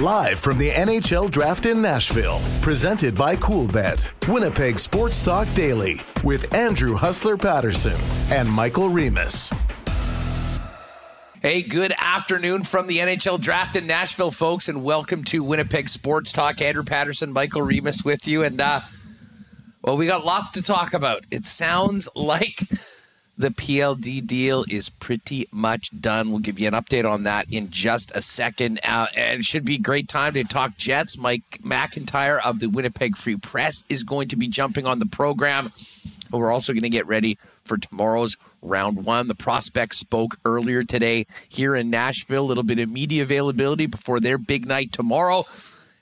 Live from the NHL Draft in Nashville, presented by Coolbet, Winnipeg Sports Talk Daily with Andrew Hustler Paterson and Michael Remis. Hey, good afternoon from the NHL Draft in Nashville, folks, and welcome to Winnipeg Sports Talk. Andrew Paterson, Michael Remis with you, and uh, well, we got lots to talk about. It sounds like the PLD deal is pretty much done. We'll give you an update on that in just a second. Uh, and it should be a great time to talk Jets. Mike McIntyre of the Winnipeg Free Press is going to be jumping on the program. We're also going to get ready for tomorrow's round one. The prospects spoke earlier today here in Nashville. A little bit of media availability before their big night tomorrow.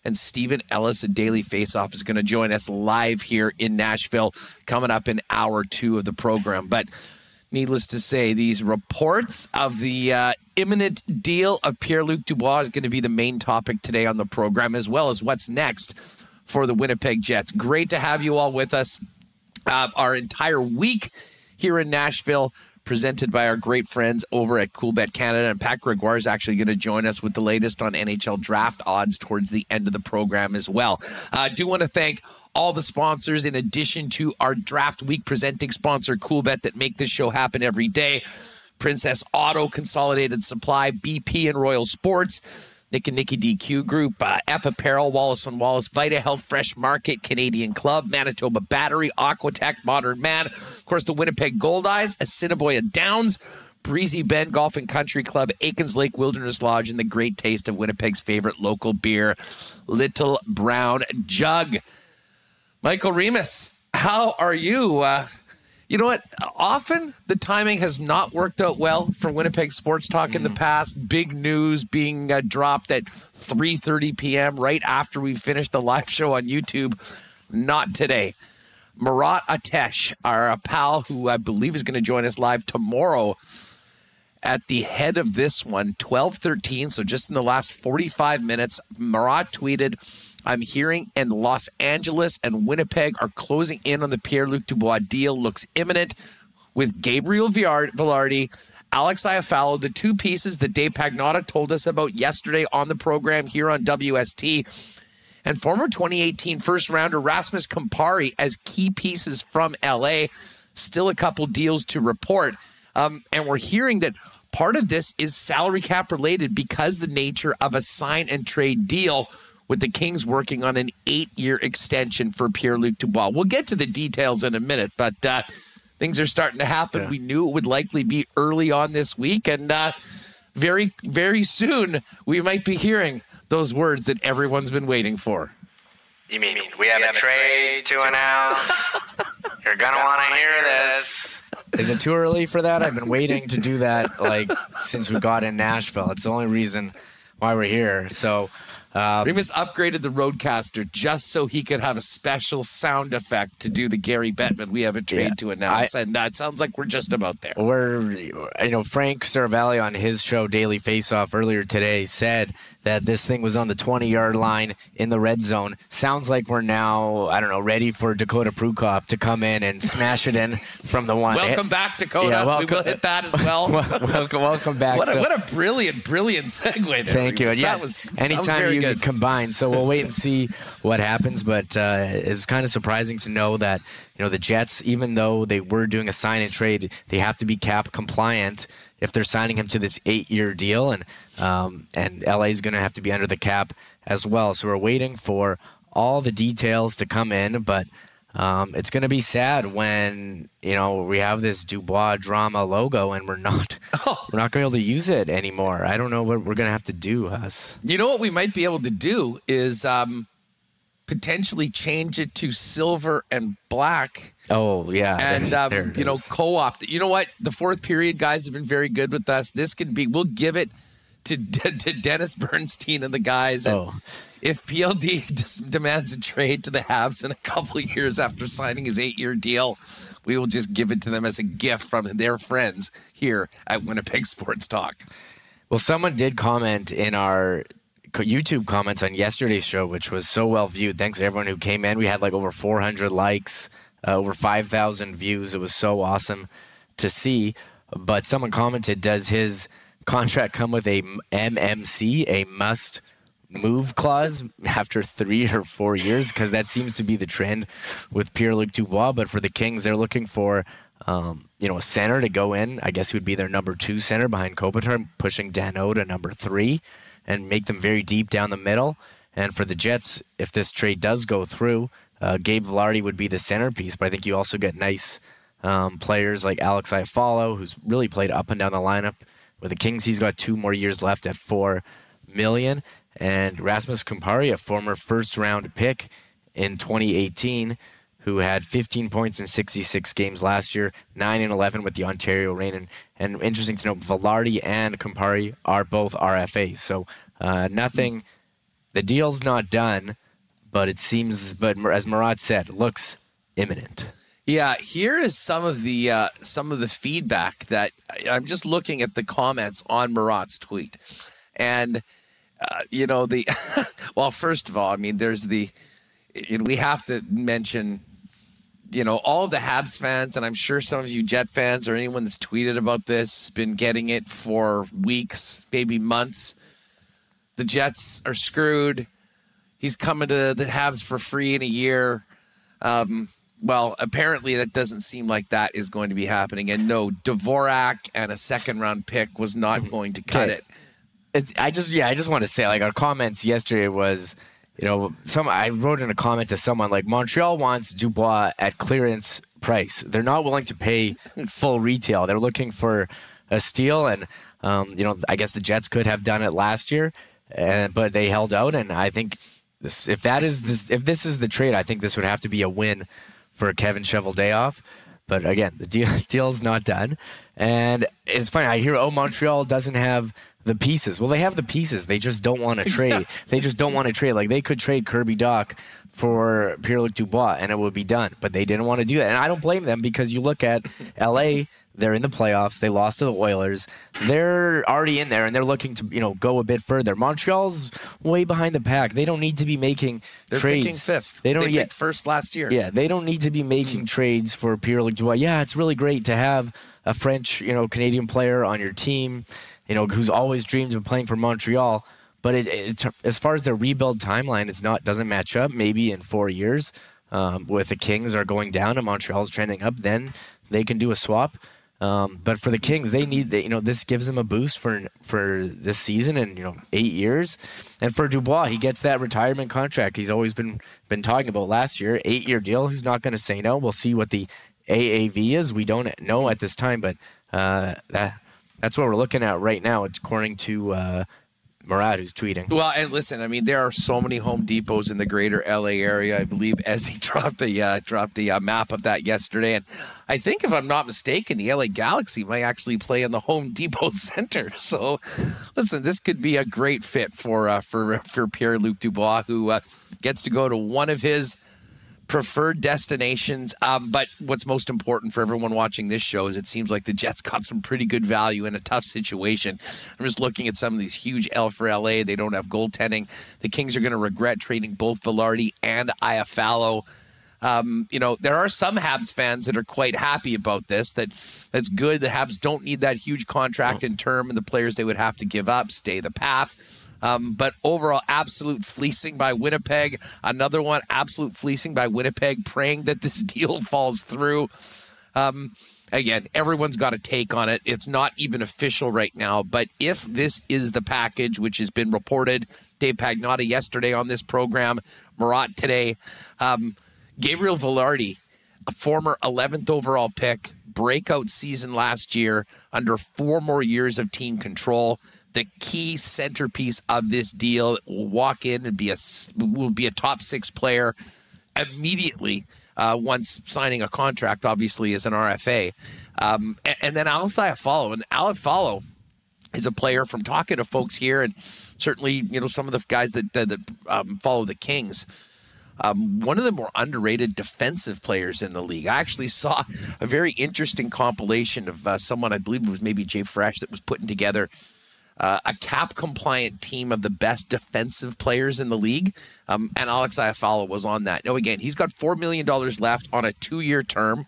And Steven Ellis at Daily Faceoff is going to join us live here in Nashville coming up in hour two of the program. But needless to say, these reports of the uh, imminent deal of Pierre Luc Dubois is going to be the main topic today on the program, as well as what's next for the Winnipeg Jets. Great to have you all with us. Uh, our entire week here in Nashville, presented by our great friends over at Coolbet Canada. And Pat Gregoire is actually going to join us with the latest on NHL draft odds towards the end of the program as well. I uh, do want to thank all the sponsors, in addition to our draft week presenting sponsor, Coolbet, that make this show happen every day. Princess Auto, Consolidated Supply, BP, and Royal Sports. Nick and Nicky DQ Group, uh, F Apparel, Wallace and Wallace, Vita Health Fresh Market, Canadian Club, Manitoba Battery, Aquatech, Modern Man, of course, the Winnipeg Gold Goldeyes, Assiniboia Downs, Breezy Bend Golf and Country Club, Aikens Lake Wilderness Lodge, and the great taste of Winnipeg's favorite local beer, Little Brown Jug. Michael Remis, how are you? Uh, you know what? Often the timing has not worked out well for Winnipeg Sports Talk mm. in the mm. past. Big news being uh, dropped at 3:30 p.m. right after we finished the live show on YouTube. Not today. Murat Ates, our uh, pal, who I believe is going to join us live tomorrow at the head of this one, 12:13. So just in the last 45 minutes, Murat tweeted I'm hearing and Los Angeles and Winnipeg are closing in on the Pierre Luc Dubois deal. Looks imminent with Gabriel Vilardi, Alex Iafallo, the two pieces that Dave Pagnotta told us about yesterday on the program here on WST, and former 2018 first rounder Rasmus Kupari as key pieces from LA. Still a couple deals to report. Um, and we're hearing that part of this is salary cap related because the nature of a sign and trade deal with the Kings working on an eight year extension for Pierre Luc Dubois. We'll get to the details in a minute, but uh, things are starting to happen. Yeah. We knew it would likely be early on this week, and uh, very, very soon we might be hearing those words that everyone's been waiting for. You mean we have, we have a trade to announce? You're gonna want to hear this. Is it too early for that? I've been waiting to do that like since we got in Nashville. It's the only reason why we're here. So um, Remis upgraded the RodeCaster just so he could have a special sound effect to do the Gary Bettman. We have a trade yeah, to announce, I, and that sounds like we're just about there. We're, you know, Frank Seravalli on his show Daily Faceoff earlier today said that this thing was on the 20 yard line in the red zone. Sounds like we're now, I don't know, ready for Dakota Prukop to come in and smash it in from the one. Welcome back, Dakota. Yeah, welcome, we will hit that as well. welcome, welcome back. What a, so, what a, brilliant, brilliant segue there. Thank you. Yeah, that was anytime that was you good. combine. So we'll wait and see what happens. But uh, it's kind of surprising to know that you know the Jets, even though they were doing a sign and trade, they have to be cap compliant if they're signing him to this eight-year deal, and um, and LA is going to have to be under the cap as well. So we're waiting for all the details to come in, but. Um, it's going to be sad when you know we have this Dubois drama logo and we're not oh. we're not going to be able to use it anymore. I don't know what we're going to have to do. Us. You know what we might be able to do is um, potentially change it to silver and black. Oh yeah, and um, you know co-opt. You know what? The fourth period guys have been very good with us. This could be. We'll give it to to Dennis Bernstein and the guys. And oh. If PLD demands a trade to the Habs in a couple of years after signing his eight-year deal, we will just give it to them as a gift from their friends here at Winnipeg Sports Talk. Well, someone did comment in our YouTube comments on yesterday's show, which was so well viewed. Thanks to everyone who came in. We had like over 400 likes, uh, over 5,000 views. It was so awesome to see. But someone commented, does his contract come with a MMC, a must move clause after three or four years because that seems to be the trend with Pierre Luc Dubois. But for the Kings, they're looking for um, you know a center to go in. I guess he would be their number two center behind Kopitar, pushing Danault to number three, and make them very deep down the middle. And for the Jets, if this trade does go through, uh, Gabe Vilardi would be the centerpiece. But I think you also get nice um, players like Alex Iafallo, who's really played up and down the lineup. With the Kings, he's got two more years left at four million. And Rasmus Kupari, a former first round pick in 2018, who had 15 points in 66 games last year, 9 and 11 with the Ontario Reign. And, and interesting to note, Vilardi and Kupari are both RFAs. So uh, nothing, the deal's not done, but it seems, but as Murat said, looks imminent. Yeah, here is some of the uh, some of the feedback that I'm just looking at the comments on Murat's tweet, and uh, you know the well, first of all, I mean, there's the we have to mention you know all the Habs fans, and I'm sure some of you Jet fans or anyone that's tweeted about this been getting it for weeks, maybe months. The Jets are screwed. He's coming to the Habs for free in a year. Um, well, apparently that doesn't seem like that is going to be happening. And no, Dvorak and a second round pick was not mm-hmm. going to cut okay. it. It's, I just yeah, I just want to say like our comments yesterday was, you know, some I wrote in a comment to someone like Montreal wants Dubois at clearance price. They're not willing to pay full retail. They're looking for a steal, and um, you know, I guess the Jets could have done it last year, and, but they held out. And I think this, if that is this, if this is the trade, I think this would have to be a win for Kevin Cheveldayoff. But again, the deal deal's not done. And it's funny. I hear, oh, Montreal doesn't have the pieces. Well, they have the pieces. They just don't want to trade. they just don't want to trade. Like they could trade Kirby Dach for Pierre Luc Dubois and it would be done. But they didn't want to do that. And I don't blame them because you look at LA they're in the playoffs. They lost to the Oilers. They're already in there, and they're looking to you know go a bit further. Montreal's way behind the pack. They don't need to be making they're trades. Picking fifth. They don't they yet first last year. Yeah, they don't need to be making mm. trades for Pierre Luc Dubois. Yeah, it's really great to have a French, you know, Canadian player on your team, you know, who's always dreamed of playing for Montreal. But it, it, as far as their rebuild timeline, it's not doesn't match up. Maybe in four years, um, with the Kings are going down and Montreal's trending up, then they can do a swap. Um, but for the Kings, they need that. You know, this gives them a boost for for this season and you know eight years. And for Dubois, he gets that retirement contract he's always been been talking about last year, eight year deal. He's not going to say no. We'll see what the AAV is. We don't know at this time, but uh, that that's what we're looking at right now. According to uh, Murat who's tweeting. Well, and listen, I mean, there are so many Home Depots in the greater LA area. I believe he dropped a uh, dropped the uh, map of that yesterday, and I think if I'm not mistaken, the LA Galaxy might actually play in the Home Depot Center. So, listen, this could be a great fit for uh, for for Pierre Luc Dubois, who uh, gets to go to one of his preferred destinations. Um, but what's most important for everyone watching this show is it seems like the Jets got some pretty good value in a tough situation. I'm just looking at some of these huge L for LA. They don't have goaltending. The Kings are going to regret trading both Vilardi and Iafallo. Um, you know, there are some Habs fans that are quite happy about this. That that's good. The Habs don't need that huge contract in term, and the players they would have to give up stay the path. Um, but overall, absolute fleecing by Winnipeg. Another one, absolute fleecing by Winnipeg, praying that this deal falls through. Um, again, everyone's got a take on it. It's not even official right now. But if this is the package, which has been reported, Dave Pagnotta yesterday on this program, Murat today, um, Gabriel Vilardi, a former 11th overall pick, breakout season last year, under four more years of team control the key centerpiece of this deal will walk in and be a will be a top six player immediately uh, once signing a contract, obviously as an RFA, um, and, and, then Alex Iafallo and Iafallo is a player from talking to folks here and certainly you know some of the guys that that, that um, follow the Kings. Um, one of the more underrated defensive players in the league. I actually saw a very interesting compilation of uh, someone, I believe it was maybe Jay Fresh, that was putting together uh, a cap compliant team of the best defensive players in the league. Um, and Alex Iafallo was on that. Now, again, he's got $4 million left on a two year term.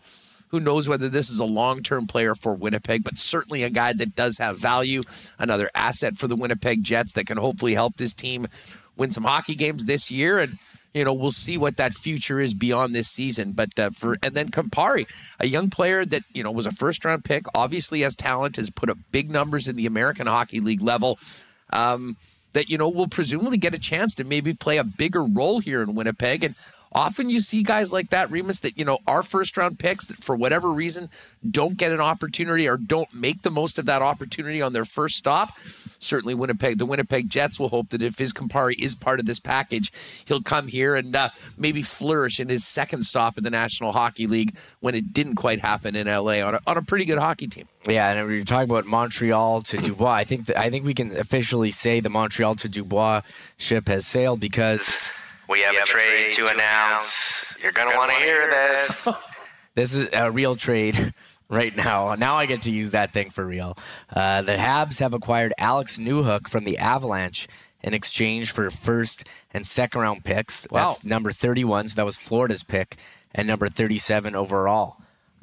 Who knows whether this is a long term player for Winnipeg, but certainly a guy that does have value, another asset for the Winnipeg Jets that can hopefully help this team win some hockey games this year. And you know, we'll see what that future is beyond this season. But uh, for and then Kupari, a young player that you know was a first round pick, obviously has talent, has put up big numbers in the American Hockey League level. Um, that you know will presumably get a chance to maybe play a bigger role here in Winnipeg. And often you see guys like that, Remis, that, you know, are first round picks that for whatever reason don't get an opportunity or don't make the most of that opportunity on their first stop. Certainly, Winnipeg, the Winnipeg Jets will hope that if his Kupari is part of this package, he'll come here and uh, maybe flourish in his second stop in the National Hockey League when it didn't quite happen in LA on a, on a pretty good hockey team. Yeah, and we're talking about Montreal to Dubois. I think th- I think we can officially say the Montreal to Dubois ship has sailed because we have, we have a, trade, a trade to, to announce. You're going to want to hear this. this is a real trade right now. Now I get to use that thing for real. Uh, the Habs have acquired Alex Newhook from the Avalanche in exchange for first and second round picks. Wow. That's number 31, so that was Florida's pick, and number 37 overall.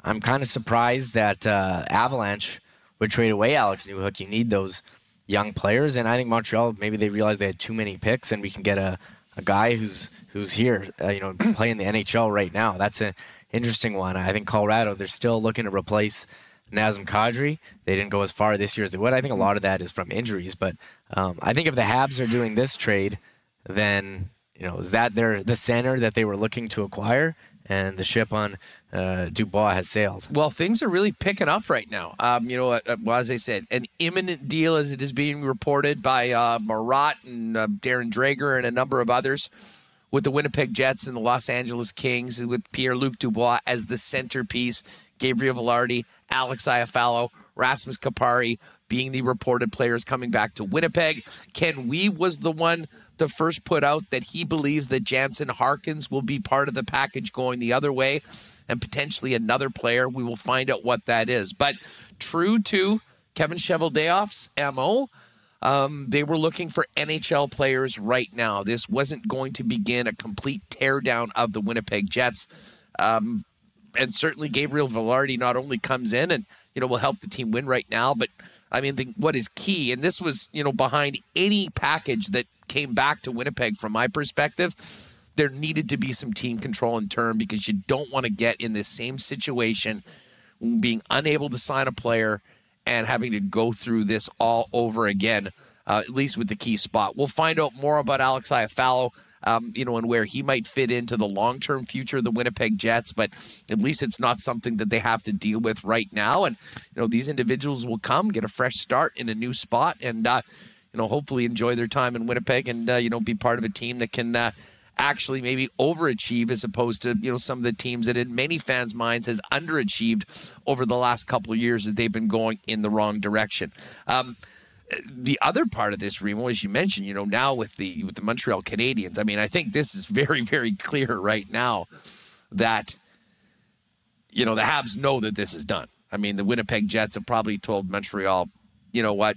I'm kind of surprised that uh, Avalanche would trade away Alex Newhook. You need those young players, and I think Montreal maybe they realized they had too many picks, and we can get a a guy who's who's here, uh, you know, playing the NHL right now. That's an interesting one. I think Colorado they're still looking to replace Nazem Kadri. They didn't go as far this year as they would. I think a lot of that is from injuries, but um, I think if the Habs are doing this trade, then you know is that they're the center that they were looking to acquire, and the ship on uh, Dubois has sailed. Well, things are really picking up right now. Um, you know, uh, well, as I said, an imminent deal as it is being reported by uh, Murat and uh, Darren Dreger and a number of others with the Winnipeg Jets and the Los Angeles Kings with Pierre-Luc Dubois as the centerpiece, Gabriel Vilardi, Alex Iafallo, Rasmus Kupari being the reported players coming back to Winnipeg. Ken Wiebe was the one the first put out that he believes that Jansen Harkins will be part of the package going the other way and potentially another player. We will find out what that is. But true to Kevin Cheveldayoff's MO, um, they were looking for NHL players right now. This wasn't going to begin a complete teardown of the Winnipeg Jets. Um, and certainly Gabriel Vilardi not only comes in and, you know, will help the team win right now, but I mean, the, what is key, and this was, you know, behind any package that came back to Winnipeg from my perspective, there needed to be some team control in turn because you don't want to get in this same situation being unable to sign a player and having to go through this all over again, uh, at least with the key spot. We'll find out more about Alex Iafallo, um, you know, and where he might fit into the long term future of the Winnipeg Jets, but at least it's not something that they have to deal with right now. And, you know, these individuals will come, get a fresh start in a new spot, and, uh, you know, hopefully enjoy their time in Winnipeg and, uh, you know, be part of a team that can uh, actually maybe overachieve as opposed to you know some of the teams that in many fans' minds has underachieved over the last couple of years as they've been going in the wrong direction. Um, the other part of this, Remo, as you mentioned, you know, now with the with the Montreal Canadiens, I mean, I think this is very, very clear right now that you know the Habs know that this is done. I mean, the Winnipeg Jets have probably told Montreal, you know what,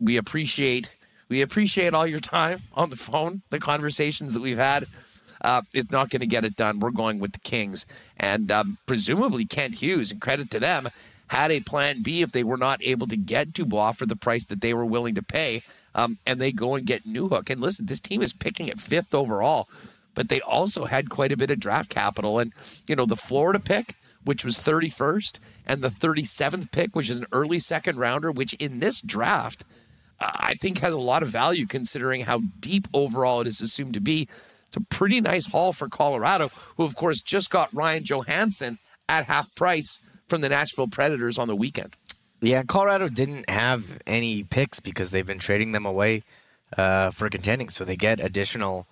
we appreciate we appreciate all your time on the phone, the conversations that we've had. Uh, it's not going to get it done. We're going with the Kings. And um, presumably, Kent Hughes, and credit to them, had a plan B if they were not able to get Dubois for the price that they were willing to pay. Um, and they go and get Newhook. And listen, this team is picking at fifth overall, but they also had quite a bit of draft capital. And, you know, the Florida pick, which was 31st, and the 37th pick, which is an early second rounder, which in this draft – I think has a lot of value considering how deep overall it is assumed to be. It's a pretty nice haul for Colorado, who of course just got Ryan Johansen at half price from the Nashville Predators on the weekend. Yeah, Colorado didn't have any picks because they've been trading them away uh, for contending, so they get additional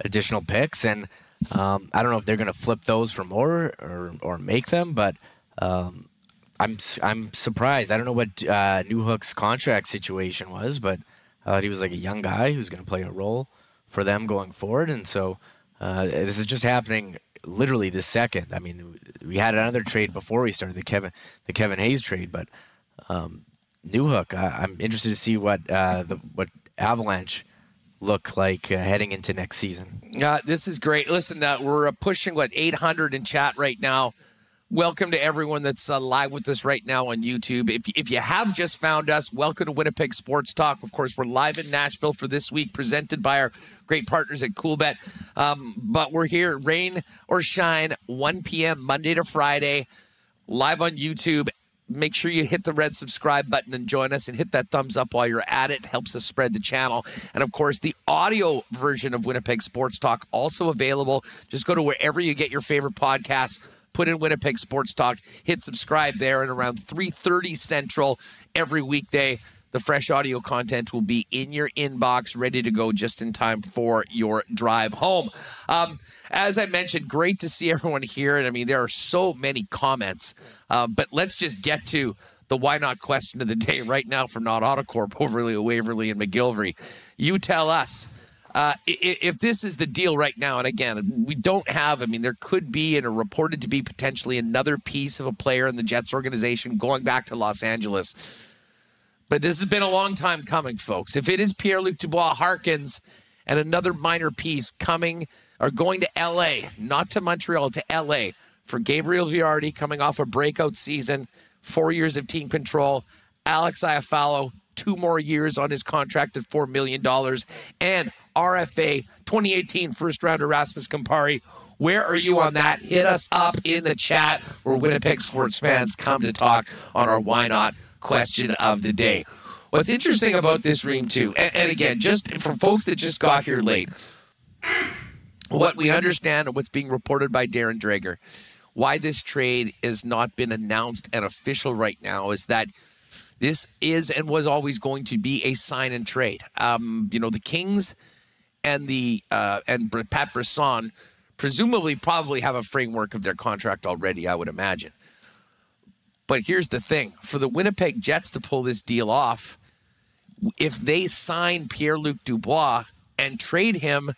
additional picks, and um, I don't know if they're going to flip those for more or or make them, but um, I'm I'm surprised. I don't know what uh, Newhook's contract situation was, but uh, he was like a young guy who's going to play a role for them going forward, and so uh, this is just happening literally this second. I mean, we had another trade before we started the Kevin the Kevin Hayes trade, but um, Newhook. I, am interested to see what uh, the what Avalanche look like uh, heading into next season. Uh, this is great. Listen, uh, we're pushing what 800 in chat right now welcome to everyone that's uh, live with us right now on YouTube. If, if you have just found us, welcome to Winnipeg Sports Talk. Of course, we're live in Nashville for this week, presented by our great partners at Coolbet. Um, but we're here, rain or shine, 1 p.m. Monday to Friday, live on YouTube. Make sure you hit the red subscribe button and join us and hit that thumbs up while you're at it. Helps us spread the channel. And of course, the audio version of Winnipeg Sports Talk also available. Just go to wherever you get your favorite podcasts put in Winnipeg Sports Talk, hit subscribe there, and around 3:30 Central every weekday. The fresh audio content will be in your inbox, ready to go just in time for your drive home. Um, as I mentioned, great to see everyone here. And I mean, there are so many comments, uh, but let's just get to the why not question of the day right now from Not Autocorp, Overly, Waverly, and McGillivray. You tell us uh, if this is the deal right now, and again, we don't have, I mean, there could be and are reported to be potentially another piece of a player in the Jets organization going back to Los Angeles. But this has been a long time coming, folks. If it is Pierre Luc Dubois Harkins and another minor piece coming or going to LA, not to Montreal, to LA for Gabriel Vilardi coming off a breakout season, four years of team control, Alex Iafallo, two more years on his contract at $4 million, and RFA 2018 first rounder Rasmus Kupari. Where are you on that? Hit us up in the chat where Winnipeg sports fans come to talk on our Why Not question of the day. What's interesting about this Reem, too, and, and again, just for folks that just got here late, what we understand and what's being reported by Darren Dreger, why this trade has not been announced and official right now is that this is and was always going to be a sign and trade. Um, you know, the Kings and the uh, and Pat Brisson presumably probably have a framework of their contract already, I would imagine. But here's the thing: for the Winnipeg Jets to pull this deal off, if they sign Pierre Luc Dubois and trade him,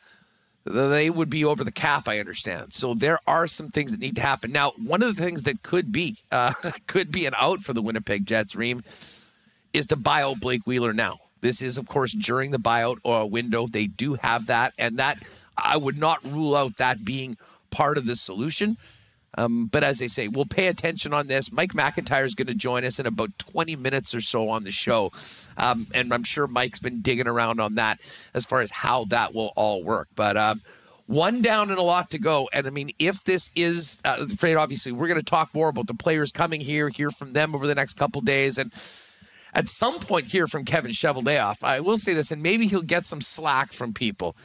they would be over the cap. I understand. So there are some things that need to happen. Now, one of the things that could be uh, could be an out for the Winnipeg Jets, Reem, is to buy out Blake Wheeler now. This is, of course, during the buyout uh, window. They do have that, and that I would not rule out that being part of the solution. Um, but as they say, we'll pay attention on this. Mike McIntyre is going to join us in about 20 minutes or so on the show. Um, and I'm sure Mike's been digging around on that as far as how that will all work. But um, one down and a lot to go. And I mean, if this is, uh, afraid, obviously, we're going to talk more about the players coming here, hear from them over the next couple days. And at some point here from Kevin Cheveldayoff. I will say this, and maybe he'll get some slack from people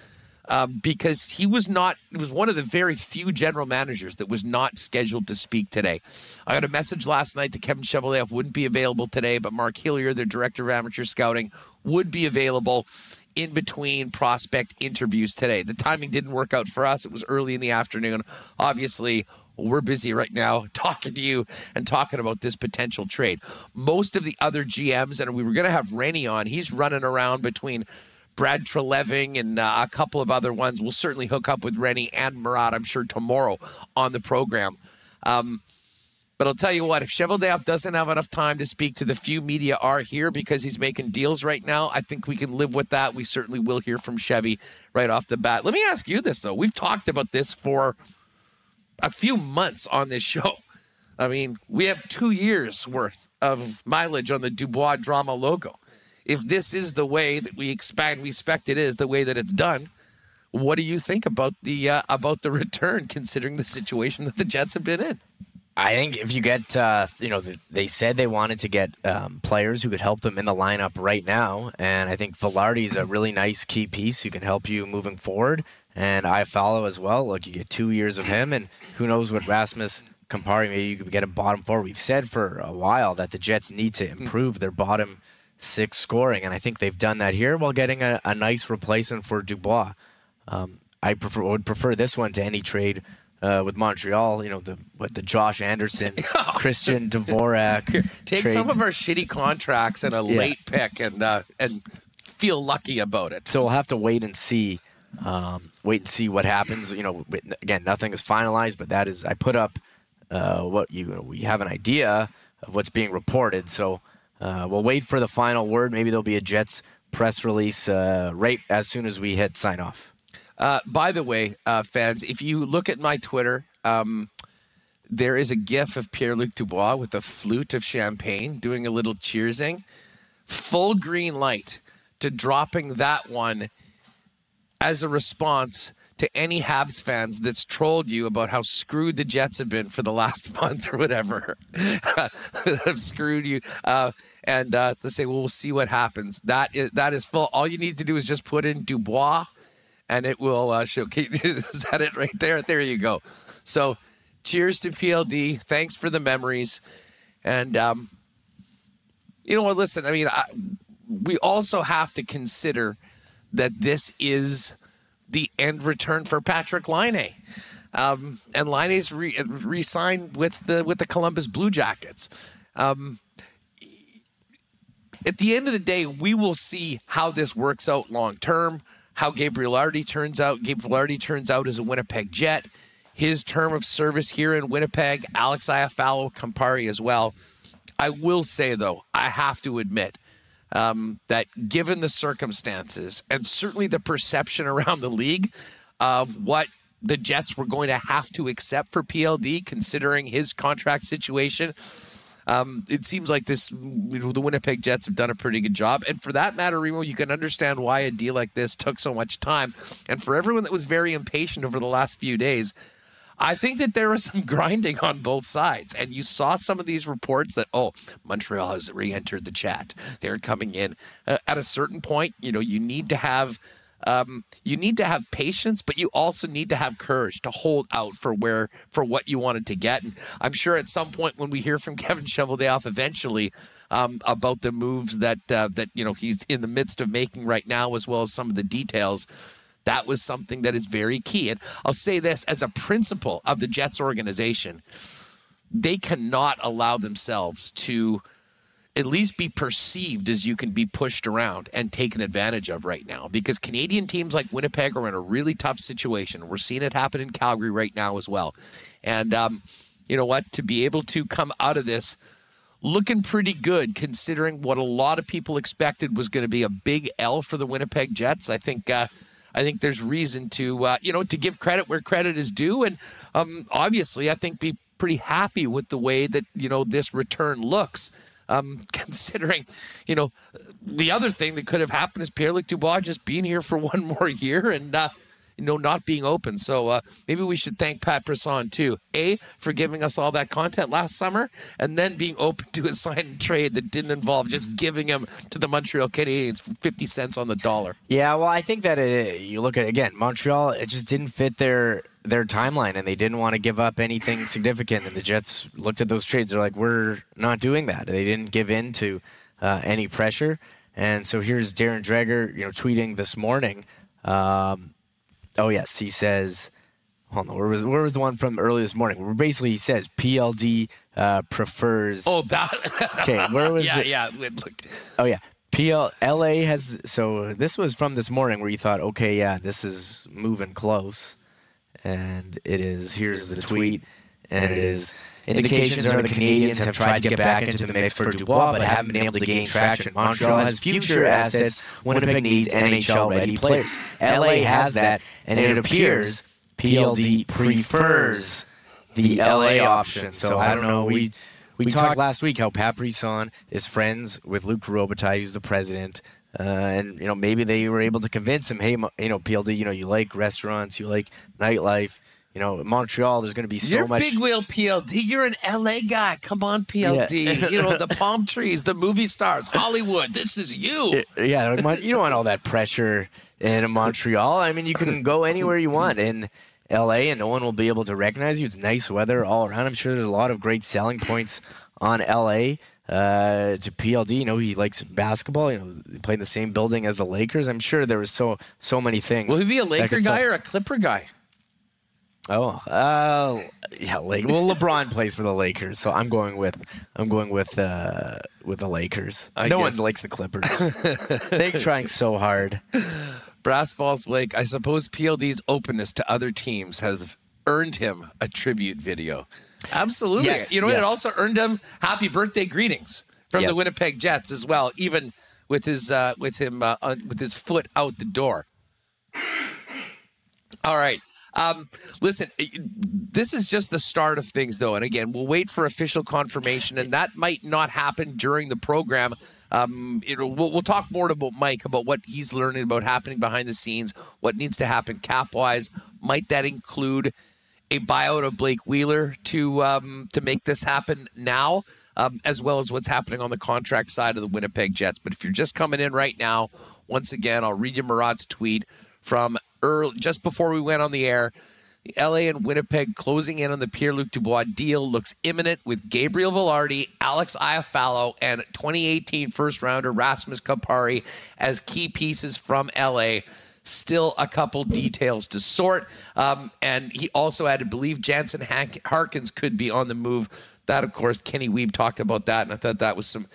um, because he was not, he was one of the very few general managers that was not scheduled to speak today. I got a message last night that Kevin Cheveldayoff wouldn't be available today, but Mark Hillier, the director of amateur scouting, would be available in between prospect interviews today. The timing didn't work out for us. It was early in the afternoon. Obviously, we're busy right now talking to you and talking about this potential trade. Most of the other GMs, and we were going to have Rennie on, he's running around between Brad Treliving and uh, a couple of other ones. We'll certainly hook up with Rennie and Murat, I'm sure, tomorrow on the program. Um, but I'll tell you what, if Cheveldayoff doesn't have enough time to speak to the few media are here because he's making deals right now, I think we can live with that. We certainly will hear from Chevy right off the bat. Let me ask you this, though. We've talked about this for – a few months on this show. I mean, we have two years worth of mileage on the Dubois drama logo. If this is the way that we expect, we expect it is the way that it's done. What do you think about the uh, about the return, considering the situation that the Jets have been in? I think if you get, uh, you know, they said they wanted to get um, players who could help them in the lineup right now, and I think Vilardi is a really nice key piece who can help you moving forward and Iafallo as well. Look, you get two years of him, and who knows what Rasmus Kupari, maybe you could get a bottom four. We've said for a while that the Jets need to improve their bottom six scoring, and I think they've done that here while getting a, a nice replacement for Dubois. Um, I prefer, would prefer this one to any trade uh, with Montreal. You know the what the Josh Anderson, Christian Dvorak. Take trades. some of our shitty contracts and a yeah. late pick, and uh, and feel lucky about it. So we'll have to wait and see um, wait and see what happens. You know, again, nothing is finalized, but that is I put up uh, what you we have an idea of what's being reported. So uh, we'll wait for the final word. Maybe there'll be a Jets press release uh, right as soon as we hit sign off. Uh, by the way, uh, fans, if you look at my Twitter, um, there is a gif of Pierre Luc Dubois with a flute of champagne doing a little cheersing. Full green light to dropping that one as a response to any Habs fans that's trolled you about how screwed the Jets have been for the last month or whatever, that have screwed you, uh, and uh, to say, well, we'll see what happens. That is that is full. All you need to do is just put in Dubois, and it will uh, show. Is that it right there? There you go. So, cheers to PLD. Thanks for the memories, and um, you know what? Listen, I mean, I, we also have to consider that this is the end return for Patrick Laine. Um, and Laine's re- re-signed with the with the Columbus Blue Jackets. Um, at the end of the day, we will see how this works out long term. How Gabriel Vilardi turns out. Gabe Vilardi turns out as a Winnipeg Jet. His term of service here in Winnipeg. Alex Iafallo Kupari as well. I will say though, I have to admit um, that given the circumstances and certainly the perception around the league of what the Jets were going to have to accept for PLD, considering his contract situation. Um, it seems like this, the Winnipeg Jets have done a pretty good job. And for that matter, Remo, you can understand why a deal like this took so much time. And for everyone that was very impatient over the last few days, I think that there was some grinding on both sides. And you saw some of these reports that, oh, Montreal has re entered the chat. They're coming in. Uh, at a certain point, you know, you need to have. Um, you need to have patience, but you also need to have courage to hold out for where for what you wanted to get. And I'm sure at some point when we hear from Kevin Cheveldayoff eventually um, about the moves that uh, that you know he's in the midst of making right now, as well as some of the details, that was something that is very key. And I'll say this as a principle of the Jets organization, they cannot allow themselves to at least be perceived as you can be pushed around and taken advantage of right now because Canadian teams like Winnipeg are in a really tough situation. We're seeing it happen in Calgary right now as well. And um, you know what? To be able to come out of this looking pretty good considering what a lot of people expected was going to be a big L for the Winnipeg Jets, I think. Uh, I think there's reason to uh, you know to give credit where credit is due, and um, obviously I think be pretty happy with the way that you know this return looks. Um, considering, you know, the other thing that could have happened is Pierre Luc Dubois just being here for one more year and uh, you know, not being open. So uh, maybe we should thank Pat Brisson too. A for giving us all that content last summer, and then being open to a sign and trade that didn't involve just giving him to the Montreal Canadiens for fifty cents on the dollar. Yeah, well, I think that it, you look at again Montreal, it just didn't fit their their timeline, and they didn't want to give up anything significant. And the Jets looked at those trades; they're like, "We're not doing that." They didn't give in to uh, any pressure. And so here's Darren Dreger, you know, tweeting this morning. Um, Oh yes, he says. Hold on, where was where was the one from early this morning? Where basically he says PLD uh, prefers. Oh, that. okay, where was yeah, it? Yeah, look. Oh yeah, PL LA has. So this was from this morning where you thought, okay, yeah, this is moving close, and it is. Here's the tweet, and it is. Indications are the Canadians have tried to get back into the mix for Dubois, but haven't been able to gain traction. Montreal has future assets. Winnipeg needs NHL-ready players. LA has that, and it appears PLD prefers the LA option. So I don't know. We we talked last week how Pat Brisson is friends with Luc Robitaille, who's the president. Uh, and you know maybe they were able to convince him, hey, you know PLD, you know you like restaurants, you like nightlife, you know, Montreal, there's going to be so You're much. big wheel PLD. You're an LA guy. Come on, PLD. Yeah. you know, the palm trees, the movie stars, Hollywood. This is you. Yeah, you don't want all that pressure in Montreal. I mean, you can go anywhere you want in LA and no one will be able to recognize you. It's nice weather all around. I'm sure there's a lot of great selling points on LA. Uh, to PLD, you know, he likes basketball. You know, he played in the same building as the Lakers. I'm sure there was so so many things. Will he be a Laker guy sell. or a Clipper guy? Oh, uh, yeah, like well, LeBron plays for the Lakers, so I'm going with I'm going with uh, with the Lakers. I no guess. one likes the Clippers. They're trying so hard. Brass balls, Blake. I suppose PLD's openness to other teams has earned him a tribute video. Absolutely. Yes, you know, yes. it also earned him happy birthday greetings from yes. the Winnipeg Jets as well, even with his uh, with him uh, with his foot out the door. All right. Um, listen, this is just the start of things, though. And again, we'll wait for official confirmation, and that might not happen during the program. Um, we'll, we'll, talk more about Mike about what he's learning about happening behind the scenes, what needs to happen cap wise. Might that include a buyout of Blake Wheeler to um, to make this happen now? Um, as well as what's happening on the contract side of the Winnipeg Jets. But if you're just coming in right now, once again, I'll read you Murat's tweet from early, just before we went on the air. The LA and Winnipeg closing in on the Pierre Luc Dubois deal looks imminent with Gabriel Vilardi, Alex Iafallo, and 2018 first rounder Rasmus Kupari as key pieces from LA. Still a couple details to sort. Um, and he also added, believe Jansen Harkins could be on the move. That, of course, Kenny Wiebe talked about that, and I thought that was some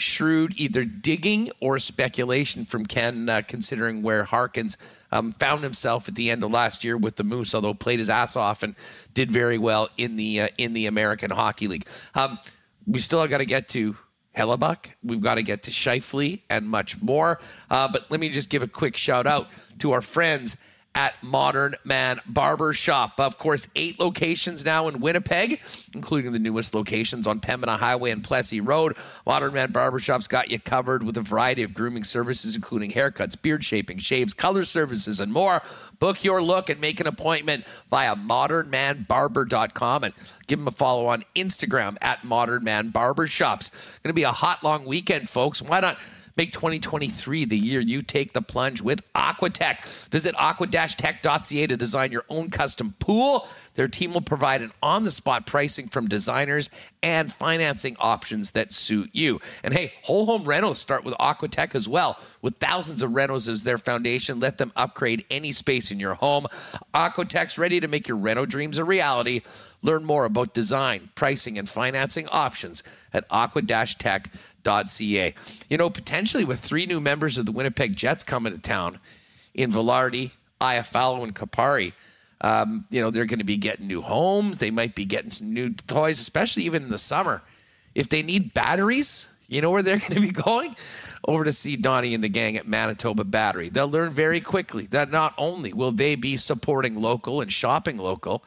shrewd either digging or speculation from Ken, uh, considering where Harkins um, found himself at the end of last year with the Moose, although played his ass off and did very well in the uh, in the American Hockey League. Um, we still have got to get to Hellebuyck. We've got to get to Scheifele and much more. Uh, but let me just give a quick shout out to our friends at Modern Man Barber Shop. Of course, eight locations now in Winnipeg, including the newest locations on Pembina Highway and Plessis Road. Modern Man Barber Shop's got you covered with a variety of grooming services, including haircuts, beard shaping, shaves, color services, and more. Book your look and make an appointment via modernmanbarber.com and give them a follow on Instagram at Modern Man Barber Shops. Going to be a hot, long weekend, folks. Why not? Make 2023 the year you take the plunge with Aquatech. Visit aqua-tech.ca to design your own custom pool. Their team will provide an on the spot pricing from designers and financing options that suit you. And hey, whole home rentals start with Aquatech as well. With thousands of rentals as their foundation, let them upgrade any space in your home. Aquatech's ready to make your reno dreams a reality. Learn more about design, pricing, and financing options at aqua-tech.ca ca. You know, potentially with three new members of the Winnipeg Jets coming to town in Vilardi, Iafallo, and Kupari, um, you know, they're going to be getting new homes. They might be getting some new toys, especially even in the summer. If they need batteries, you know where they're going to be going? Over to see Donnie and the gang at Manitoba Battery. They'll learn very quickly that not only will they be supporting local and shopping local,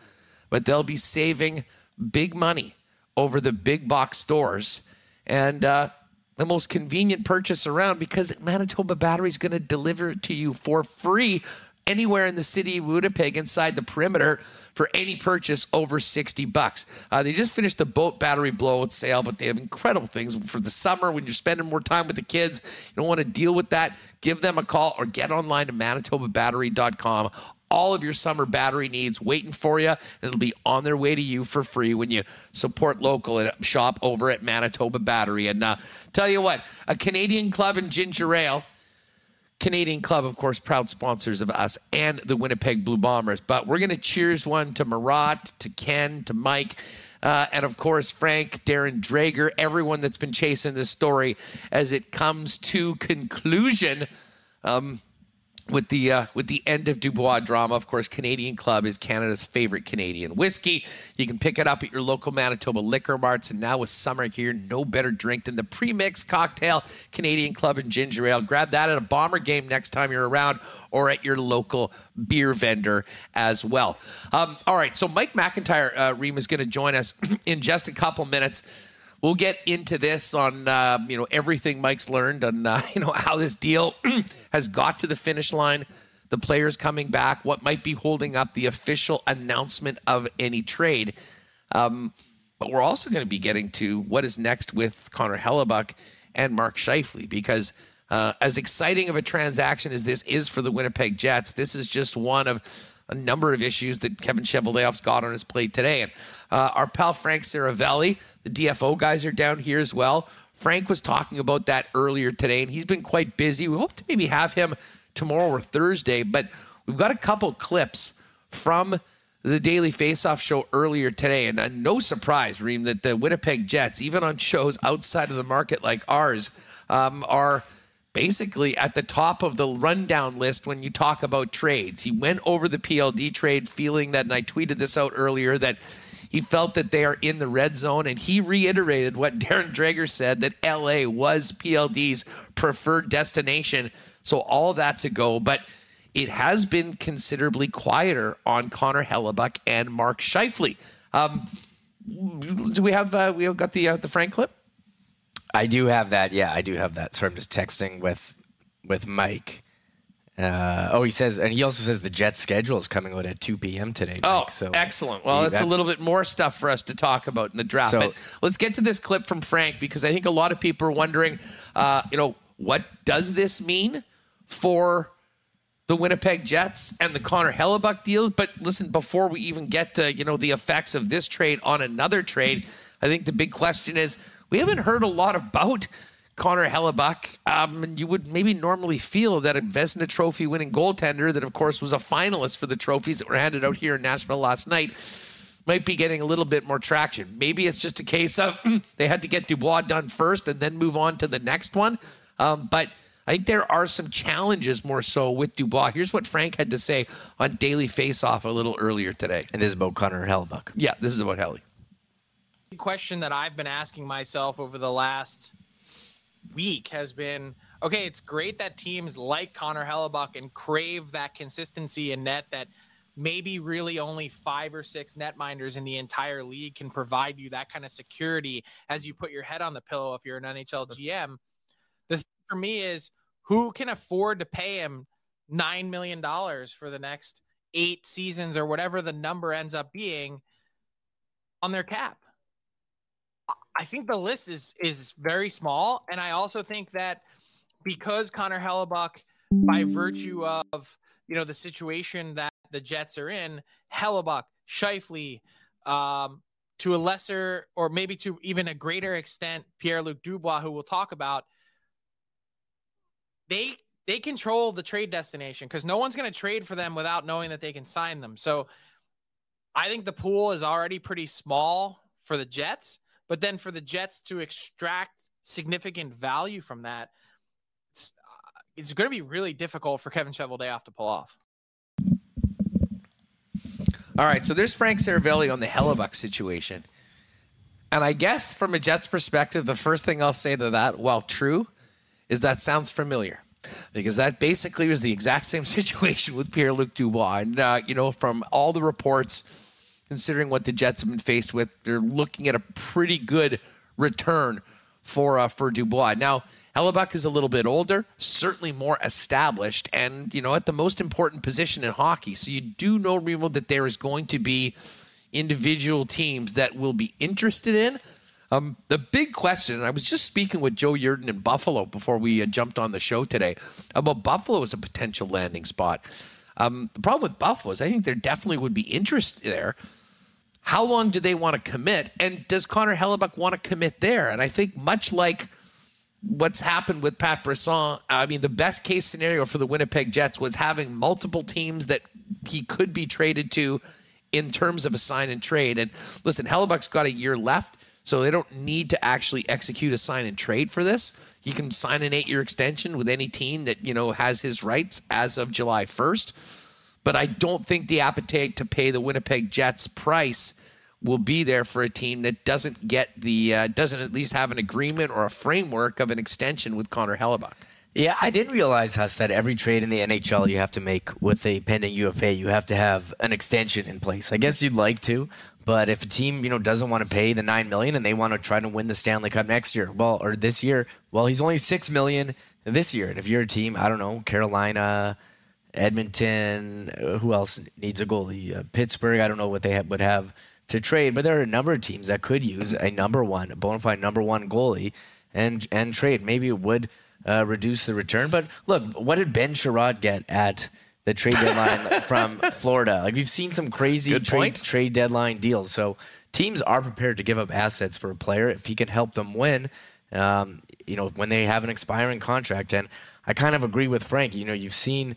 but they'll be saving big money over the big box stores. And uh, the most convenient purchase around because Manitoba Battery is going to deliver it to you for free anywhere in the city of Winnipeg inside the perimeter for any purchase over 60 bucks. Uh, they just finished the boat battery blowout sale, but they have incredible things for the summer when you're spending more time with the kids. You don't want to deal with that. Give them a call or get online to manitobabattery.com all of your summer battery needs waiting for you. And it'll be on their way to you for free when you support local and shop over at Manitoba Battery. And uh, tell you what, a Canadian club in ginger ale. Canadian Club, of course, proud sponsors of us and the Winnipeg Blue Bombers. But we're going to cheers one to Murat, to Ken, to Mike, uh, and of course, Frank, Darren Dreger, everyone that's been chasing this story as it comes to conclusion. Um, with the uh, with the end of Dubois drama. Of course, Canadian Club is Canada's favorite Canadian whiskey. You can pick it up at your local Manitoba liquor marts. And now with summer here, no better drink than the pre-mixed cocktail Canadian Club and ginger ale. Grab that at a bomber game next time you're around, or at your local beer vendor as well. Um, all right, so Mike McIntyre, uh, Reem is going to join us in just a couple minutes we'll get into this on uh, you know everything Mike's learned on uh, you know how this deal has got to the finish line, the players coming back, what might be holding up the official announcement of any trade. Um, but we're also going to be getting to what is next with Connor Hellebuyck and Mark Scheifele because. Uh, as exciting of a transaction as this is for the Winnipeg Jets, this is just one of a number of issues that Kevin Cheveldayoff's got on his plate today. And uh, our pal Frank Seravalli, the DFO guys are down here as well. Frank was talking about that earlier today, and he's been quite busy. We hope to maybe have him tomorrow or Thursday, but we've got a couple clips from the Daily Faceoff show earlier today, and uh, no surprise, Reem, that the Winnipeg Jets, even on shows outside of the market like ours, um, are – basically at the top of the rundown list when you talk about trades. He went over the PLD trade feeling that, and I tweeted this out earlier, that he felt that they are in the red zone, and he reiterated what Darren Dreger said that LA was PLD's preferred destination. So all that's a go. But it has been considerably quieter on Connor Hellebuyck and Mark Scheifele. Um, do we have uh, we have got the uh, the Frank clip? I do have that. Yeah, I do have that. So I'm just texting with with Mike. Uh, oh, he says, and he also says the Jets schedule is coming out at 2 p.m. today. Mike, oh, so excellent. Well, that's that, a little bit more stuff for us to talk about in the draft. So, but let's get to this clip from Frank because I think a lot of people are wondering, uh, you know, what does this mean for the Winnipeg Jets and the Connor Hellebuyck deals? But listen, before we even get to you know the effects of this trade on another trade, I think the big question is we haven't heard a lot about Connor Hellebuyck. Um, and you would maybe normally feel that a Vezina Trophy winning goaltender, that of course was a finalist for the trophies that were handed out here in Nashville last night, might be getting a little bit more traction. Maybe it's just a case of they had to get Dubois done first and then move on to the next one. Um, but I think there are some challenges more so with Dubois. Here's what Frank had to say on Daily Faceoff a little earlier today. And this is about Connor Hellebuyck. Yeah, this is about Helly. Question that I've been asking myself over the last week has been okay, it's great that teams like Connor Hellebuyck and crave that consistency in net that maybe really only five or six netminders in the entire league can provide you that kind of security as you put your head on the pillow if you're an NHL GM. The thing for me is who can afford to pay him $9 million for the next eight seasons or whatever the number ends up being on their cap? I think the list is is very small, and I also think that because Connor Hellebuyck, by virtue of you know the situation that the Jets are in, Hellebuyck, Scheifele, um, to a lesser or maybe to even a greater extent, Pierre Luc Dubois, who we'll talk about, they they control the trade destination because no one's going to trade for them without knowing that they can sign them. So I think the pool is already pretty small for the Jets. But then for the Jets to extract significant value from that, it's, uh, it's going to be really difficult for Kevin Cheveldayoff to pull off. All right, so there's Frank Seravalli on the Hellebuyck situation. And I guess from a Jets perspective, the first thing I'll say to that, while true, is that sounds familiar. Because that basically was the exact same situation with Pierre Luc Dubois. And, uh, you know, from all the reports, considering what the Jets have been faced with. They're looking at a pretty good return for uh, for Dubois. Now, Hellebuyck is a little bit older, certainly more established, and you know at the most important position in hockey. So you do know, Remo, that there is going to be individual teams that will be interested in. Um, the big question, and I was just speaking with Joe Yerdon in Buffalo before we uh, jumped on the show today about Buffalo as a potential landing spot. Um, the problem with Buffalo is I think there definitely would be interest there. How long do they want to commit? And does Connor Hellebuyck want to commit there? And I think much like what's happened with Pat Brisson, I mean, the best case scenario for the Winnipeg Jets was having multiple teams that he could be traded to in terms of a sign and trade. And listen, Hellebuyck's got a year left, so they don't need to actually execute a sign and trade for this. He can sign an eight year extension with any team that, you know, has his rights as of July 1st. But I don't think the appetite to pay the Winnipeg Jets price will be there for a team that doesn't get the uh, doesn't at least have an agreement or a framework of an extension with Connor Hellebuyck. Yeah, I didn't realize, Huss, that every trade in the NHL you have to make with a pending UFA, you have to have an extension in place. I guess you'd like to, but if a team, you know, doesn't want to pay the nine million and they want to try to win the Stanley Cup next year, well, or this year, well, he's only six million this year. And if you're a team, I don't know, Carolina, Edmonton, uh, who else needs a goalie? Uh, Pittsburgh, I don't know what they have, would have to trade, but there are a number of teams that could use a number one, a bona fide number one goalie, and and trade. Maybe it would uh, reduce the return. But look, what did Ben Chiarot get at? the trade deadline from Florida. Like we've seen some crazy trade trade deadline deals. So teams are prepared to give up assets for a player if he can help them win. Um, you know, when they have an expiring contract, and I kind of agree with Frank. You know, you've seen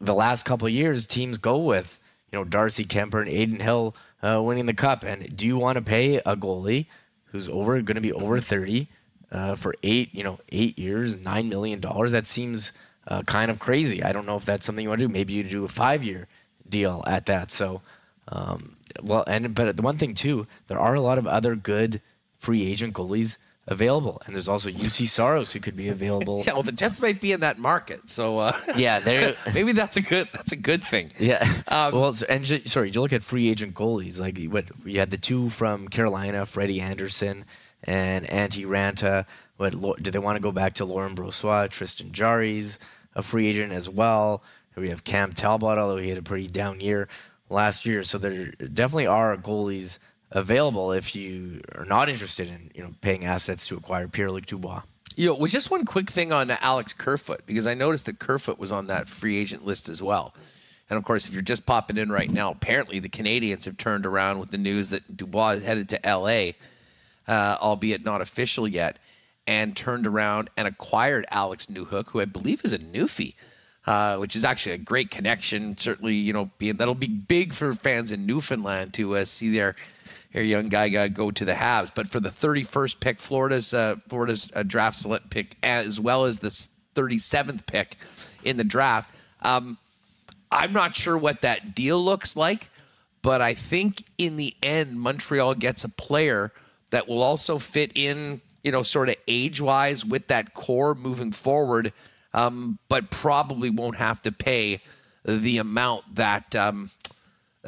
the last couple years teams go with you know Darcy Kuemper and Adin Hill uh, winning the cup. And do you want to pay a goalie who's over going to be over thirty uh, for eight you know eight years, nine million dollars? That seems uh, kind of crazy. I don't know if that's something you want to do. Maybe you do a five year deal at that. So, um, well, and but the one thing too, there are a lot of other good free agent goalies available, and there's also Juuse Saros who could be available. yeah, well, the Jets might be in that market, so uh, yeah, maybe that's a good that's a good thing. Yeah. Um, well, and ju- sorry, you look at free agent goalies like what you had the two from Carolina, Freddie Andersen and Antti Raanta. What do they want to go back to Laurent Brossoit, Tristan Jarry's a free agent as well. We have Cam Talbot, although he had a pretty down year last year. So there definitely are goalies available if you are not interested in you know paying assets to acquire Pierre Luc Dubois. You know, well, just one quick thing on Alex Kerfoot because I noticed that Kerfoot was on that free agent list as well. And of course, if you're just popping in right now, apparently the Canadiens have turned around with the news that Dubois is headed to LA, uh, albeit not official yet, and turned around and acquired Alex Newhook, who I believe is a Newfie. Uh, which is actually a great connection. Certainly, you know, being, that'll be big for fans in Newfoundland to uh, see their your young guy got to go to the Habs. But for the 31st pick, Florida's uh, Florida's uh, draft select pick, as well as the 37th pick in the draft, um, I'm not sure what that deal looks like. But I think in the end, Montreal gets a player that will also fit in, you know, sort of age wise with that core moving forward, um, but probably won't have to pay the amount that um,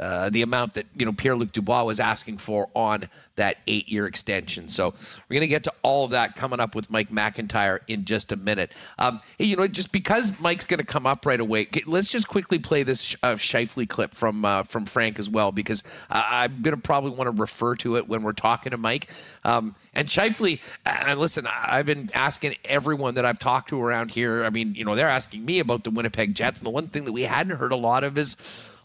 uh, the amount that you know Pierre Luc Dubois was asking for on that eight-year extension. So we're going to get to all of that coming up with Mike McIntyre in just a minute. Um, hey, you know, just because Mike's going to come up right away, let's just quickly play this uh, Scheifele clip from uh, from Frank as well because I'm going to probably want to refer to it when we're talking to Mike. Um, and Scheifele, and listen, I've been asking everyone that I've talked to around here. I mean, you know, they're asking me about the Winnipeg Jets, and the one thing that we hadn't heard a lot of is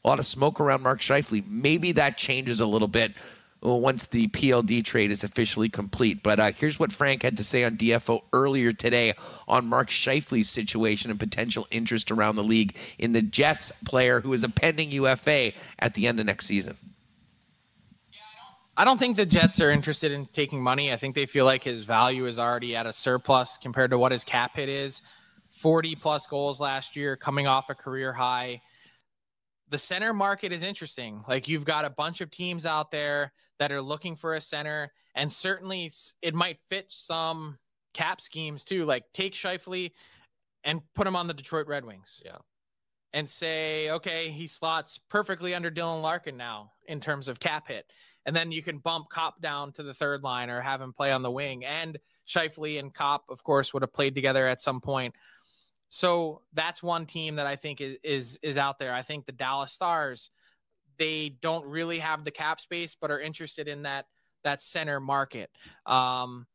a lot of smoke around Mark Scheifele. Maybe that changes a little bit once the PLD trade is officially complete. But uh, here's what Frank had to say on DFO earlier today on Mark Scheifele's situation and potential interest around the league in the Jets player who is a pending UFA at the end of next season. I don't think the Jets are interested in taking money. I think they feel like his value is already at a surplus compared to what his cap hit is. 40 plus goals last year, coming off a career high the center market is interesting. Like you've got a bunch of teams out there that are looking for a center, and certainly it might fit some cap schemes too. Like take Scheifele and put him on the Detroit Red Wings. Yeah. And say, okay, he slots perfectly under Dylan Larkin now in terms of cap hit. And then you can bump Copp down to the third line or have him play on the wing. And Scheifele and Copp, of course, would have played together at some point. So that's one team that I think is, is is out there. I think the Dallas Stars, they don't really have the cap space, but are interested in that that center market. Um,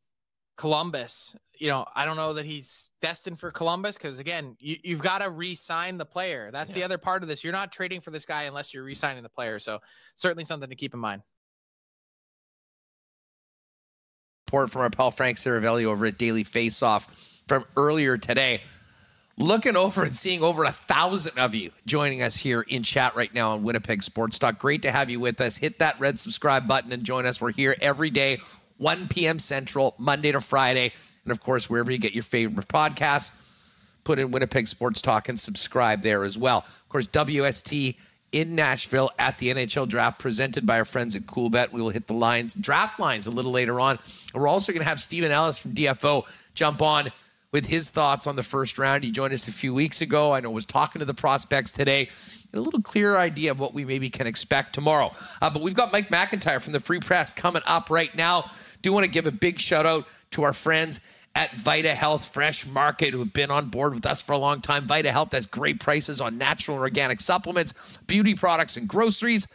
Columbus, you know, I don't know that he's destined for Columbus because again, you, have got to re-sign the player. That's yeah. the other part of this. You're not trading for this guy unless you're re-signing the player. So certainly something to keep in mind. Report from our pal Frank Seravalli over at Daily Faceoff from earlier today looking over and seeing over a thousand of you joining us here in chat right now on Winnipeg Sports Talk. Great to have you with us. Hit that red subscribe button and join us. We're here every day, 1 p.m. Central, Monday to Friday. And of course, wherever you get your favorite podcasts, put in Winnipeg Sports Talk and subscribe there as well. Of course, WST in Nashville at the NHL draft presented by our friends at Coolbet. We will hit the lines, draft lines a little later on. We're also going to have Steven Ellis from DFO jump on with his thoughts on the first round. He joined us a few weeks ago. I know was talking to the prospects today. A little clearer idea of what we maybe can expect tomorrow. Uh, but we've got Mike McIntyre from the Free Press coming up right now. Do want to give a big shout out to our friends at Vita Health Fresh Market, who have been on board with us for a long time. Vita Health has great prices on natural and organic supplements, beauty products, and groceries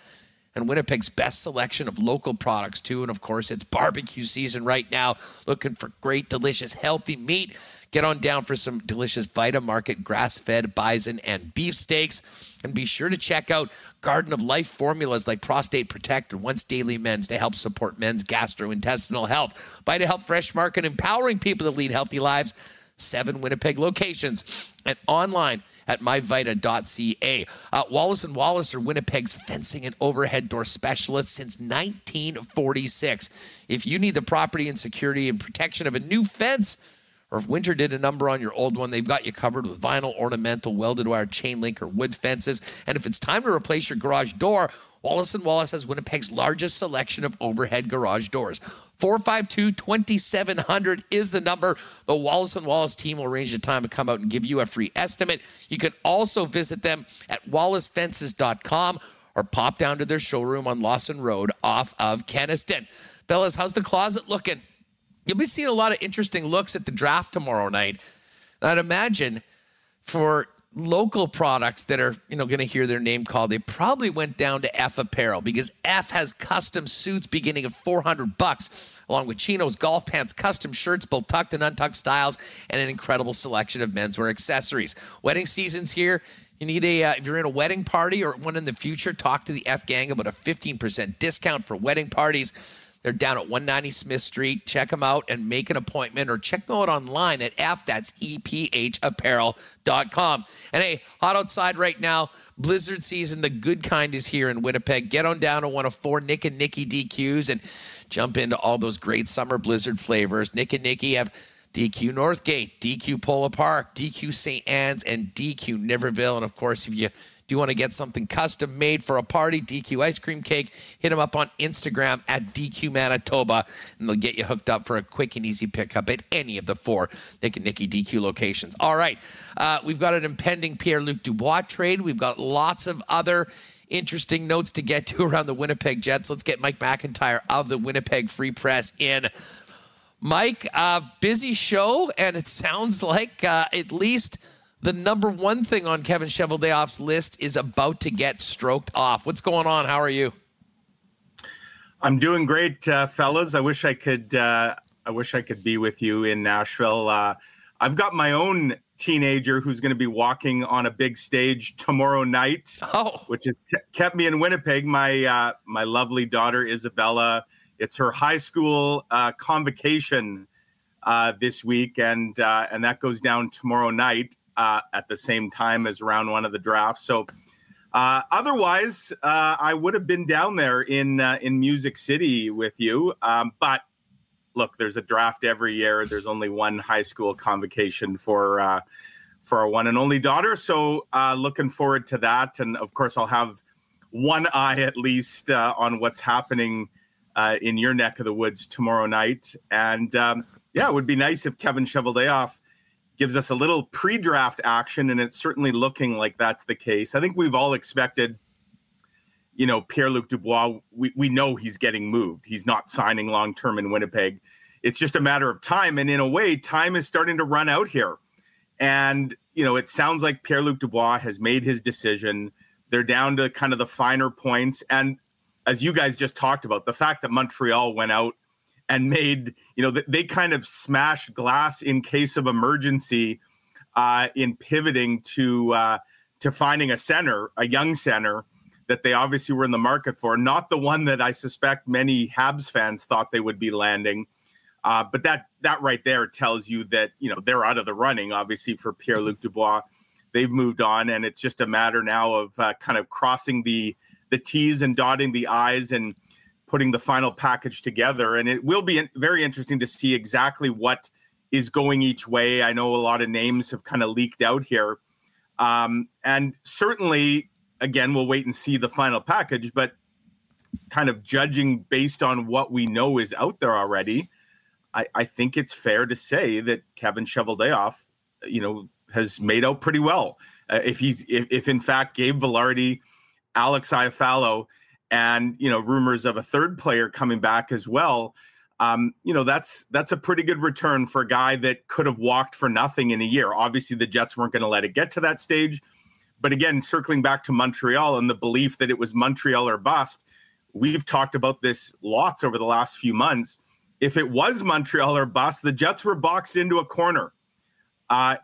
and Winnipeg's best selection of local products, too. And of course, it's barbecue season right now. Looking for great, delicious, healthy meat. Get on down for some delicious Vita Market grass fed bison and beef steaks. And be sure to check out Garden of Life formulas like Prostate Protect and Once Daily Men's to help support men's gastrointestinal health. Vita Health Fresh Market, empowering people to lead healthy lives. Seven Winnipeg locations and online at myvita.ca. Uh, Wallace and Wallace are Winnipeg's fencing and overhead door specialists since 1946. If you need the property and security and protection of a new fence, or if winter did a number on your old one, they've got you covered with vinyl, ornamental, welded wire, chain link, or wood fences. And if it's time to replace your garage door, Wallace & Wallace has Winnipeg's largest selection of overhead garage doors. 452-2700 is the number. The Wallace & Wallace team will arrange a time to come out and give you a free estimate. You can also visit them at wallacefences.com or pop down to their showroom on Lawson Road off of Kenaston. Fellas, how's the closet looking? You'll be seeing a lot of interesting looks at the draft tomorrow night. I'd imagine for local products that are, you know, going to hear their name called, they probably went down to F Apparel because F has custom suits beginning at 400 bucks, along with chinos, golf pants, custom shirts, both tucked and untucked styles, and an incredible selection of menswear accessories. Wedding season's here. You need a, uh, if you're in a wedding party or one in the future, talk to the F Gang about a 15% discount for wedding parties. They're down at 190 Smith Street. Check them out and make an appointment or check them out online at F, that's EPHapparel.com. And hey, hot outside right now. Blizzard season, the good kind is here in Winnipeg. Get on down to one of four Nick and Nicky DQs and jump into all those great summer Blizzard flavors. Nick and Nicky have DQ Northgate, DQ Polo Park, DQ St. Anne's, and DQ Niverville. And of course, if you do you want to get something custom made for a party? DQ Ice Cream Cake. Hit them up on Instagram at DQ Manitoba, and they'll get you hooked up for a quick and easy pickup at any of the four Nick and Nicky DQ locations. All right, uh, we've got an impending Pierre Luc Dubois trade. We've got lots of other interesting notes to get to around the Winnipeg Jets. Let's get Mike McIntyre of the Winnipeg Free Press in. Mike, uh, busy show, and it sounds like uh, at least the number one thing on Kevin Cheveldayoff's list is about to get stroked off. What's going on? How are you? I'm doing great, uh, fellas. I wish I could. Uh, I wish I could be with you in Nashville. Uh, I've got my own teenager who's going to be walking on a big stage tomorrow night, oh. which has kept me in Winnipeg. My uh, my lovely daughter Isabella. It's her high school uh, convocation uh, this week, and and that goes down tomorrow night uh, at the same time as round one of the draft. So uh, otherwise, uh, I would have been down there in uh, in Music City with you. Um, but look, there's a draft every year. There's only one high school convocation for uh, for our one and only daughter. So uh, looking forward to that. And of course, I'll have one eye at least on what's happening in your neck of the woods tomorrow night. And um, yeah, it would be nice if Kevin Cheveldayoff gives us a little pre-draft action, and it's certainly looking like that's the case. I think we've all expected, you know, Pierre-Luc Dubois. We we know he's getting moved. He's not signing long term in Winnipeg. It's just a matter of time, and in a way, time is starting to run out here. And you know, it sounds like Pierre-Luc Dubois has made his decision. They're down to kind of the finer points, and as you guys just talked about, the fact that Montreal went out and made you know they kind of smashed glass in case of emergency uh, in pivoting to uh, to finding a center, a young center that they obviously were in the market for, not the one that I suspect many Habs fans thought they would be landing. Uh, but that that right there tells you that you know they're out of the running. Obviously for Pierre Luc Dubois, they've moved on, and it's just a matter now of uh, kind of crossing the the T's and dotting the I's and putting the final package together. And it will be very interesting to see exactly what is going each way. I know a lot of names have kind of leaked out here. Um, and certainly, again, we'll wait and see the final package, but kind of judging based on what we know is out there already, I, I think it's fair to say that Kevin Cheveldayoff, you know, has made out pretty well. Uh, if he's, if, if in fact Gabe Vilardi, Alex Iafallo, and you know rumors of a third player coming back as well. Um, you know that's that's a pretty good return for a guy that could have walked for nothing in a year. Obviously, the Jets weren't going to let it get to that stage, but again, circling back to Montreal and the belief that it was Montreal or bust, we've talked about this lots over the last few months. If it was Montreal or bust, the Jets were boxed into a corner. Uh,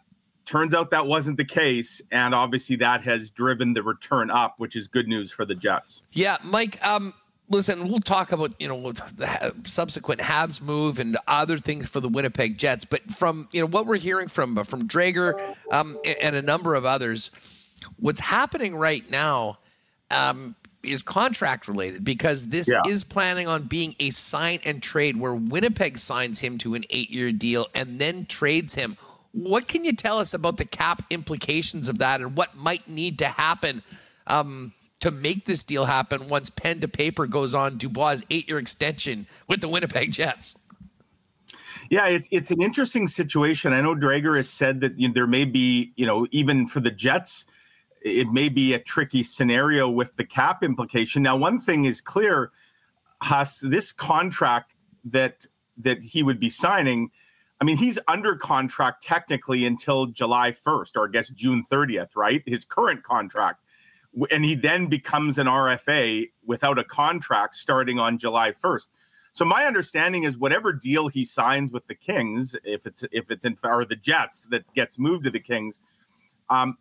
Turns out that wasn't the case, and obviously that has driven the return up, which is good news for the Jets. Yeah, Mike. Um, listen, we'll talk about you know the subsequent Habs move and other things for the Winnipeg Jets, but from you know what we're hearing from from Dreger um, and a number of others, what's happening right now. Um, is contract related because this yeah. is planning on being a sign and trade where Winnipeg signs him to an eight year deal and then trades him what can you tell us about the cap implications of that and what might need to happen? Um, to make this deal happen once pen to paper goes on Dubois' eight year extension with the Winnipeg Jets. Yeah, it's it's an interesting situation. I know Dreger has said that you know, there may be, you know, even for the Jets, it may be a tricky scenario with the cap implication. Now, one thing is clear, Huss, this contract that that he would be signing, I mean, he's under contract technically until July 1st, or I guess June 30th, right? His current contract. And he then becomes an RFA without a contract starting on July 1st. So my understanding is whatever deal he signs with the Kings, if it's if it's in or the Jets that gets moved to the Kings, um,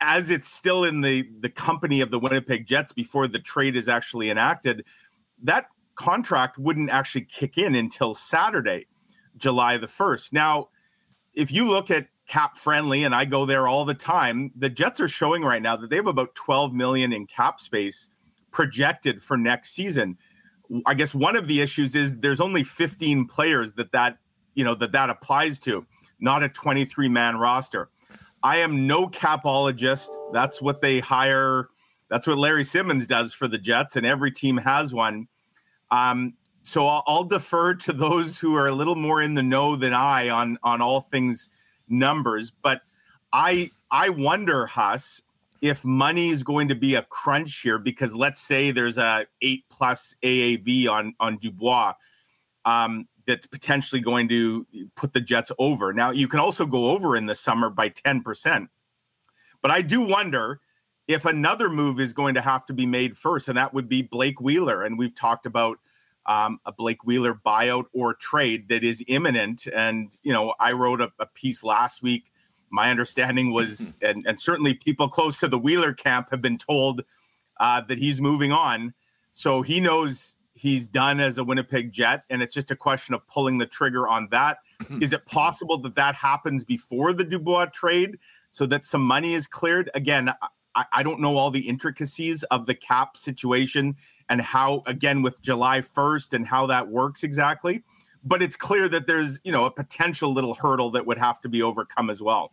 as it's still in the the company of the Winnipeg Jets before the trade is actually enacted, that contract wouldn't actually kick in until Saturday, July the 1st. Now, if you look at cap friendly and I go there all the time, the Jets are showing right now that they have about 12 million in cap space projected for next season. I guess one of the issues is there's only 15 players that that you know that that applies to, not a 23 man roster. I am no capologist. That's what they hire. That's what Larry Simmons does for the Jets, and every team has one. Um, so I'll, I'll defer to those who are a little more in the know than I on on all things numbers. But I I wonder, Huss, if money is going to be a crunch here because let's say there's a eight plus AAV on on Dubois um, that's potentially going to put the Jets over. Now you can also go over in the summer by ten percent, but I do wonder if another move is going to have to be made first, and that would be Blake Wheeler. And we've talked about um, a Blake Wheeler buyout or trade that is imminent. And you know, I wrote a, a piece last week my understanding was, and, and certainly people close to the Wheeler camp have been told uh, that he's moving on. So he knows he's done as a Winnipeg Jet, and it's just a question of pulling the trigger on that. is it possible that that happens before the Dubois trade so that some money is cleared? Again, I, I don't know all the intricacies of the cap situation and how, again, with July 1st and how that works exactly but it's clear that there's you know a potential little hurdle that would have to be overcome as well.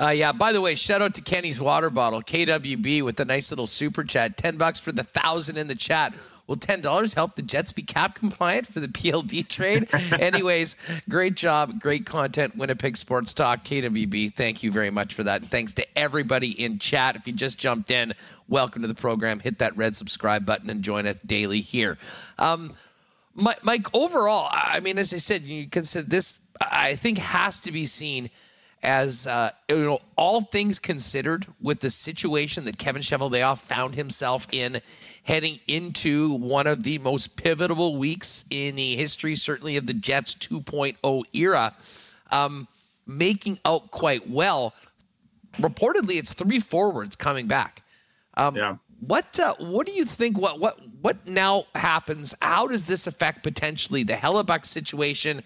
Uh, yeah. By the way, shout out to Kenny's water bottle, KWB, with the nice little super chat. Ten bucks for the thousand in the chat. Will ten dollars help the Jets be cap compliant for the PLD trade? Anyways, great job, great content. Winnipeg Sports Talk, KWB. Thank you very much for that. And thanks to everybody in chat. If you just jumped in, welcome to the program. Hit that red subscribe button and join us daily here. Um, Mike, overall, I mean, as I said, you consider this, I think, has to be seen as, uh, you know, all things considered with the situation that Kevin Cheveldayoff found himself in heading into one of the most pivotal weeks in the history, certainly of the Jets 2.0 era, um, making out quite well. Reportedly, it's three forwards coming back. Um, yeah. What uh, what do you think? What what what now happens? How does this affect potentially the Hellebuyck situation?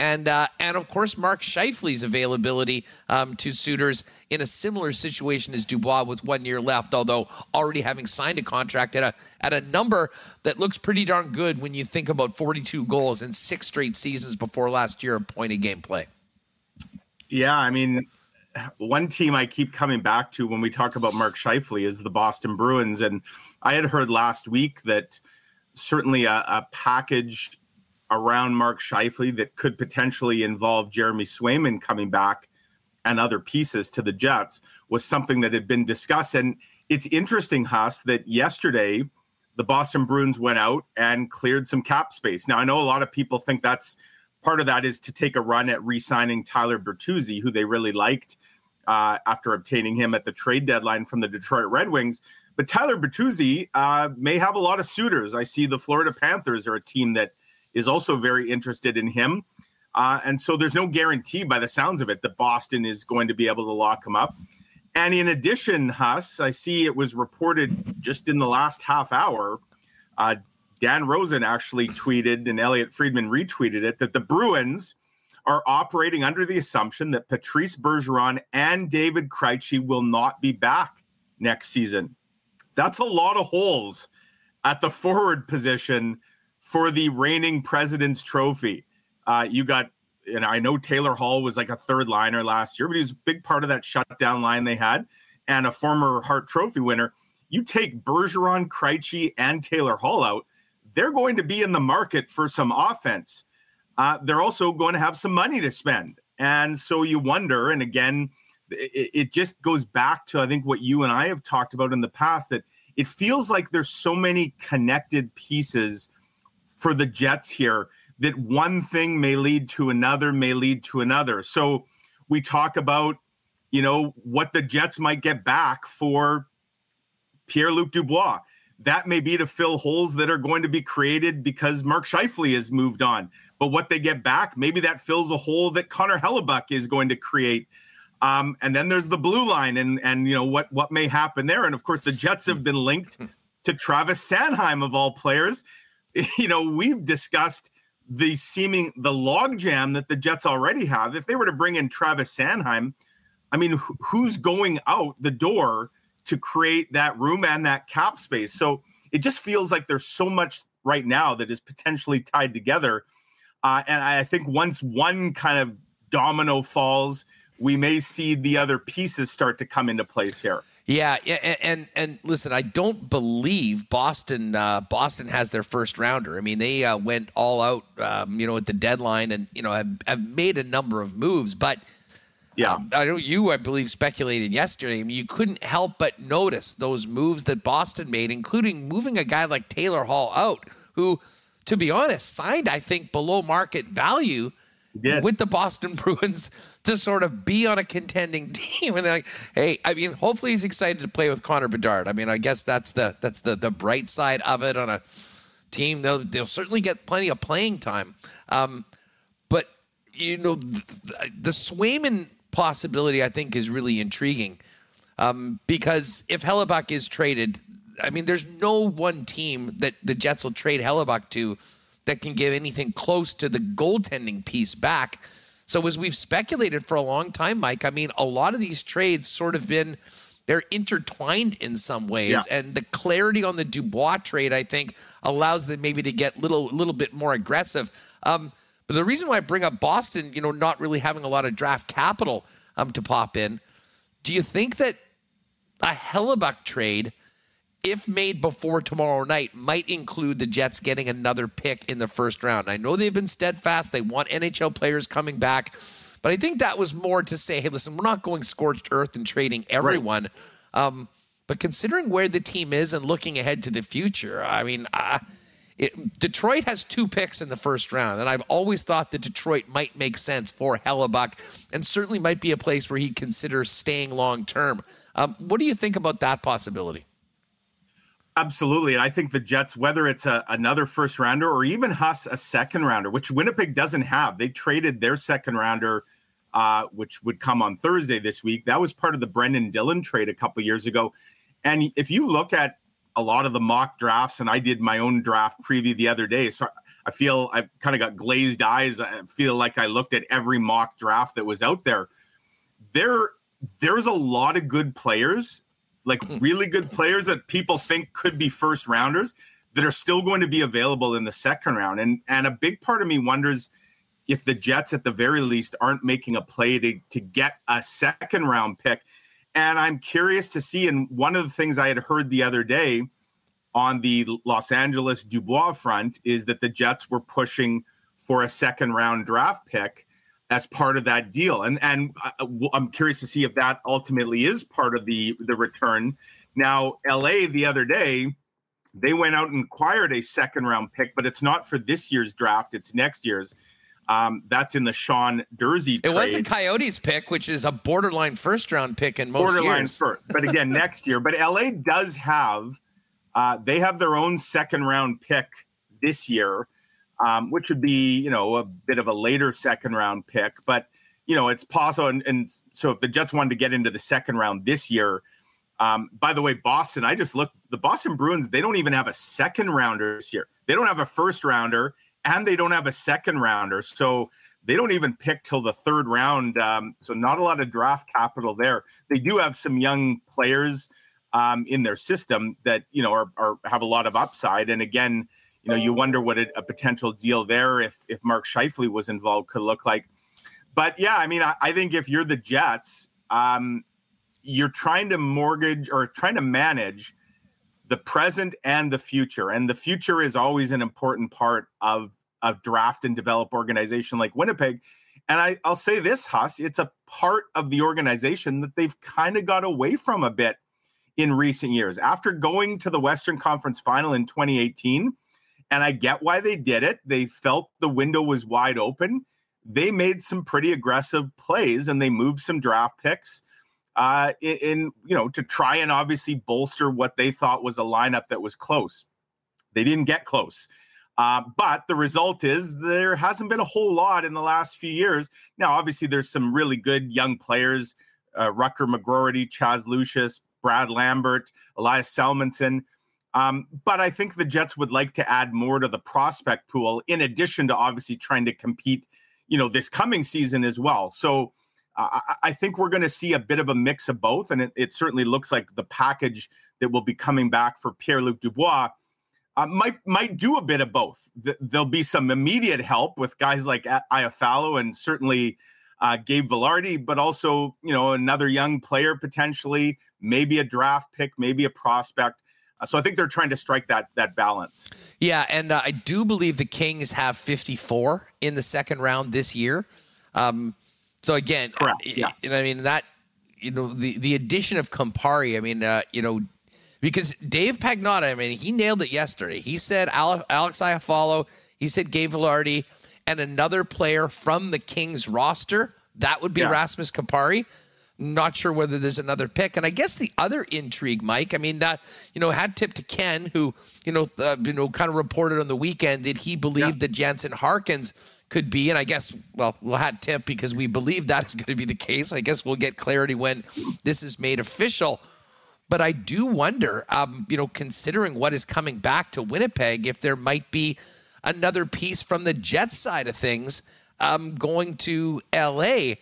And uh, and of course, Mark Scheifele's availability um, to suitors in a similar situation as Dubois with one year left, although already having signed a contract at a at a number that looks pretty darn good when you think about 42 goals in six straight seasons before last year of point of game play. Yeah, I mean, one team I keep coming back to when we talk about Mark Scheifele is the Boston Bruins, and I had heard last week that certainly a, a package around Mark Scheifele that could potentially involve Jeremy Swayman coming back and other pieces to the Jets was something that had been discussed. And it's interesting, Huss, that yesterday the Boston Bruins went out and cleared some cap space. Now I know a lot of people think that's part of that is to take a run at re-signing Tyler Bertuzzi, who they really liked uh, after obtaining him at the trade deadline from the Detroit Red Wings. But Tyler Bertuzzi uh, may have a lot of suitors. I see the Florida Panthers are a team that is also very interested in him. Uh, and so there's no guarantee by the sounds of it that Boston is going to be able to lock him up. And in addition, Huss, I see it was reported just in the last half hour. Uh, Dan Rosen actually tweeted and Elliot Friedman retweeted it that the Bruins are operating under the assumption that Patrice Bergeron and David Krejci will not be back next season. That's a lot of holes at the forward position for the reigning President's Trophy. Uh, you got, and I know Taylor Hall was like a third liner last year, but he was a big part of that shutdown line they had and a former Hart Trophy winner you take Bergeron, Krejci, and Taylor Hall out, they're going to be in the market for some offense. Uh, they're also going to have some money to spend. And so you wonder, and again, it, it just goes back to, I think, what you and I have talked about in the past that it feels like there's so many connected pieces for the Jets here that one thing may lead to another, may lead to another. So we talk about, you know, what the Jets might get back for Pierre Luc Dubois. That may be to fill holes that are going to be created because Mark Scheifele has moved on. But what they get back, maybe that fills a hole that Connor Hellebuyck is going to create. Um, and then there's the blue line, and and you know what what may happen there. And of course, the Jets have been linked to Travis Sanheim of all players. You know, we've discussed the seeming the logjam that the Jets already have. If they were to bring in Travis Sanheim, I mean, who's going out the door to create that room and that cap space? So it just feels like there's so much right now that is potentially tied together. Uh, and I think once one kind of domino falls, we may see the other pieces start to come into place here. Yeah, and, and and, listen, I don't believe Boston. Uh, Boston has their first rounder. I mean, they uh, went all out, um, you know, at the deadline, and you know, have, have made a number of moves. But yeah, um, I know you, I believe, speculated yesterday. I mean, you couldn't help but notice those moves that Boston made, including moving a guy like Taylor Hall out, who, to be honest, signed I think below market value with the Boston Bruins to sort of be on a contending team. And like, hey, I mean, hopefully he's excited to play with Connor Bedard. I mean, I guess that's the that's the the bright side of it on a team. They'll they'll certainly get plenty of playing time. Um, but you know, the, the Swayman possibility I think is really intriguing. Um, because if Hellebuyck is traded, I mean, there's no one team that the Jets will trade Hellebuyck to that can give anything close to the goaltending piece back. So as we've speculated for a long time, Mike, I mean, a lot of these trades sort of been they're intertwined in some ways, yeah. and the clarity on the Dubois trade, I think, allows them maybe to get little little bit more aggressive. Um, but the reason why I bring up Boston, you know, not really having a lot of draft capital um, to pop in, do you think that a Hellebuyck trade if made before tomorrow night, might include the Jets getting another pick in the first round. I know they've been steadfast. They want NHL players coming back. But I think that was more to say, hey, listen, we're not going scorched earth and trading everyone. Right. Um, but considering where the team is and looking ahead to the future, I mean, uh, it, Detroit has two picks in the first round, and I've always thought that Detroit might make sense for Hellebuyck, and certainly might be a place where he'd consider staying long term. Um, what do you think about that possibility? Absolutely. And I think the Jets, whether it's a, another first rounder or even Huss a second rounder, which Winnipeg doesn't have, they traded their second rounder, uh, which would come on Thursday this week. That was part of the Brendan Dillon trade a couple years ago. And if you look at a lot of the mock drafts, and I did my own draft preview the other day, so I feel I've kind of got glazed eyes. I feel like I looked at every mock draft that was out there. There, there's a lot of good players like really good players that people think could be first rounders that are still going to be available in the second round. And and a big part of me wonders if the Jets at the very least aren't making a play to to get a second round pick. And I'm curious to see. And one of the things I had heard the other day on the Los Angeles Dubois front is that the Jets were pushing for a second round draft pick as part of that deal. And and I'm curious to see if that ultimately is part of the the return. Now, LA the other day, they went out and acquired a second round pick, but it's not for this year's draft; it's next year's. Um, that's in the Sean Durzi. It was a Coyotes pick, which is a borderline first round pick in most borderline years. first, but again next year. But LA does have, uh, they have their own second round pick this year um, which would be you know a bit of a later second round pick. But you know it's possible, and, and so if the Jets wanted to get into the second round this year. Um, by the way, Boston, I just looked. The Boston Bruins, they don't even have a second rounder this year. They don't have a first rounder, and they don't have a second rounder. So they don't even pick till the third round. Um, so not a lot of draft capital there. They do have some young players um, in their system that you know are, are have a lot of upside. And again, you know, you wonder what a, a potential deal there if if Mark Scheifele was involved could look like. But yeah, I mean, I, I think if you're the Jets, um, you're trying to mortgage or trying to manage the present and the future. And the future is always an important part of a draft and develop organization like Winnipeg. And I, I'll say this, Huss, it's a part of the organization that they've kind of got away from a bit in recent years. After going to the Western Conference final in 2018, and I get why they did it, they felt the window was wide open. They made some pretty aggressive plays and they moved some draft picks uh, in, in, you know, to try and obviously bolster what they thought was a lineup that was close. They didn't get close. Uh, but the result is there hasn't been a whole lot in the last few years. Now, obviously, there's some really good young players uh, Rutger McGroarty, Chaz Lucius, Brad Lambert, Elias Salomonsson. Um, but I think the Jets would like to add more to the prospect pool in addition to obviously trying to compete, you know, this coming season as well. So uh, I think we're going to see a bit of a mix of both. And it, it certainly looks like the package that will be coming back for Pierre Luc Dubois uh, might might do a bit of both. Th- there'll be some immediate help with guys like Iafallo and certainly uh, Gabe Vilardi, but also you know another young player potentially, maybe a draft pick, maybe a prospect. Uh, so I think they're trying to strike that that balance. Yeah, and uh, I do believe the Kings have 54 in the second round this year. Um, so again, correct. Yes. I mean that you know the the addition of Kupari. I mean, uh, you know, because Dave Pagnotta, I mean, he nailed it yesterday. He said Alex Iafallo, he said Gabe Vilardi, and another player from the Kings roster. That would be yeah. Rasmus Kupari. Not sure whether there's another pick. And I guess the other intrigue, Mike, I mean, uh, you know, had tip to Ken, who, you know, uh, you know, kind of reported on the weekend that he believed yeah. that Jansen Harkins could be. And I guess, well, we'll tip because we believe that is going to be the case. I guess we'll get clarity when this is made official. But I do wonder, um, you know, considering what is coming back to Winnipeg, if there might be another piece from the Jets side of things um, going to LA.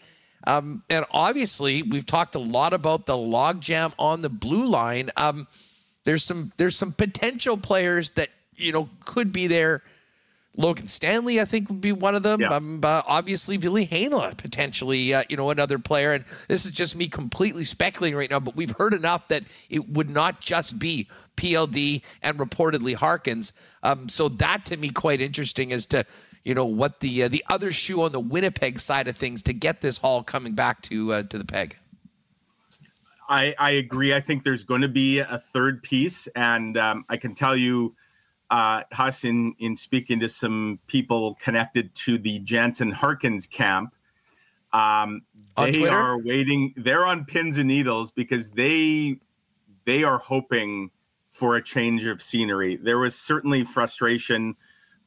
Um, and obviously, we've talked a lot about the logjam on the blue line. Um, there's some there's some potential players that you know could be there Logan Stanley, I think, would be one of them. Yes. Um, uh, obviously, Ville Heinola, potentially, uh, you know, another player. And this is just me completely speculating right now, but we've heard enough that it would not just be PLD and reportedly Harkins. Um, so that to me quite interesting as to you know what the uh, the other shoe on the Winnipeg side of things to get this haul coming back to uh, to the peg. I, I agree. I think there's going to be a third piece, and um, I can tell you uh, Huss in, in speaking to some people connected to the Jansen Harkins camp. Um, they are waiting. They're on pins and needles because they they are hoping for a change of scenery. There was certainly frustration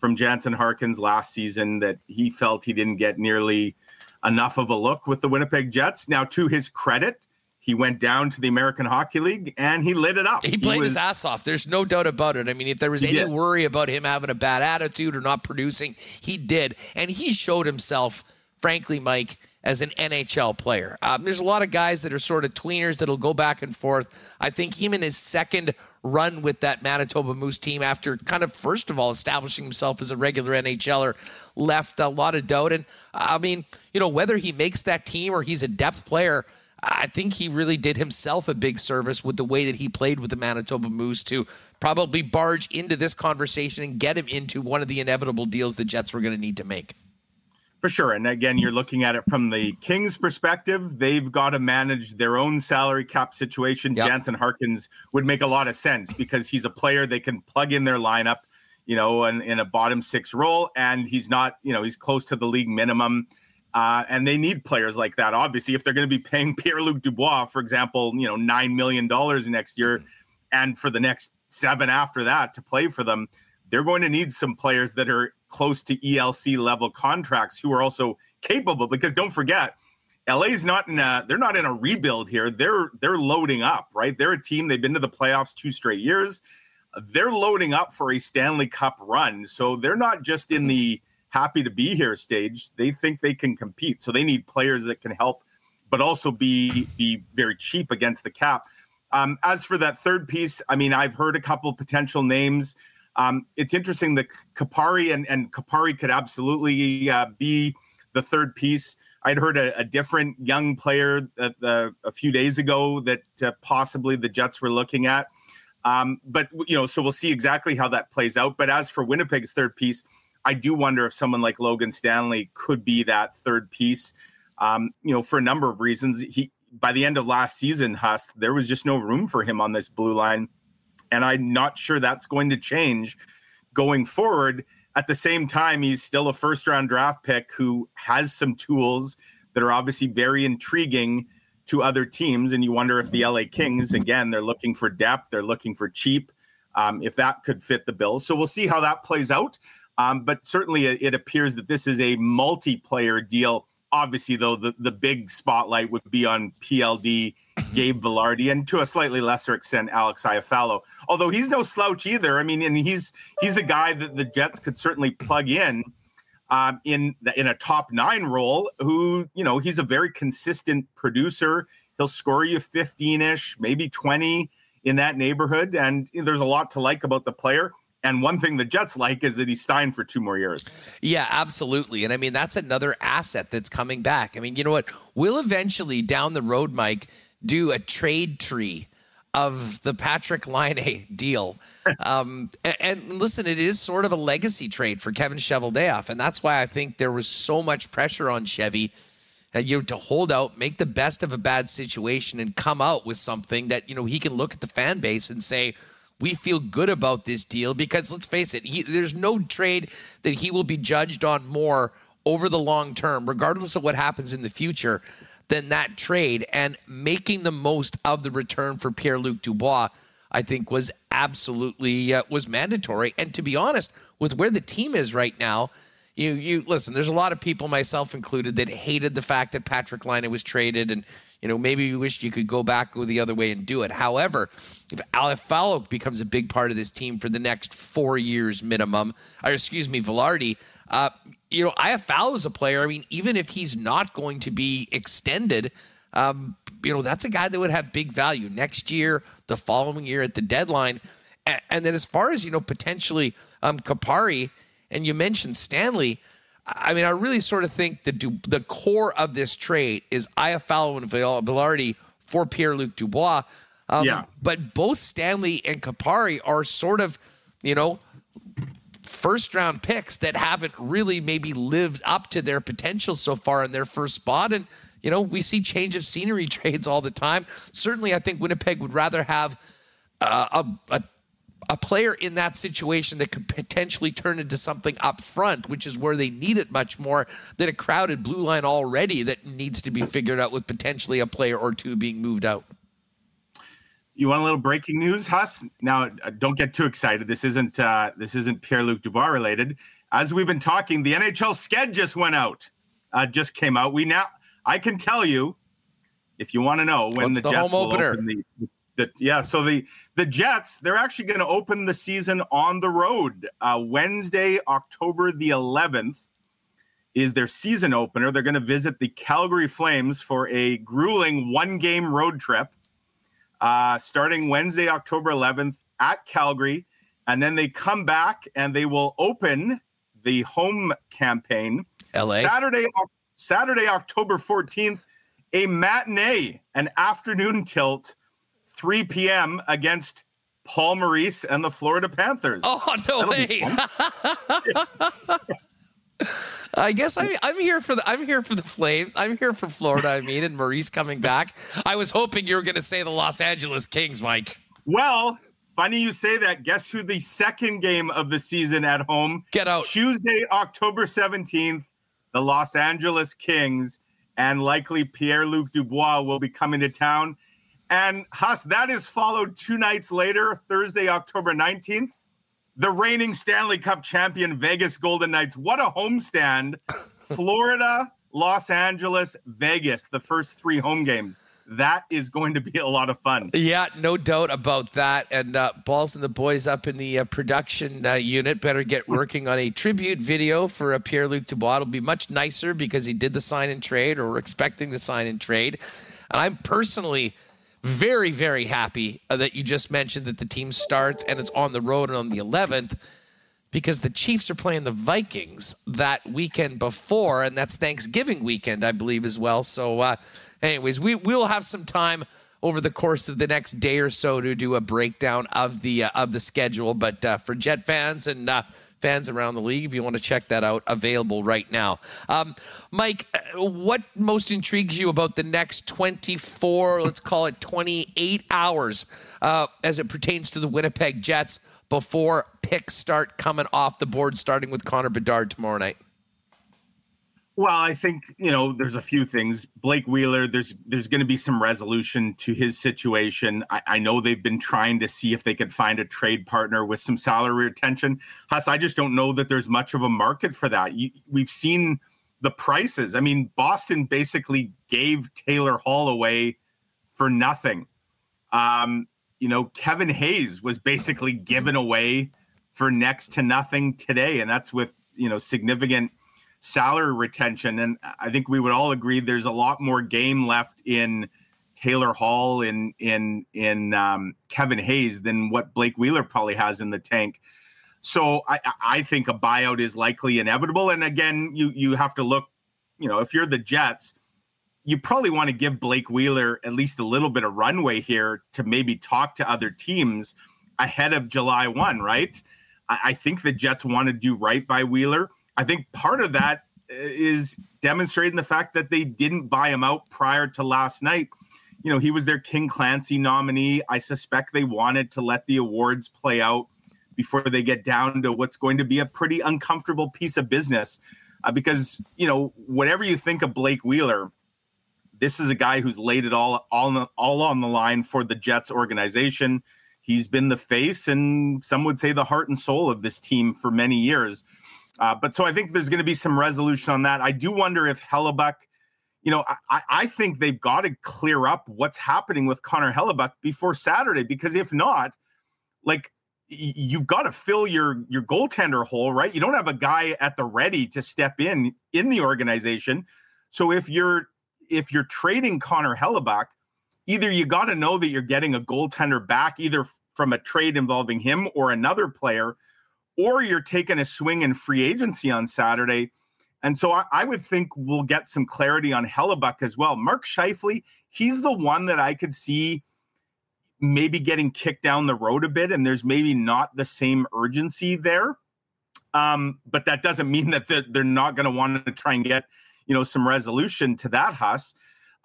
from Jansen Harkins last season that he felt he didn't get nearly enough of a look with the Winnipeg Jets. Now, to his credit, he went down to the American Hockey League and he lit it up. He played he was, his ass off. There's no doubt about it. I mean, if there was any did. worry about him having a bad attitude or not producing, he did. And he showed himself, frankly, Mike, as an NHL player. Um, there's a lot of guys that are sort of tweeners that'll go back and forth. I think him in his second run with that Manitoba Moose team after kind of first of all establishing himself as a regular NHLer left a lot of doubt. And I mean, you know, whether he makes that team or he's a depth player – I think he really did himself a big service with the way that he played with the Manitoba Moose to probably barge into this conversation and get him into one of the inevitable deals the Jets were going to need to make. For sure. And again, you're looking at it from the Kings' perspective. They've got to manage their own salary cap situation. Yep. Jansen Harkins would make a lot of sense because he's a player they can plug in their lineup, you know, in, in a bottom six role. And he's not, you know, he's close to the league minimum. Uh, and they need players like that. Obviously, if they're going to be paying Pierre Luc Dubois, for example, you know, nine million dollars next year, and for the next seven after that to play for them, they're going to need some players that are close to ELC level contracts who are also capable. Because don't forget, LA's not in a they're not in a rebuild here. They're they're loading up, right? They're a team. They've been to the playoffs two straight years. They're loading up for a Stanley Cup run, so they're not just in the happy to be here stage. They think they can compete, so they need players that can help, but also be be very cheap against the cap. Um, as for that third piece, I mean, I've heard a couple potential names. Um, it's interesting that Kupari and, and Kupari could absolutely uh, be the third piece. I'd heard a, a different young player that, uh, a few days ago that uh, possibly the Jets were looking at. Um, but you know, so we'll see exactly how that plays out. But as for Winnipeg's third piece, I do wonder if someone like Logan Stanley could be that third piece. Um, you know, for a number of reasons. He by the end of last season, Huss, there was just no room for him on this blue line, and I'm not sure that's going to change going forward. At the same time, he's still a first round draft pick who has some tools that are obviously very intriguing to other teams. And you wonder if the LA Kings, again, they're looking for depth, they're looking for cheap, um, if that could fit the bill. So we'll see how that plays out. Um, but certainly it, it appears that this is a multiplayer deal. Obviously, though, the, the big spotlight would be on PLD, Gabe Vilardi, and to a slightly lesser extent, Alex Iafallo. Although he's no slouch either. I mean, and he's he's a guy that the Jets could certainly plug in um, in the, in a top nine role. Who you know he's a very consistent producer. He'll score you 15 ish, maybe 20 in that neighborhood, and you know, there's a lot to like about the player. And one thing the Jets like is that he's signed for two more years. Yeah, absolutely. And I mean, that's another asset that's coming back. I mean, you know what? We'll eventually down the road, Mike, do a trade tree of the Patrick Laine deal. Um, and, and, listen, it is sort of a legacy trade for Kevin Cheveldayoff, and that's why I think there was so much pressure on Chevy. Uh, you know, to hold out, make the best of a bad situation, and come out with something that you know he can look at the fan base and say, "We feel good about this deal." Because let's face it, he, there's no trade that he will be judged on more over the long term, regardless of what happens in the future than that trade. And making the most of the return for Pierre-Luc Dubois I think was absolutely uh, was mandatory. And to be honest with where the team is right now you you listen there's a lot of people myself included that hated the fact that Patrick Laine was traded and you know maybe you wish you could go back the other way and do it. However if Iafallo becomes a big part of this team for the next 4 years minimum or excuse me Vilardi uh, you know, Iafallo is a player. I mean, even if he's not going to be extended, um, you know, that's a guy that would have big value next year, the following year at the deadline. And, and then as far as, you know, potentially um, Kupari, and you mentioned Stanley, I mean, I really sort of think the the core of this trade is Iafallo and Vilardi for Pierre-Luc Dubois. Um, yeah. But both Stanley and Kupari are sort of, you know, first round picks that haven't really maybe lived up to their potential so far in their first spot. And, you know, we see change of scenery trades all the time. Certainly, I think Winnipeg would rather have uh, a, a a player in that situation that could potentially turn into something up front, which is where they need it much more than a crowded blue line already that needs to be figured out with potentially a player or two being moved out. You want a little breaking news, Huss? Now, uh, don't get too excited. This isn't uh, this isn't Pierre Luc Dubois related. As we've been talking, the NHL sked just went out, uh, just came out. We now I can tell you, if you want to know when What's the, the Jets home opener. The, the, yeah, so the the Jets they're actually going to open the season on the road. Uh, Wednesday, October the 11th, is their season opener. They're going to visit the Calgary Flames for a grueling one game road trip uh, starting Wednesday, October 11th at Calgary. And then they come back and they will open the home campaign LA. Saturday, Saturday, October 14th, a matinee, an afternoon tilt, 3 p.m. against Paul Maurice and the Florida Panthers. Oh, no That'll way. I guess I'm I'm here for the I'm here for the Flames. I'm here for Florida. I mean, and Maurice coming back. I was hoping you were going to say the Los Angeles Kings, Mike. Well, funny you say that. Guess who the second game of the season at home? Get out Tuesday, October seventeenth. The Los Angeles Kings and likely Pierre Luc Dubois will be coming to town. And Huss, that is followed two nights later, Thursday, October nineteenth the reigning Stanley Cup champion Vegas Golden Knights. What a homestand. Florida, Los Angeles, Vegas, the first three home games. That is going to be a lot of fun. Yeah, no doubt about that. And uh, Balls and the boys up in the uh, production uh, unit better get working on a tribute video for uh, Pierre Luc Dubois. It'll be much nicer because he did the sign and trade or we're expecting the sign and trade. And I'm personally very, very happy uh, that you just mentioned that the team starts and it's on the road and on the 11th because the Chiefs are playing the Vikings that weekend before, and that's Thanksgiving weekend, I believe, as well. So, uh, anyways, we will have some time over the course of the next day or so to do a breakdown of the uh, of the schedule. But uh, for Jet fans and uh, fans around the league, if you want to check that out, available right now. Um, Mike, uh, what most intrigues you about the next 24, let's call it 28 hours, uh, as it pertains to the Winnipeg Jets before picks start coming off the board, starting with Connor Bedard tomorrow night? Well, I think you know there's a few things. Blake Wheeler, there's there's going to be some resolution to his situation. I, I, know they've been trying to see if they could find a trade partner with some salary retention. Huss, I just don't know that there's much of a market for that. You, we've seen the prices. I mean, Boston basically gave Taylor Hall away for nothing. Um, you know, Kevin Hayes was basically given away for next to nothing today, and that's with you know significant salary retention. And I think we would all agree there's a lot more game left in Taylor Hall in in in um, Kevin Hayes than what Blake Wheeler probably has in the tank. So I, I think a buyout is likely inevitable. And again, you you have to look, you know, if you're the Jets, you probably want to give Blake Wheeler at least a little bit of runway here to maybe talk to other teams ahead of July 1, right? I, I think the Jets want to do right by Wheeler. I think part of that uh, demonstrating the fact that they didn't buy him out prior to last night. You know, he was their King Clancy nominee. I suspect they wanted to let the awards play out before they get down to what's going to be a pretty uncomfortable piece of business. Uh, because, you know, whatever you think of Blake Wheeler, this is a guy who's laid it all all all on the line for the Jets organization. He's been the face and some would say the heart and soul of this team for many years. Uh, but so I think there's going to be some resolution on that. I do wonder if Hellebuyck, you know, I, I think they've got to clear up what's happening with Connor Hellebuck before Saturday, because if not, like you've got to fill your your goaltender hole, right? You don't have a guy at the ready to step in in the organization. So if you're if you're trading Connor Hellebuyck, either you got to know that you're getting a goaltender back, either from a trade involving him or another player or you're taking a swing in free agency on Saturday. And so I, I, would think we'll get some clarity on Hellebuyck as well. Mark Scheifele, he's the one that I could see maybe getting kicked down the road a bit, and there's maybe not the same urgency there. Um, but that doesn't mean that they're, they're not going to want to try and get, you know, some resolution to that, Huss.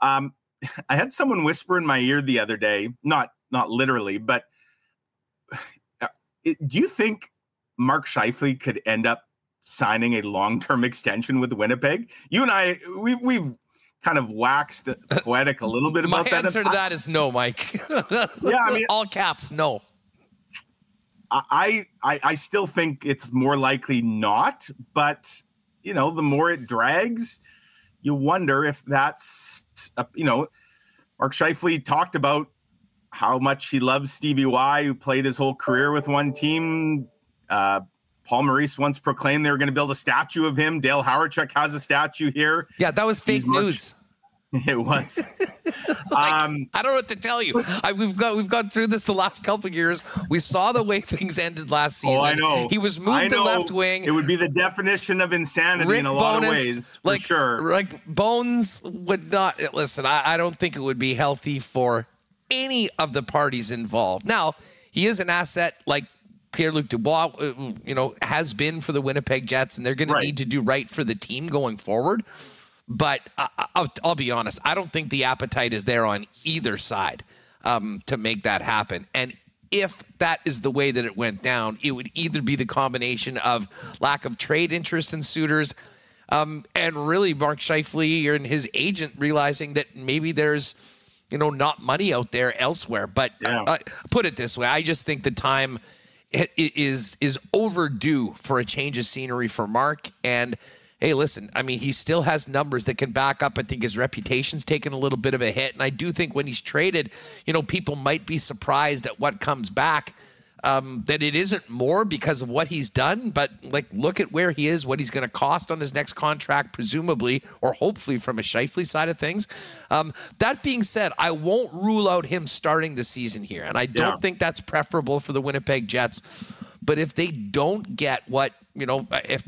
Um, I had someone whisper in my ear the other day, not not literally, but uh, do you think Mark Scheifele could end up signing a long-term extension with Winnipeg. You and I, we, we've kind of waxed uh, poetic a little bit about My that. My answer to that is no, Mike. yeah, I mean, all caps, no. I, I, I still think it's more likely not, but you know, the more it drags, you wonder if that's, a, you know, Mark Scheifele talked about how much he loves Stevie Y, who played his whole career with one team, uh, Paul Maurice once proclaimed they were going to build a statue of him. Dale Hawerchuk has a statue here. Yeah, that was fake news. It was. like, um, I don't know what to tell you. I, we've got we've gone through this the last couple years. We saw the way things ended last season. Oh, I know. He was moved to left wing. It would be the definition of insanity Rick in a lot of ways, for like, sure. Like Bones would not listen. I, I don't think it would be healthy for any of the parties involved. Now he is an asset like Pierre Luc Dubois, uh, you know, has been for the Winnipeg Jets, and they're going right. to need to do right for the team going forward. But I, will I'll be honest, I don't think the appetite is there on either side um, to make that happen. And if that is the way that it went down, it would either be the combination of lack of trade interest in suitors. Um, and really, Mark Scheifele and his agent realizing that maybe there's, you know, not money out there elsewhere. But yeah. uh, put it this way, I just think the time is is overdue for a change of scenery for Mark. And hey, listen, I mean, he still has numbers that can back up. I think his reputation's taken a little bit of a hit, and I do think when he's traded, you know, people might be surprised at what comes back um, that it isn't more because of what he's done, but like look at where he is, what he's going to cost on his next contract, presumably or hopefully from a Scheifele side of things. Um, that being said, I won't rule out him starting the season here, and I don't yeah. think that's preferable for the Winnipeg Jets. But if they don't get what you know, if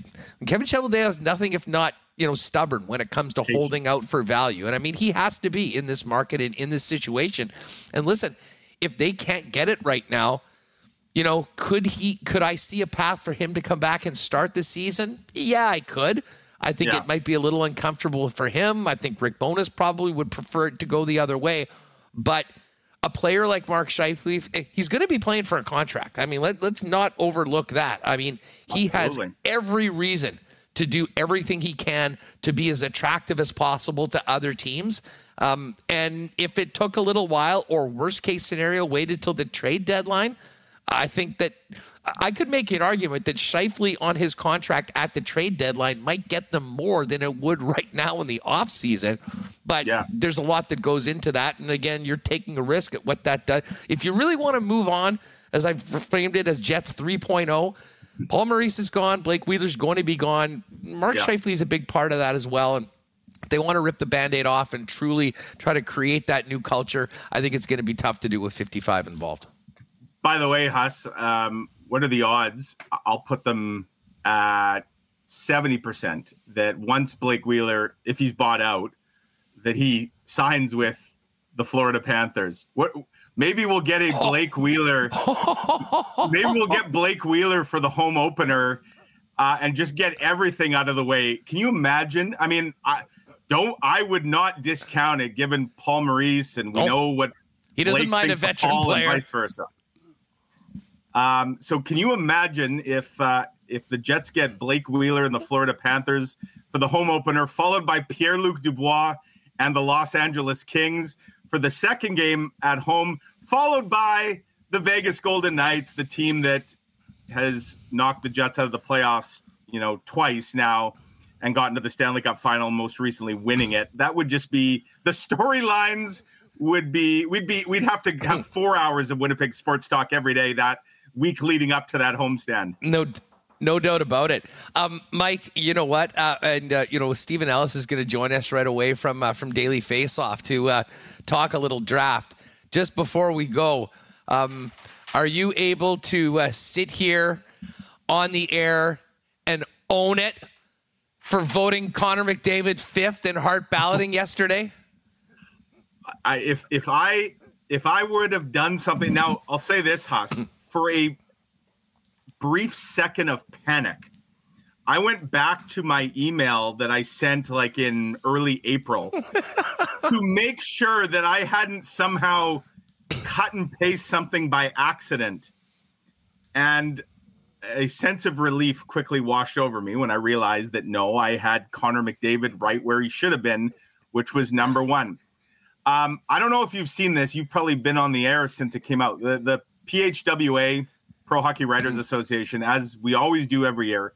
Kevin Cheveldayoff has nothing if not you know, stubborn when it comes to holding out for value. And I mean, he has to be in this market and in this situation. And listen, if they can't get it right now, you know, could he could I see a path for him to come back and start the season? Yeah, I could. I think yeah. it might be a little uncomfortable for him. I think Rick Bowness probably would prefer it to go the other way. But a player like Mark Scheifele, eh, he's going to be playing for a contract. I mean, let, let's not overlook that. I mean, he Absolutely. has every reason to do everything he can to be as attractive as possible to other teams. Um, and if it took a little while, or worst case scenario, waited till the trade deadline, I think that I could make an argument that Scheifele on his contract at the trade deadline might get them more than it would right now in the offseason. But yeah. there's a lot that goes into that. And again, you're taking a risk at what that does. If you really want to move on, as I've framed it as Jets 3.0, Paul Maurice is gone. Blake Wheeler's going to be gone. Mark yeah. Scheifele is a big part of that as well. And they want to rip the band-aid off and truly try to create that new culture. I think it's going to be tough to do with 55 involved. By the way, Huss, um, what are the odds? I'll put them at 70% that once Blake Wheeler, if he's bought out, that he signs with the Florida Panthers. What maybe we'll get a Blake Wheeler. maybe we'll get Blake Wheeler for the home opener uh, and just get everything out of the way. Can you imagine? I mean, I don't I would not discount it given Paul Maurice and we know what he doesn't Blake mind a veteran player. vice versa. Um, so can you imagine if uh, if the Jets get Blake Wheeler and the Florida Panthers for the home opener, followed by Pierre Luc Dubois and the Los Angeles Kings for the second game at home, followed by the Vegas Golden Knights, the team that has knocked the Jets out of the playoffs, you know, twice now and gotten to the Stanley Cup final, most recently winning it. That would just be the storylines would be we'd be we'd have to have four hours of Winnipeg sports talk every day. That week leading up to that homestand. No, no doubt about it. Um, Mike, you know what? Uh, and uh, you know, Steven Ellis is going to join us right away from uh, from Daily Faceoff to uh, talk a little draft. Just before we go, um, are you able to uh, sit here on the air and own it for voting Connor McDavid fifth in Hart balloting yesterday? I, if if I if I would have done something now, I'll say this, Huss for a brief second of panic, I went back to my email that I sent like in early April to make sure that I hadn't somehow cut and paste something by accident. And a sense of relief quickly washed over me when I realized that no, I had Connor McDavid right where he should have been, which was number one. Um, I don't know if you've seen this. You've probably been on the air since it came out. The, the PHWA, Pro Hockey Writers. Association, as we always do every year,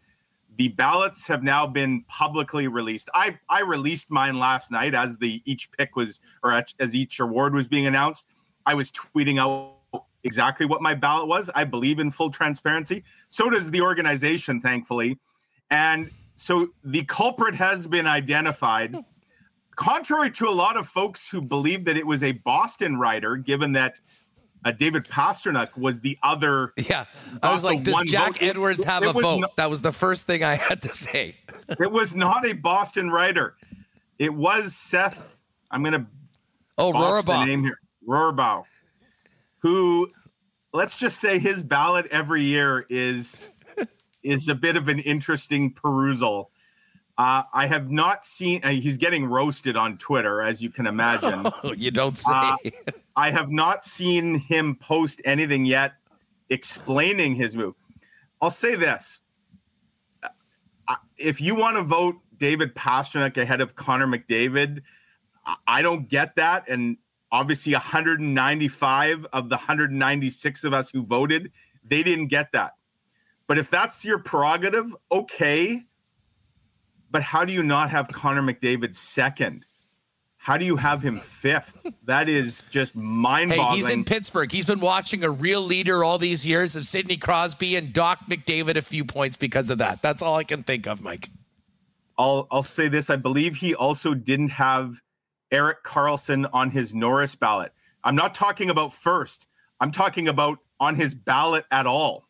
the ballots have now been publicly released. I I released mine last night as the each pick was or as each award was being announced. I was tweeting out exactly what my ballot was. I believe in full transparency. So does the organization, thankfully. And so the culprit has been identified. Hmm. Contrary to a lot of folks who believe that it was a Boston writer, given that uh, David Pastrnak was the other. Yeah, I was like, does Jack vote. Edwards have it, it a vote? that was the first thing I had to say. it was not a Boston writer. It was Seth. I'm gonna. Oh, Rorabaugh. name here, Rorabaugh, who, let's just say, his ballot every year is is a bit of an interesting perusal. Uh, I have not seen. Uh, he's getting roasted on Twitter, as you can imagine. you don't say. Uh, I have not seen him post anything yet explaining his move. I'll say this: uh, if you want to vote David Pastrnak ahead of Connor McDavid, I don't get that. And obviously, 195 of the 196 of us who voted, they didn't get that. But if that's your prerogative, okay but how do you not have Connor McDavid second? How do you have him fifth? That is just mind-boggling. Hey, he's in Pittsburgh. He's been watching a real leader all these years of Sidney Crosby and Doc McDavid a few points because of that. That's all I can think of, Mike. I'll I'll say this. I believe he also didn't have Erik Karlsson on his Norris ballot. I'm not talking about first. I'm talking about on his ballot at all.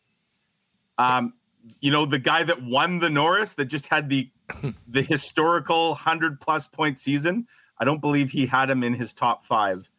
Um, you know, the guy that won the Norris that just had the the historical hundred plus point season. I don't believe he had him in his top five.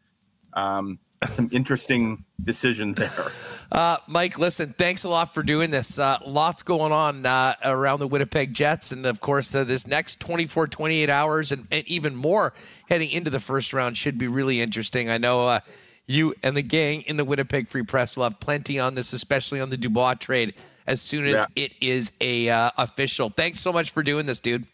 Um, some interesting decisions there. Uh, Mike, listen, thanks a lot for doing this. Uh, lots going on uh, around the Winnipeg Jets. And of course, uh, this next 24, 28 hours and, and, even more heading into the first round should be really interesting. I know uh, you and the gang in the Winnipeg Free Press will have plenty on this, especially on the Dubois trade as soon as yeah. it is a uh, official. Thanks so much for doing this, dude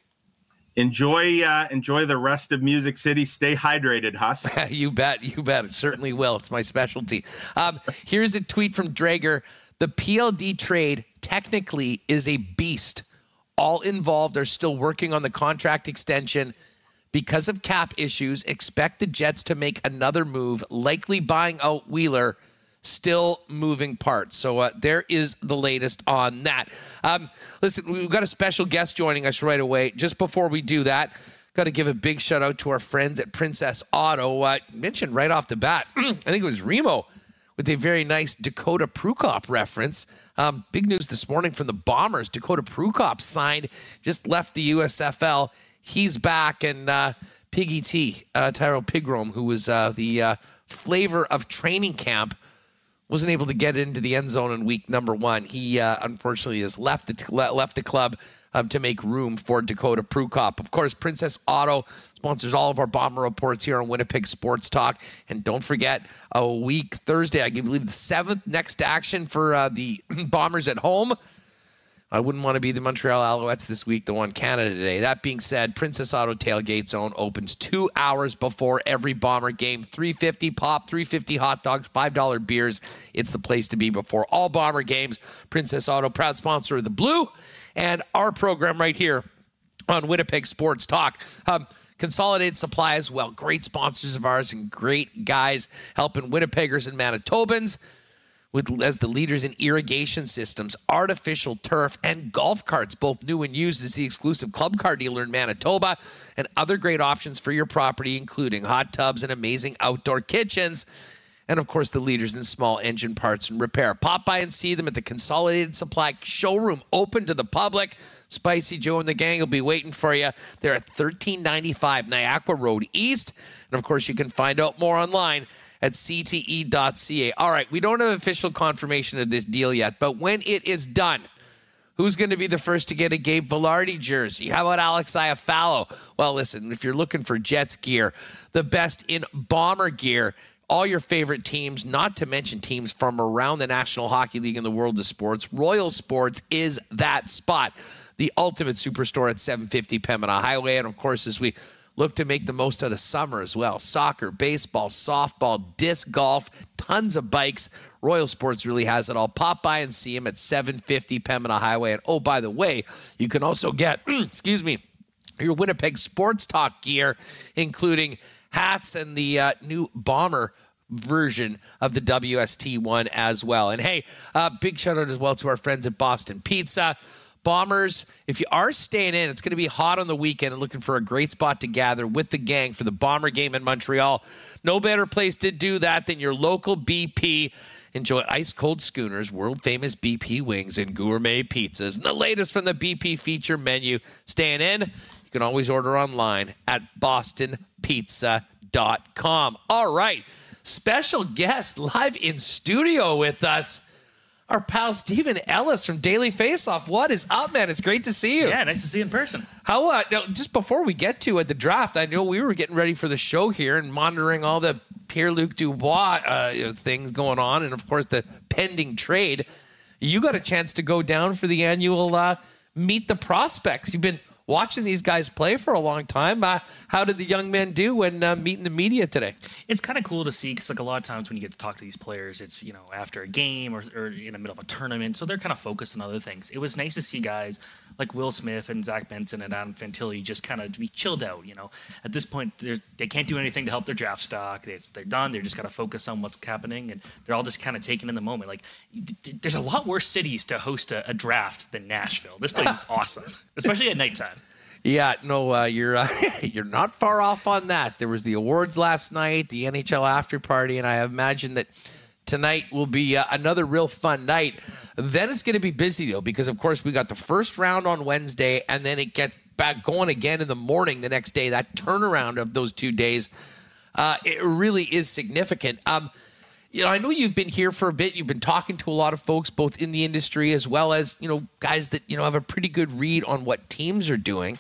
enjoy uh, enjoy the rest of Music City. Stay hydrated, Huss. you bet, you bet. It certainly will. It's my specialty. Um, here's a tweet from Dreger. The PLD trade technically is a beast. All involved are still working on the contract extension. Because of cap issues, expect the Jets to make another move, likely buying out Wheeler still moving parts. So uh, there is the latest on that. Um, listen, we've got a special guest joining us right away. Just before we do that, got to give a big shout out to our friends at Princess Auto. Uh, mentioned right off the bat, I think it was Remo with a very nice Dakota Prukop reference. Um, big news this morning from the Bombers. Dakota Prukop signed, just left the USFL. He's back, and uh, Piggy T, uh, Tyrrell Pigrome, who was uh, the uh, flavor of training camp wasn't able to get into the end zone in week number one. He uh, unfortunately has left the left the club um, to make room for Dakota Prukop. Of course, Princess Auto sponsors all of our bomber reports here on Winnipeg Sports Talk. And don't forget, a week Thursday, I believe the seventh next action for uh, the Bombers at home I wouldn't want to be the Montreal Alouettes this week to won Canada today. That being said, Princess Auto Tailgate Zone opens two hours before every Bomber game. 350 pop, 350 hot dogs, $5 beers. It's the place to be before all Bomber games. Princess Auto, proud sponsor of the Blue and our program right here on Winnipeg Sports Talk. Um, Consolidated Supply as well. Great sponsors of ours and great guys helping Winnipeggers and Manitobans with as the leaders in irrigation systems, artificial turf, and golf carts, both new and used, is the exclusive club car dealer in Manitoba, and other great options for your property, including hot tubs and amazing outdoor kitchens. And of course, the leaders in small engine parts and repair. Pop by and see them at the Consolidated Supply showroom, open to the public. Spicy Joe and the gang will be waiting for you. They're at 1395 Niagara Road East. And of course, you can find out more online at cte.ca. All right, we don't have official confirmation of this deal yet, but when it is done, Who's going to be the first to get a Gabe Vilardi jersey? How about Alex Iafallo? Well, listen, if you're looking for Jets gear, the best in bomber gear, all your favorite teams, not to mention teams from around the National Hockey League and the world of sports, Royal Sports is that spot. The ultimate superstore at 750 Pembina Highway. And of course, as we look to make the most out of summer as well. Soccer, baseball, softball, disc golf, tons of bikes. Royal Sports really has it all. Pop by and see him at 750 Pembina Highway. And oh, by the way, you can also get, excuse me, your Winnipeg Sports Talk gear, including hats and the uh, new bomber version of the WST one as well. And hey, uh, big shout out as well to our friends at Boston Pizza. Bombers, if you are staying in, it's going to be hot on the weekend and looking for a great spot to gather with the gang for the Bomber game in Montreal. No better place to do that than your local BP. Enjoy ice cold schooners, world famous BP wings, and gourmet pizzas. And the latest from the BP feature menu. Staying in, you can always order online at bostonpizza.com. All right, special guest live in studio with us our pal Steven Ellis from Daily Faceoff. What is up, man? It's great to see you. Yeah, nice to see you in person. How? Uh, now, just before we get to uh, the draft, I know we were getting ready for the show here and monitoring all the Pierre Luc Dubois uh, things going on, and of course the pending trade. You got a chance to go down for the annual uh, Meet the Prospects. You've been watching these guys play for a long time. Uh, how did the young men do when uh, meeting the media today? It's kind of cool to see because, like, a lot of times when you get to talk to these players, it's you know after a game or, or in the middle of a tournament, so they're kind of focused on other things. It was nice to see guys like Will Smith and Zach Benson and Adam Fantilli just kind of be chilled out. You know, at this point, they can't do anything to help their draft stock. It's, they're done. They're just got to focus on what's happening, and they're all just kind of taking in the moment. Like, there's a lot worse cities to host a, a draft than Nashville. This place is awesome, especially at nighttime. Yeah, no, uh, you're uh, you're not far off on that. There was the awards last night, the NHL after party, and I imagine that tonight will be uh, another real fun night. Then it's going to be busy though, because of course we got the first round on Wednesday, and then it gets back going again in the morning the next day. That turnaround of those two days, uh, it really is significant. Um, you know, I know you've been here for a bit. You've been talking to a lot of folks, both in the industry as well as you know guys that you know have a pretty good read on what teams are doing.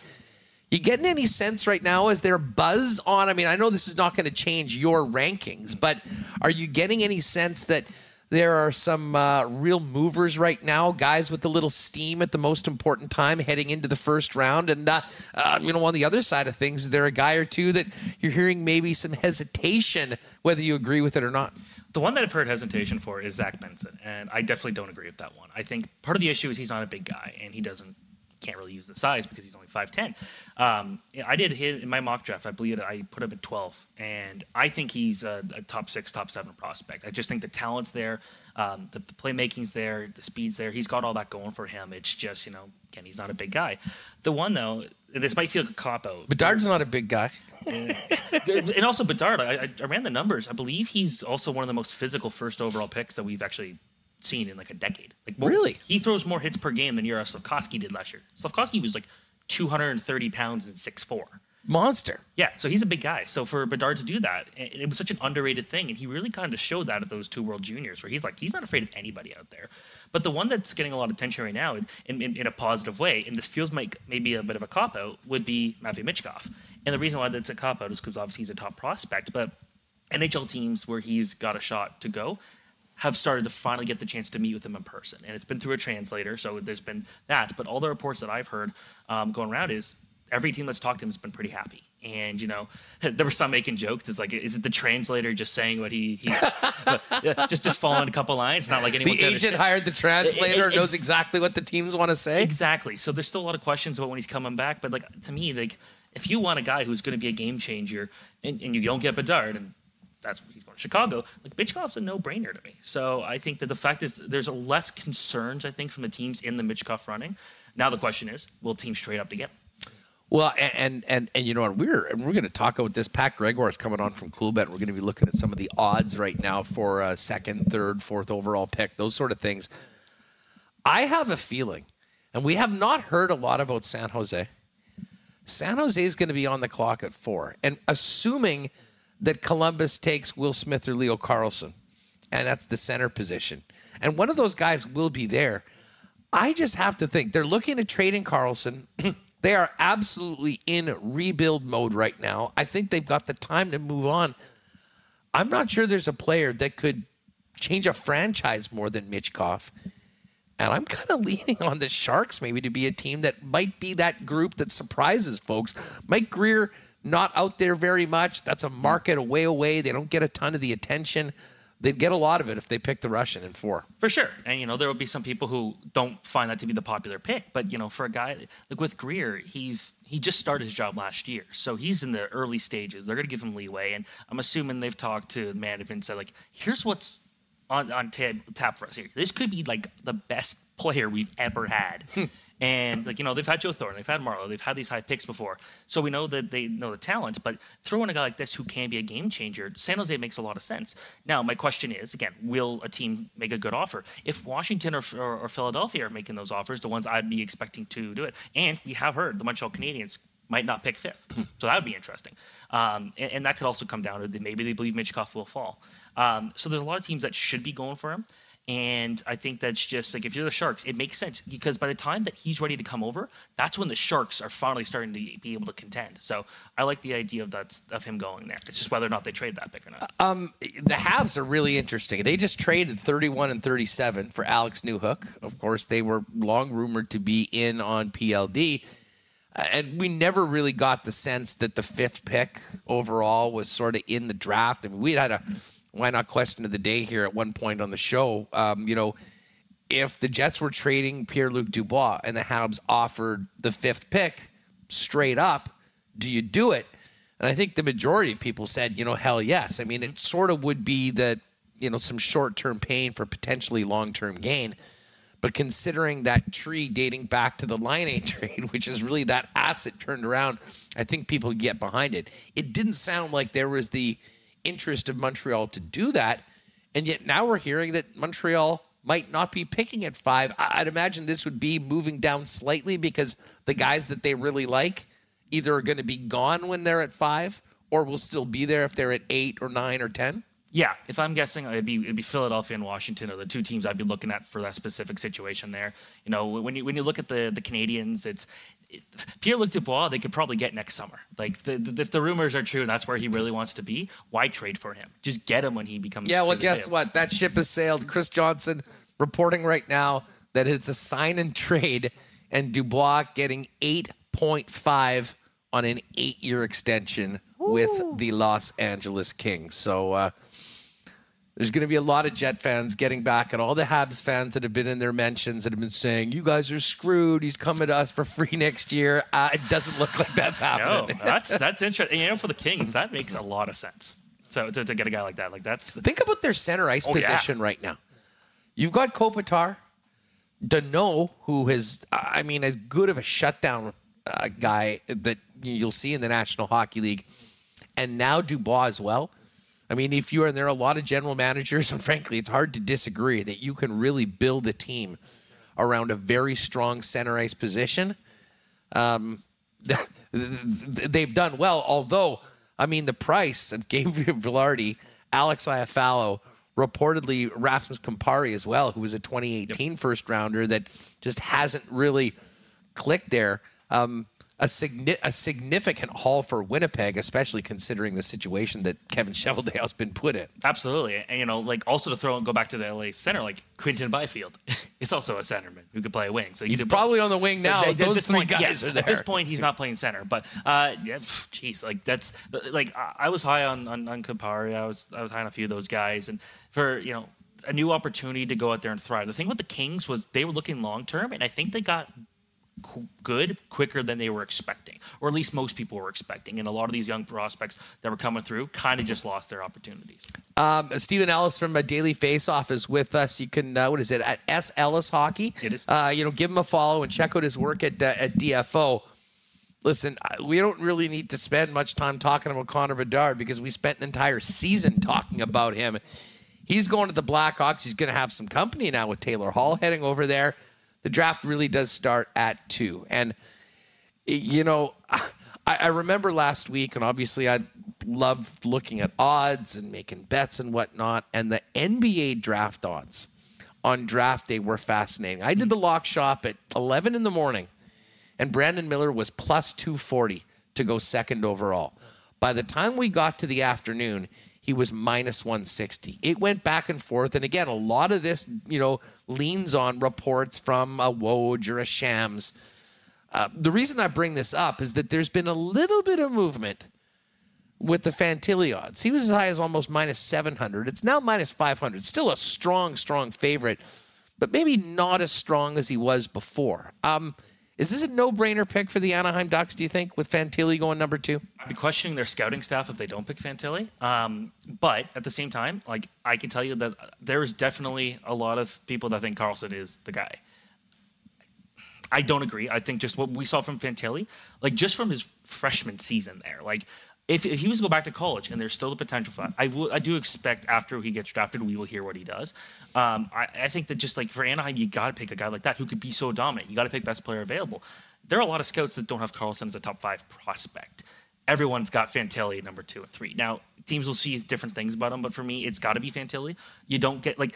You getting any sense right now? Is there buzz on? I mean, I know this is not going to change your rankings, but are you getting any sense that there are some uh, real movers right now, guys with a little steam at the most important time heading into the first round? And, uh, uh, you know, on the other side of things, is there a guy or two that you're hearing maybe some hesitation, whether you agree with it or not? The one that I've heard hesitation for is Zach Benson, and I definitely don't agree with that one. I think part of the issue is he's not a big guy, and he doesn't can't really use the size because he's only 5'10. Um, I did hit in my mock draft. I believe I put him at 12, and I think he's a, a top six, top seven prospect. I just think the talent's there, um, the, the playmaking's there, the speed's there. He's got all that going for him. It's just, you know, again, he's not a big guy. The one, though, this might feel like a cop out. Bedard's not a big guy. and also Bedard, I, I ran the numbers. I believe he's also one of the most physical first overall picks that we've actually seen in like a decade. Like more, really, he throws more hits per game than Yura Slafkovsky did last year. Slafkovsky was like 230 pounds and six four. Monster. Yeah, so he's a big guy. So for Bedard to do that, it was such an underrated thing, and he really kind of showed that at those two World Juniors, where he's like he's not afraid of anybody out there. But the one that's getting a lot of attention right now, in, in, in a positive way, and this feels like maybe a bit of a cop out, would be Matvey Michkov. And the reason why that's a cop out is because obviously he's a top prospect, but NHL teams where he's got a shot to go have started to finally get the chance to meet with him in person. And it's been through a translator, so there's been that. But all the reports that I've heard um, going around is every team that's talked to him has been pretty happy. And you know, there were some making jokes. It's like, is it the translator just saying what he he's uh, just just following a couple lines? Not like anyone. The agent hired the translator, it, it, knows exactly what the teams want to say. Exactly. So there's still a lot of questions about when he's coming back. But like to me, like if you want a guy who's going to be a game changer, and, and you don't get Bedard, and that's he's going to Chicago. Like Michkov's a no-brainer to me. So I think that the fact is there's less concerns I think from the teams in the Michkov running. Now the question is, will teams trade up to get? Well, and and and you know what we're we're going to talk about this. Pat Gregoire is coming on from Coolbet. We're going to be looking at some of the odds right now for a second, third, fourth overall pick, those sort of things. I have a feeling, and we have not heard a lot about San Jose. San Jose is going to be on the clock at four, and assuming that Columbus takes Will Smith or Leo Carlsson, and that's the center position. And one of those guys will be there. I just have to think they're looking to trade in Carlsson. they are absolutely in rebuild mode right now. I think they've got the time to move on. I'm not sure there's a player that could change a franchise more than Michkov. And I'm kind of leaning on the Sharks maybe to be a team that might be that group that surprises folks. Mike Grier not out there very much. That's a market away away. They don't get a ton of the attention. They'd get a lot of it if they picked the Russian in four. For sure. And, you know, there will be some people who don't find that to be the popular pick. But, you know, for a guy like with Grier, he's he just started his job last year. So he's in the early stages. They're going to give him leeway. And I'm assuming they've talked to the management and said, like, here's what's on, on tap for us here. This could be like the best player we've ever had. And like you know, they've had Joe Thornton, they've had Marleau, they've had these high picks before, so we know that they know the talent. But throwing a guy like this who can be a game changer, San Jose makes a lot of sense. Now, my question is again, will a team make a good offer? If Washington or, or, or Philadelphia are making those offers, the ones I'd be expecting to do it, and we have heard the Montreal Canadiens might not pick fifth, so that would be interesting. Um, and, and, that could also come down to maybe they believe Michkov will fall. Um, so there's a lot of teams that should be going for him. And I think that's just like if you're the Sharks, it makes sense because by the time that he's ready to come over, that's when the Sharks are finally starting to be able to contend. So I like the idea of that of him going there. It's just whether or not they trade that pick or not. Um, the Habs are really interesting. They just traded 31 and 37 for Alex Newhook. Of course, they were long rumored to be in on PLD. Uh, and we never really got the sense that the fifth pick overall was sort of in the draft. I mean, we had a why not question of the day here at one point on the show. Um, you know, if the Jets were trading Pierre Luc Dubois and the Habs offered the fifth pick straight up, do you do it? And I think the majority of people said, you know, hell yes. I mean, it sort of would be that, you know, some short term pain for potentially long term gain. But considering that tree dating back to the Laine trade, which is really that asset turned around, I think people get behind it. It didn't sound like there was the interest of Montreal to do that. And yet now we're hearing that Montreal might not be picking at five. I'd imagine this would be moving down slightly because the guys that they really like either are going to be gone when they're at five or will still be there if they're at eight or nine or 10. Yeah, if I'm guessing, it'd be it'd be Philadelphia and Washington are the two teams I'd be looking at for that specific situation there. You know, when you when you look at the the Canadiens, it's it, Pierre-Luc Dubois. They could probably get next summer. Like the, the, if the rumors are true and that's where he really wants to be, why trade for him? Just get him when he becomes. Yeah, well, guess what? That ship has sailed. Chris Johnson reporting right now that it's a sign and trade, and Dubois getting eight point five on an eight-year extension Ooh. with the Los Angeles Kings. So. Uh, there's going to be a lot of Jet fans getting back at all the Habs fans that have been in their mentions that have been saying, "You guys are screwed. He's coming to us for free next year." Uh, it doesn't look like that's happening. No, that's that's interesting. You know, for the Kings, that makes a lot of sense. So to, to get a guy like that, like that's think about their center ice oh, position yeah. right now. You've got Kopitar, Danault, who has, I mean, as good of a shutdown uh, guy that you'll see in the National Hockey League, and now Dubois as well. I mean, if you are, and there are a lot of general managers, and frankly, it's hard to disagree that you can really build a team around a very strong center ice position. Um, they've done well, although, I mean, the price of Gabriel Vilardi, Alex Iafallo, reportedly Rasmus Kupari as well, who was a 2018 yep. first rounder that just hasn't really clicked there. Um, a, signi- a significant haul for Winnipeg, especially considering the situation that Kevin Cheveldayoff's been put in. Absolutely, and you know, like also to throw and go back to the LA center, like Quinton Byfield is also a centerman who could play a wing. So he's probably both. on the wing now. At, Those three point, guys yeah, are there. At this point, he's not playing center, but uh, yeah, jeez, like that's like I was high on on, on Kupari. I was I was high on a few of those guys, and for you know a new opportunity to go out there and thrive. The thing with the Kings was they were looking long term, and I think they got good quicker than they were expecting, or at least most people were expecting. And a lot of these young prospects that were coming through kind of just lost their opportunities. Um, Steven Ellis from a Daily Faceoff is with us. You can uh, what is it at S Ellis Hockey? It is. Uh, you know, give him a follow and check out his work at uh, at DFO. Listen, we don't really need to spend much time talking about Connor Bedard because we spent an entire season talking about him. He's going to the Blackhawks. He's going to have some company now with Taylor Hall heading over there the draft really does start at two. And, you know, I, I remember last week, and obviously I loved looking at odds and making bets and whatnot. And the NBA draft odds on draft day were fascinating. I did the lock shop at 11 in the morning, and Brandon Miller was plus 240 to go second overall. By the time we got to the afternoon, he was minus 160. It went back and forth. And again, a lot of this, you know, leans on reports from a Woj or a Shams. Uh, the reason I bring this up is that there's been a little bit of movement with the Fantilli odds. He was as high as almost minus 700. It's now minus 500. Still a strong, strong favorite, but maybe not as strong as he was before. Um, is this a no-brainer pick for the Anaheim Ducks? Do you think with Fantilli going number two? I'd be questioning their scouting staff if they don't pick Fantilli. Um, but at the same time, like I can tell you that there is definitely a lot of people that think Carlsson is the guy. I don't agree. I think just what we saw from Fantilli, like just from his freshman season there, like if, if he was to go back to college and there's still the potential for that, I, do expect after he gets drafted, we will hear what he does. Um, I, I, think that just like for Anaheim, you got to pick a guy like that who could be so dominant. You got to pick best player available. There are a lot of scouts that don't have Carlsson as a top five prospect. Everyone's got Fantilli number two and three. Now, teams will see different things about him, but for me, it's got to be Fantilli. You don't get like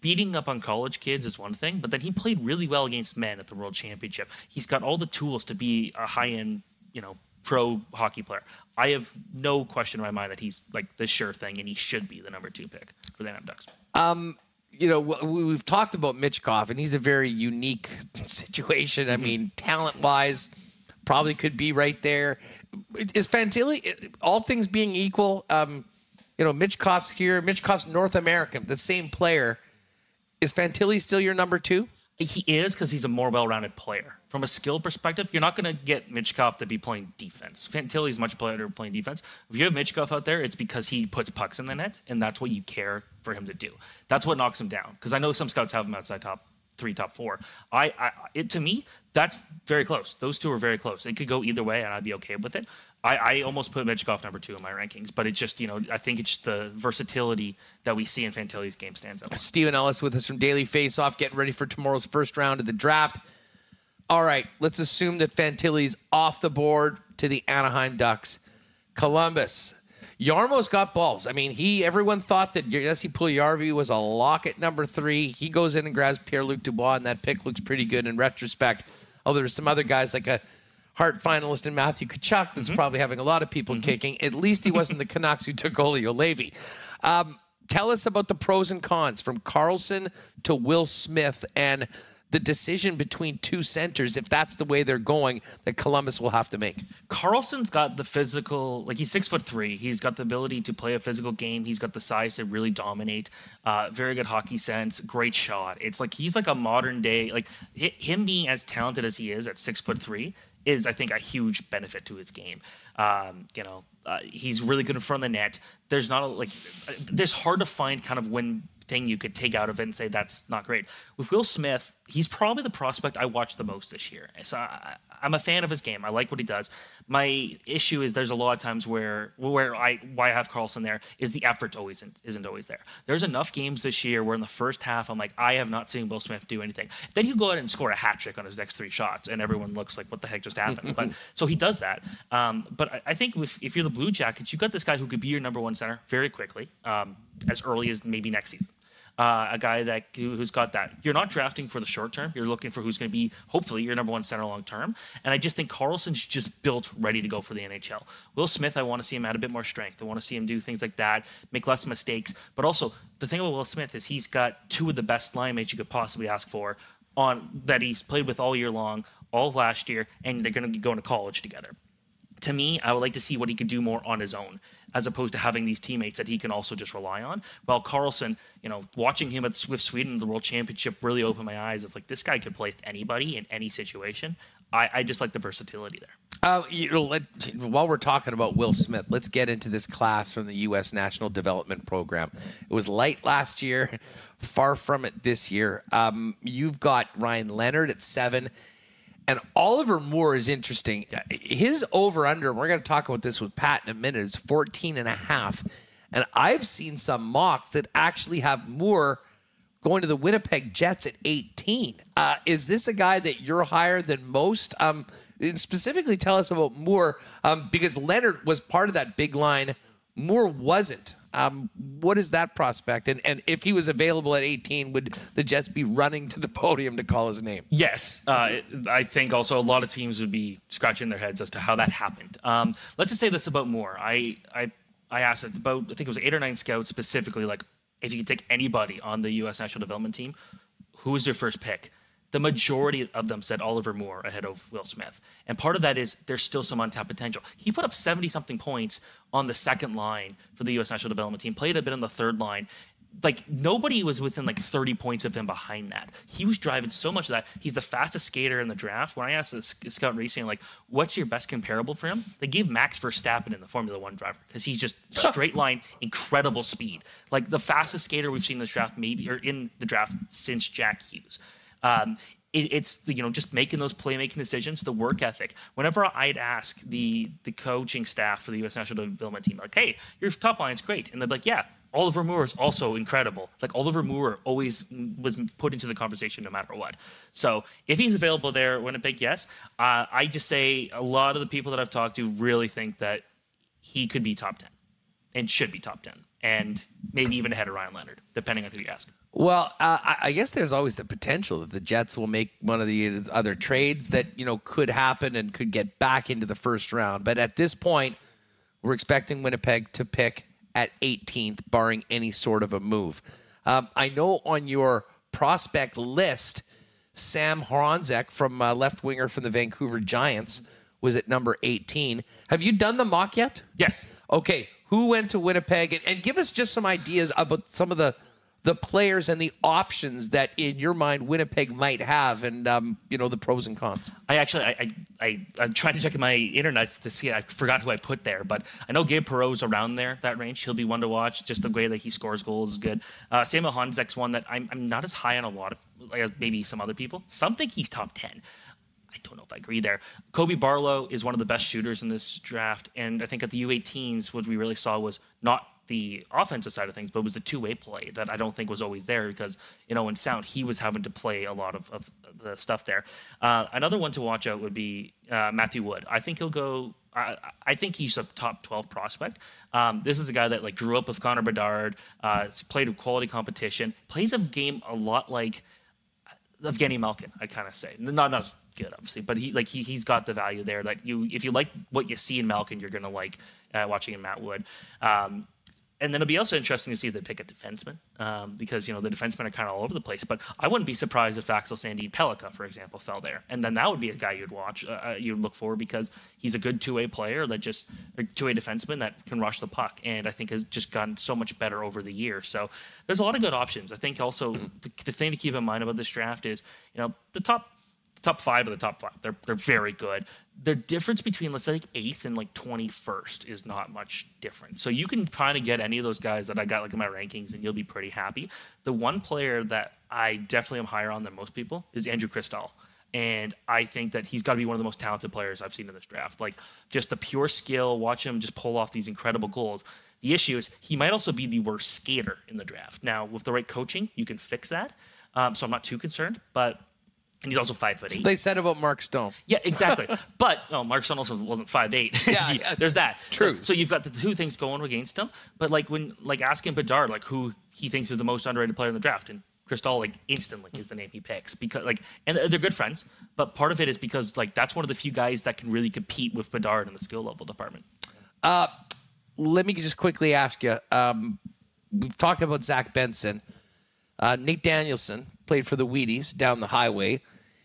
beating up on college kids is one thing, but then he played really well against men at the World Championship. He's got all the tools to be a high end, you know, pro hockey player. I have no question in my mind that he's like the sure thing, and he should be the number two pick for the Anaheim Ducks. Um, you know, we've talked about Michkov, and he's a very unique situation. I mm-hmm. mean, talent wise, probably could be right there. Is Fantilli, all things being equal, um, you know, Michkov's here, Michkov's North American, the same player. Is Fantilli still your number two? He is because he's a more well-rounded player. From a skill perspective, you're not going to get Michkov to be playing defense. Fantilli's much better playing defense. If you have Michkov out there, it's because he puts pucks in the net, and that's what you care for him to do. That's what knocks him down. Because I know some scouts have him outside top three, top four. I, I it to me that's very close. Those two are very close. It could go either way, and I'd be okay with it. I, I almost put Michkov number two in my rankings, but it's just you know I think it's the versatility that we see in Fantilli's game stands out. Steven Ellis with us from Daily Faceoff, getting ready for tomorrow's first round of the draft. All right, let's assume that Fantilli's off the board to the Anaheim Ducks. Columbus. Jarmo's got balls. I mean, he everyone thought that Jesse Puljujarvi was a lock at number three. He goes in and grabs Pierre Luc Dubois, and that pick looks pretty good in retrospect. Oh, there's some other guys like a Hart finalist in Matthew Tkachuk that's mm-hmm. probably having a lot of people mm-hmm. kicking. At least he wasn't the Canucks who took Olli Juolevi. Um, tell us about the pros and cons from Carlsson to Will Smith and the decision between two centers, if that's the way they're going, that Columbus will have to make. Carlsson's got the physical, like he's six foot three. He's got the ability to play a physical game. He's got the size to really dominate. Uh, very good hockey sense, great shot. It's like he's like a modern day, like him being as talented as he is at six foot three is, I think, a huge benefit to his game. Um, you know, uh, he's really good in front of the net. There's not a, like, there's hard to find kind of when thing you could take out of it and say that's not great. With Will Smith, he's probably the prospect I watch the most this year. So I, am a fan of his game. I like what he does. My issue is there's a lot of times where where I why I have Carlsson there is the effort always isn't, isn't always there. There's enough games this year where in the first half I'm like I have not seen Will Smith do anything. Then you go out and score a hat trick on his next three shots, and everyone looks like what the heck just happened. but so he does that. Um, but I, I think if, if you're the Blue Jackets, you've got this guy who could be your number one center very quickly, um, as early as maybe next season uh, a guy that who's got that. You're not drafting for the short term. You're looking for who's going to be hopefully your number one center long term. And I just think Carlsson's just built ready to go for the NHL. Will Smith, I want to see him add a bit more strength. I want to see him do things like that, make less mistakes. But also the thing about Will Smith is he's got two of the best line mates you could possibly ask for on that he's played with all year long, all last year, and they're going to be going to college together to me, I would like to see what he could do more on his own, as opposed to having these teammates that he can also just rely on. While Carlsson, you know, watching him at Swift Sweden the World Championship really opened my eyes. It's like this guy could play with anybody in any situation. I, I just like the versatility there. Uh, you know, let, while we're talking about Will Smith, let's get into this class from the U.S. National Development Program. It was light last year, far from it this year. Um, you've got Ryan Leonard at seven and Oliver Moore is interesting. His over under, we're going to talk about this with Pat in a minute, is 14 and a half. And I've seen some mocks that actually have Moore going to the Winnipeg Jets at 18. Uh, is this a guy that you're higher than most? Um, specifically, tell us about Moore um, because Leonard was part of that big line. Moore wasn't. Um, what is that prospect? And and if he was available at 18, would the Jets be running to the podium to call his name? Yes, uh, I think also a lot of teams would be scratching their heads as to how that happened. Um, let's just say this about Moore. I I I asked about I think it was eight or nine scouts specifically, like if you could take anybody on the U.S. national development team, who is your first pick? The majority of them said Oliver Moore ahead of Will Smith. And part of that is there's still some untapped potential. He put up 70 something points on the second line for the U.S. national development team, played a bit on the third line. Like nobody was within like 30 points of him behind that. He was driving so much of that. He's the fastest skater in the draft. When I asked the scout recently, like, what's your best comparable for him? They gave Max Verstappen in the Formula One driver because he's just straight line, incredible speed. Like the fastest skater we've seen in this draft, maybe or in the draft since Jack Hughes. Um, it, it's you know just making those playmaking decisions, the work ethic. Whenever I'd ask the the coaching staff for the U.S. National Development Team, like, "Hey, your top line's great," and they're like, "Yeah." Oliver Moore is also incredible. Like Oliver Moore always was put into the conversation no matter what. So if he's available there, Winnipeg, yes. Uh, I just say a lot of the people that I've talked to really think that he could be top ten and should be top ten, and maybe even ahead of Ryan Leonard, depending on who you ask. Well, uh, I guess there's always the potential that the Jets will make one of the other trades that you know could happen and could get back into the first round. But at this point, we're expecting Winnipeg to pick at 18th, barring any sort of a move. Um, I know on your prospect list, Sam Honzek from uh, left winger from the Vancouver Giants was at number 18. Have you done the mock yet? Yes. Okay. Who went to Winnipeg? And, and give us just some ideas about some of the the players and the options that in your mind Winnipeg might have and um, you know the pros and cons I actually I, I, I am trying to check my internet to see I forgot who I put there but I know Gabe Perreault's around there that range he'll be one to watch just the way that he scores goals is good uh, Samuel Honzek's one that I'm, I'm not as high on a lot of like maybe some other people. Some think he's top 10. I don't know if I agree there. Colby Barlow is one of the best shooters in this draft, and I think at the U18s, what we really saw was not the offensive side of things, but it was the two-way play that I don't think was always there because you know Owen Sound he was having to play a lot of, of the stuff there. Uh, another one to watch out would be uh, Matthew Wood. I think he'll go. I, I think he's a top 12 prospect. Um, this is a guy that like grew up with Connor Bedard, uh, played a quality competition, plays a game a lot like Evgeny Malkin. I kind of say not not good obviously, but he like he he's got the value there. That you if you like what you see in Malkin, you're gonna like uh, watching in Matt Wood. Um, and then it'll be also interesting to see if they pick a defenseman um, because you know the defensemen are kind of all over the place. But I wouldn't be surprised if Axel Sandin Pellikka, for example, fell there, and then that would be a guy you'd watch, uh, uh you'd look for because he's a good two-way player that just a two-way defenseman that can rush the puck, and I think has just gotten so much better over the year. So there's a lot of good options. I think also the, the thing to keep in mind about this draft is you know the top top five of the top five. They're they're very good. The difference between let's say like eighth and like twenty first is not much different. So you can kind of get any of those guys that I got like in my rankings, and you'll be pretty happy. The one player that I definitely am higher on than most people is Andrew Cristall. And I think that he's got to be one of the most talented players I've seen in this draft. Like just the pure skill, watch him just pull off these incredible goals. The issue is he might also be the worst skater in the draft. Now, with the right coaching, you can fix that. Um, so I'm not too concerned. But and he's also five foot eight. they said about Mark Stone. Yeah, exactly. but oh, Mark Stone also wasn't five eight. Yeah, he, there's that. True. So, so, you've got the two things going against him. But like when like asking Bedard like who he thinks is the most underrated player in the draft, and Cristall like instantly is the name he picks because like and they're good friends. But part of it is because like that's one of the few guys that can really compete with Bedard in the skill level department. Uh, let me just quickly ask you. Um, we've talked about Zach Benson. Uh, Nate Danielson played for the Wheaties down the highway.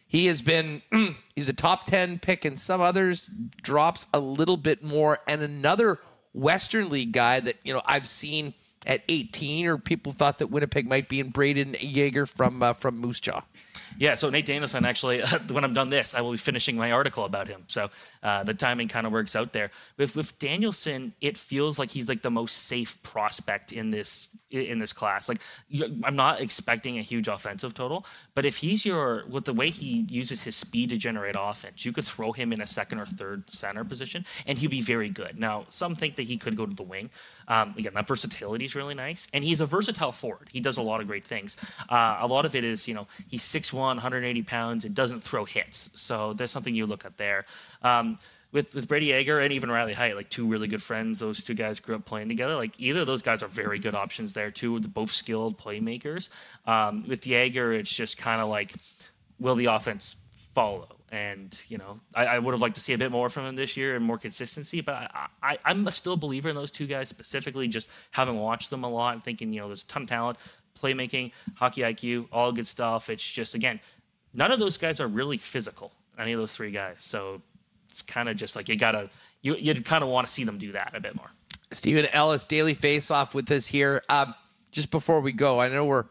He has been he's a top 10 pick and some others drops a little bit more and another Western League guy that, you know, I've seen at 18 or people thought that Winnipeg might be in Brayden Yager from uh, from Moose Jaw. Yeah, so Nate Danielson, actually, when I'm done this, I will be finishing my article about him. So uh, the timing kind of works out there. With with Danielson, it feels like he's like the most safe prospect in this in this class. Like I'm not expecting a huge offensive total, but if he's your with the way he uses his speed to generate offense, you could throw him in a second or third center position, and he'd be very good. Now, some think that he could go to the wing. Um, again, that versatility is really nice, and he's a versatile forward. He does a lot of great things. Uh, a lot of it is, you know, he's 6'1", 180 pounds, and doesn't throw hits. So there's something you look at there. Um, with with Brady Yager and even Riley Heidt, like two really good friends. Those two guys grew up playing together. Like either of those guys are very good options there too. They're both skilled playmakers. Um, with Yager, it's just kind of like, will the offense follow? And you know, I, I, would have liked to see a bit more from him this year and more consistency. But I, I, am still a believer in those two guys specifically. Just having watched them a lot and thinking, you know, there's a ton of talent, playmaking, hockey IQ, all good stuff. It's just again, none of those guys are really physical. Any of those three guys. So it's kind of just like you gotta you you kind of want to see them do that a bit more. Steven Ellis, Daily Faceoff with us here. Um, just before we go, I know we're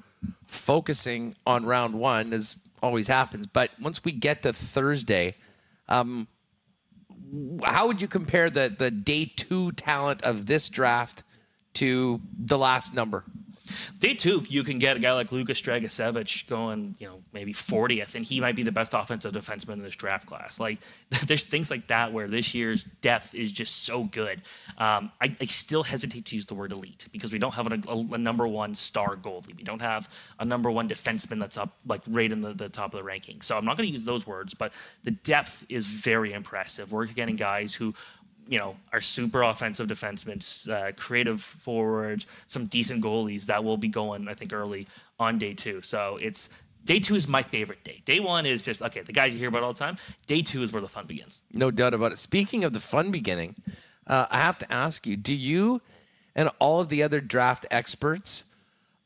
focusing on round one as always happens. But once we get to Thursday, um, how would you compare the the day two talent of this draft to the last number? Day two, you can get a guy like Lukas Dragicevic going, you know, maybe 40th, and he might be the best offensive defenseman in this draft class. Like, there's things like that where this year's depth is just so good. Um, I, I, still hesitate to use the word elite because we don't have a, a, a, number one star goalie. We don't have a number one defenseman that's up, like, right in the, the top of the ranking. So I'm not going to use those words, but the depth is very impressive. We're getting guys who you know, our super offensive defensemen, uh, creative forwards, some decent goalies that will be going, I think, early on day two. So it's day two is my favorite day. Day one is just okay, the guys you hear about all the time. Day two is where the fun begins. No doubt about it. Speaking of the fun beginning, uh, I have to ask you: Do you and all of the other draft experts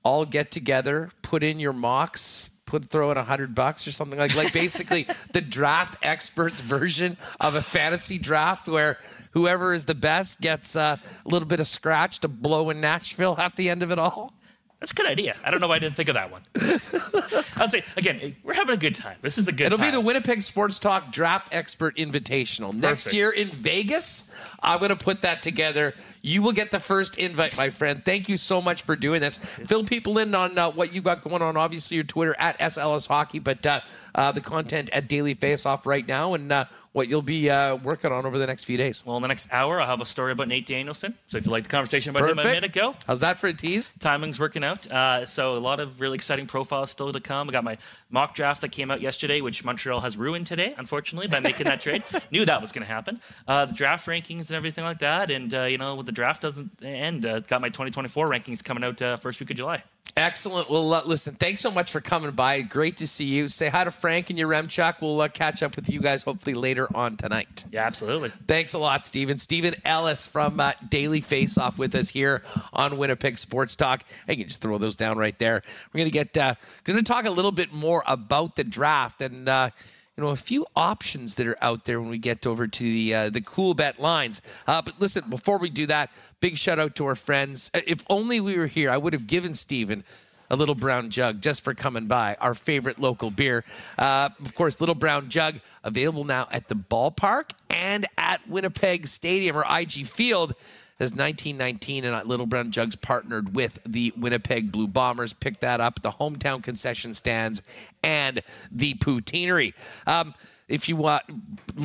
all get together, put in your mocks, put throw in a hundred bucks or something like like basically the draft experts version of a fantasy draft where whoever is the best gets uh, a little bit of scratch to blow in Nashville at the end of it all? That's a good idea. I don't know why I didn't think of that one. I'll say again, we're having a good time. This is a good. It'll time. be the Winnipeg Sports Talk Draft Expert Invitational Perfect. next year in Vegas. I'm going to put that together. You will get the first invite, my friend. Thank you so much for doing this. Fill people in on uh, what you got going on. Obviously, your Twitter at SLS Hockey, but uh, uh, the content at Daily Faceoff right now, and uh, what you'll be uh, working on over the next few days. Well, in the next hour, I'll have a story about Nate Danielson. So if you like the conversation about Perfect. him a minute ago, how's that for a tease? Timing's working out. Uh, so a lot of really exciting profiles still to come. I got my mock draft that came out yesterday, which Montreal has ruined today, unfortunately, by making that trade. Knew that was going to happen. Uh, the draft rankings and everything like that, and uh, you know, when the draft doesn't end, uh, got my 2024 rankings coming out uh, first week of July. Excellent. Well, uh, listen, thanks so much for coming by. Great to see you. Say hi to Frank and your Remchuk. We'll uh, catch up with you guys hopefully later on tonight. Yeah, absolutely. Thanks a lot, Steven. Steven Ellis from uh, Daily Faceoff with us here on Winnipeg Sports Talk. I can just throw those down right there. We're going to get uh, going to talk a little bit more about the draft and uh, you know a few options that are out there when we get over to the uh, the Coolbet lines. Uh, but listen, before we do that, big shout out to our friends. Uh, if only we were here, I would have given Steven a little brown jug just for coming by. Our favorite local beer, uh, of course, little brown jug available now at the ballpark and at Winnipeg Stadium or IG Field as 1919 and Little Brown Jugs partnered with the Winnipeg Blue Bombers. Pick that up, the hometown concession stands and the poutineery. Um, if you want,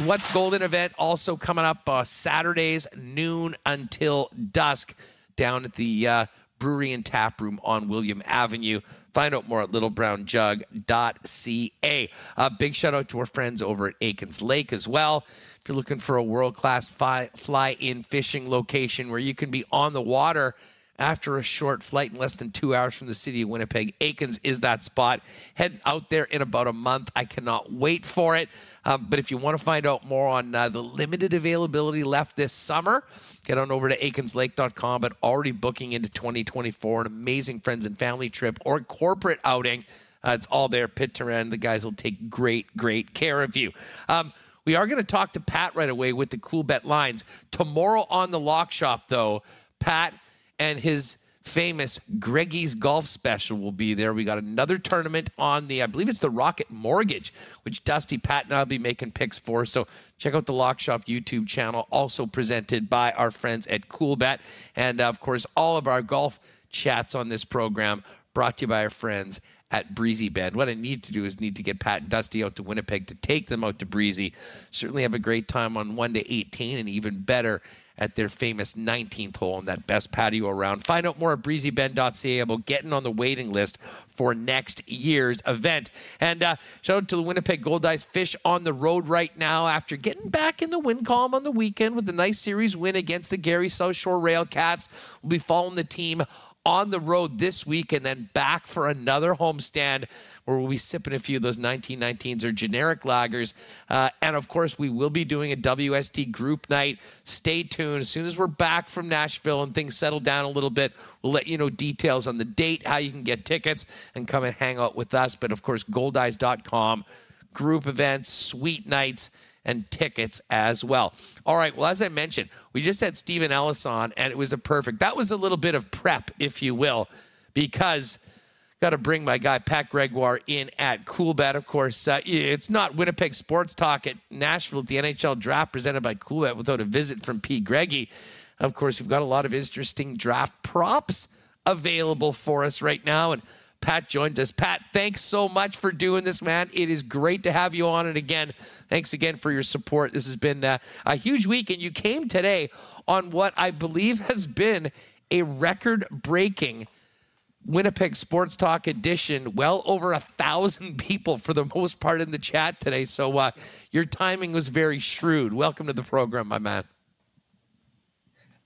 what's Golden event also coming up uh, Saturdays noon until dusk down at the uh, brewery and tap room on William Avenue. Find out more at littlebrownjug.ca. A big shout out to our friends over at Aikens Lake as well. If you're looking for a world class fly in fishing location where you can be on the water after a short flight in less than two hours from the city of Winnipeg, Aikens is that spot. Head out there in about a month. I cannot wait for it. Um, but if you want to find out more on uh, the limited availability left this summer, get on over to aikenslake.com. But already booking into 2024, an amazing friends and family trip or corporate outing. Uh, it's all there, pit end. The guys will take great, great care of you. Um, we are going to talk to Pat right away with the Coolbet lines. Tomorrow on the lock shop, though, Pat and his famous Greggy's Golf Special will be there. We got another tournament on the, I believe it's the Rocket Mortgage, which Dusty Pat and I'll be making picks for. So check out the Lock Shop YouTube channel, also presented by our friends at Coolbet. And uh, of course, all of our golf chats on this program brought to you by our friends at Breezy Bend. What I need to do is need to get Pat and Dusty out to Winnipeg to take them out to Breezy. Certainly have a great time on 1 to 18 and even better at their famous 19th hole on that best patio around. Find out more at breezybend.ca about getting on the waiting list for next year's event. And uh, shout out to the Winnipeg Goldeyes Fish on the road right now after getting back in the win column on the weekend with a nice series win against the Gary South Shore Railcats. We'll be following the team on the road this week and then back for another homestand where we'll be sipping a few of those 1919s or generic lagers. Uh, and of course, we will be doing a WST group night. Stay tuned. As soon as we're back from Nashville and things settle down a little bit, we'll let you know details on the date, how you can get tickets, and come and hang out with us. But of course, goldeyes.com, group events, sweet nights and tickets as well. All right. Well, as I mentioned, we just had Steven Ellis on, and it was a perfect. That was a little bit of prep, if you will, because got to bring my guy Pat Gregoire in at Cool Coolbet. Of course, uh, it's not Winnipeg Sports Talk at Nashville at the NHL Draft presented by Cool Coolbet without a visit from P. Greggy. Of course, we've got a lot of interesting draft props available for us right now, and Pat joins us. Pat, thanks so much for doing this, man. It is great to have you on. And again, thanks again for your support. This has been uh, a huge week, and you came today on what I believe has been a record breaking Winnipeg Sports Talk edition. Well over a thousand people for the most part in the chat today. So uh, your timing was very shrewd. Welcome to the program, my man.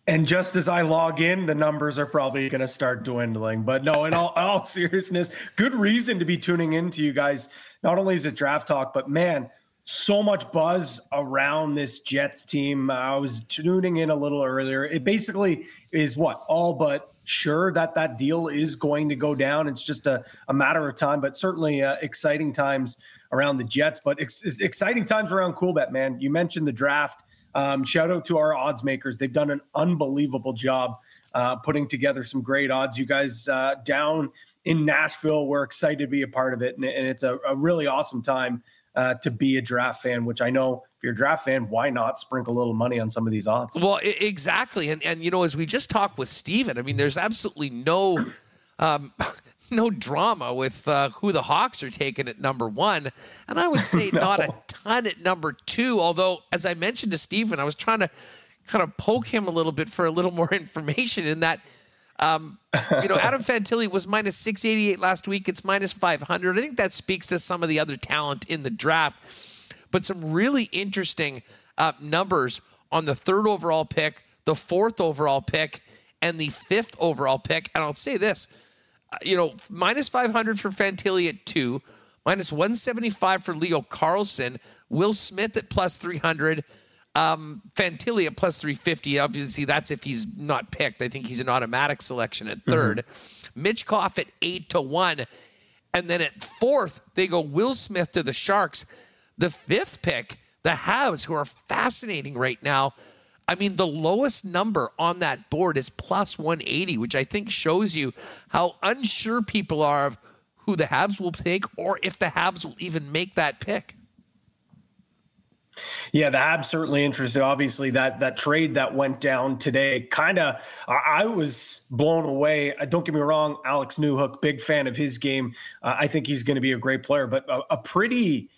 And just as I log in, the numbers are probably going to start dwindling. But no, in all, all seriousness, good reason to be tuning in to you guys. Not only is it draft talk, but man, so much buzz around this Jets team. I was tuning in a little earlier. It basically is what all but sure that that deal is going to go down. It's just a, a matter of time, but certainly uh, exciting times around the Jets. But ex- exciting times around Coolbet, man. You mentioned the draft. Um, shout out to our odds makers. They've done an unbelievable job uh, putting together some great odds. You guys uh, down in Nashville, we're excited to be a part of it. And, and it's a, a, really awesome time uh, to be a draft fan, which I know if you're a draft fan, why not sprinkle a little money on some of these odds? Well, exactly. And and you know, as we just talked with Steven, I mean, there's absolutely no um, no drama with uh, who the Hawks are taking at number one. And I would say no. not a ton at number two. Although, as I mentioned to Steven, I was trying to kind of poke him a little bit for a little more information in that um, you know, Adam Fantilli was minus 688 last week. It's minus 500. I think that speaks to some of the other talent in the draft. But some really interesting uh, numbers on the third overall pick, the fourth overall pick, and the fifth overall pick. And I'll say this, you know, minus 500 for Fantilli at two, minus 175 for Leo Carlsson, Will Smith at plus 300. Um, Fantilli at plus 350. Obviously, that's if he's not picked. I think he's an automatic selection at 3rd mm-hmm. Michkov at eight to one. And then at fourth, they go Will Smith to the Sharks. The fifth pick, the Habs, who are fascinating right now. I mean, the lowest number on that board is plus 180, which I think shows you how unsure people are of who the Habs will take or if the Habs will even make that pick. Yeah, the Habs certainly interested. Obviously, that that trade that went down today, kind of, I, was blown away. Uh, don't get me wrong, Alex Newhook, big fan of his game. Uh, I think he's going to be a great player, but a, a pretty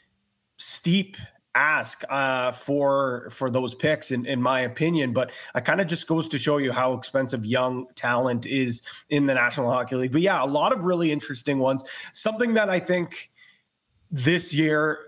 steep ask uh, for for those picks, in, in my opinion. But it kind of just goes to show you how expensive young talent is in the National Hockey League. But yeah, a lot of really interesting ones. Something that I think this year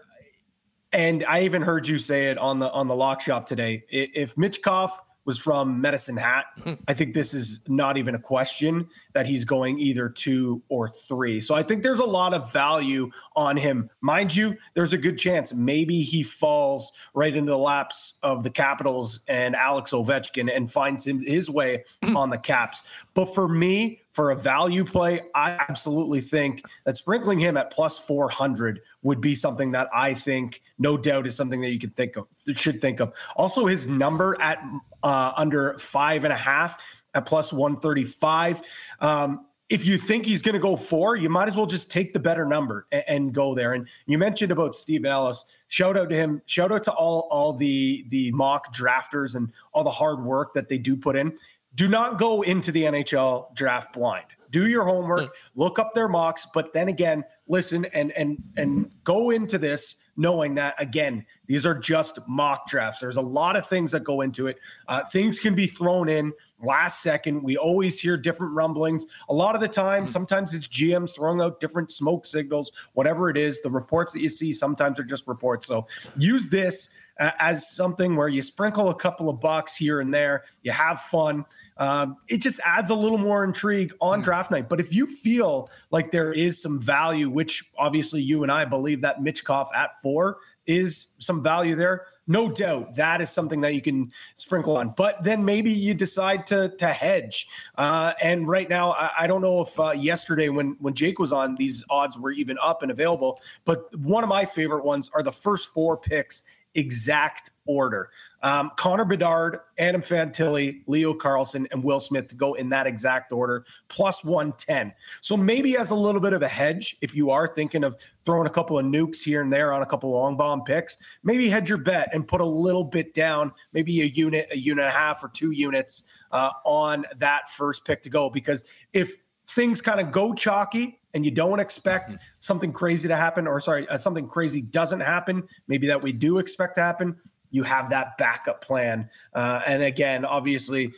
and I even heard you say it on the on the lock shop today. If Michkov was from Medicine Hat, I think this is not even a question that he's going either two or three. So I think there's a lot of value on him. Mind you, there's a good chance maybe he falls right into the laps of the Capitals and Alex Ovechkin and finds him his way on the Caps. But for me, for a value play, I absolutely think that sprinkling him at plus 400 would be something that I think, no doubt, is something that you can think of, should think of. Also, his number at uh, under five and a half at plus 135. Um, if you think he's going to go four, you might as well just take the better number and, and, go there. And you mentioned about Steve Ellis. Shout out to him. Shout out to all all the the mock drafters and all the hard work that they do put in do not go into the NHL draft blind. Do your homework, hmm. look up their mocks, but then again, listen and and and go into this knowing that again, these are just mock drafts. There's a lot of things that go into it. Uh, things can be thrown in last second. We always hear different rumblings. A lot of the time, hmm. sometimes it's GMs throwing out different smoke signals, whatever it is. The reports that you see sometimes are just reports. So use this as something where you sprinkle a couple of bucks here and there, you have fun. Um, it just adds a little more intrigue on mm. draft night. But if you feel like there is some value, which obviously you and I believe that Michkov at four is some value there, no doubt that is something that you can sprinkle on. But then maybe you decide to to hedge. Uh, and right now, I, I don't know if uh, yesterday when when Jake was on, these odds were even up and available. But one of my favorite ones are the first four picks exact order. Um, Connor Bedard, Adam Fantilli, Leo Carlsson, and Will Smith to go in that exact order, plus 110. So maybe as a little bit of a hedge, if you are thinking of throwing a couple of nukes here and there on a couple of long bomb picks, maybe hedge your bet and put a little bit down, maybe a unit, a unit and a half, or two units uh, on that first pick to go. Because if things kind of go chalky and you don't expect mm-hmm. something crazy to happen, or sorry, uh, something crazy doesn't happen, maybe that we do expect to happen, you have that backup plan. Uh, and again, obviously,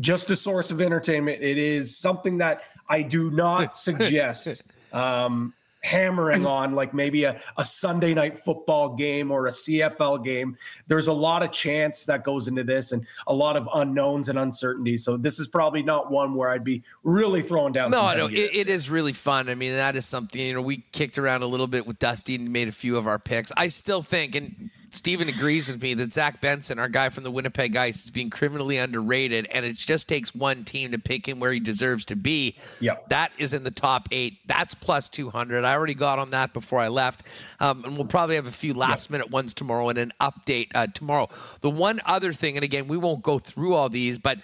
just a source of entertainment. It is something that I do not suggest um, hammering on like maybe a, a Sunday night football game or a CFL game. There's a lot of chance that goes into this and a lot of unknowns and uncertainty. So this is probably not one where I'd be really throwing down. No, no, it, it is really fun. I mean, that is something, you know, we kicked around a little bit with Dusty and made a few of our picks. I still think, and Steven agrees with me that Zach Benson, our guy from the Winnipeg Ice, is being criminally underrated, and it just takes one team to pick him where he deserves to be. Yep. That is in the top eight. That's plus 200. I already got on that before I left. Um, and we'll probably have a few last yep. minute ones tomorrow and an update uh, tomorrow. The one other thing, and again, we won't go through all these, but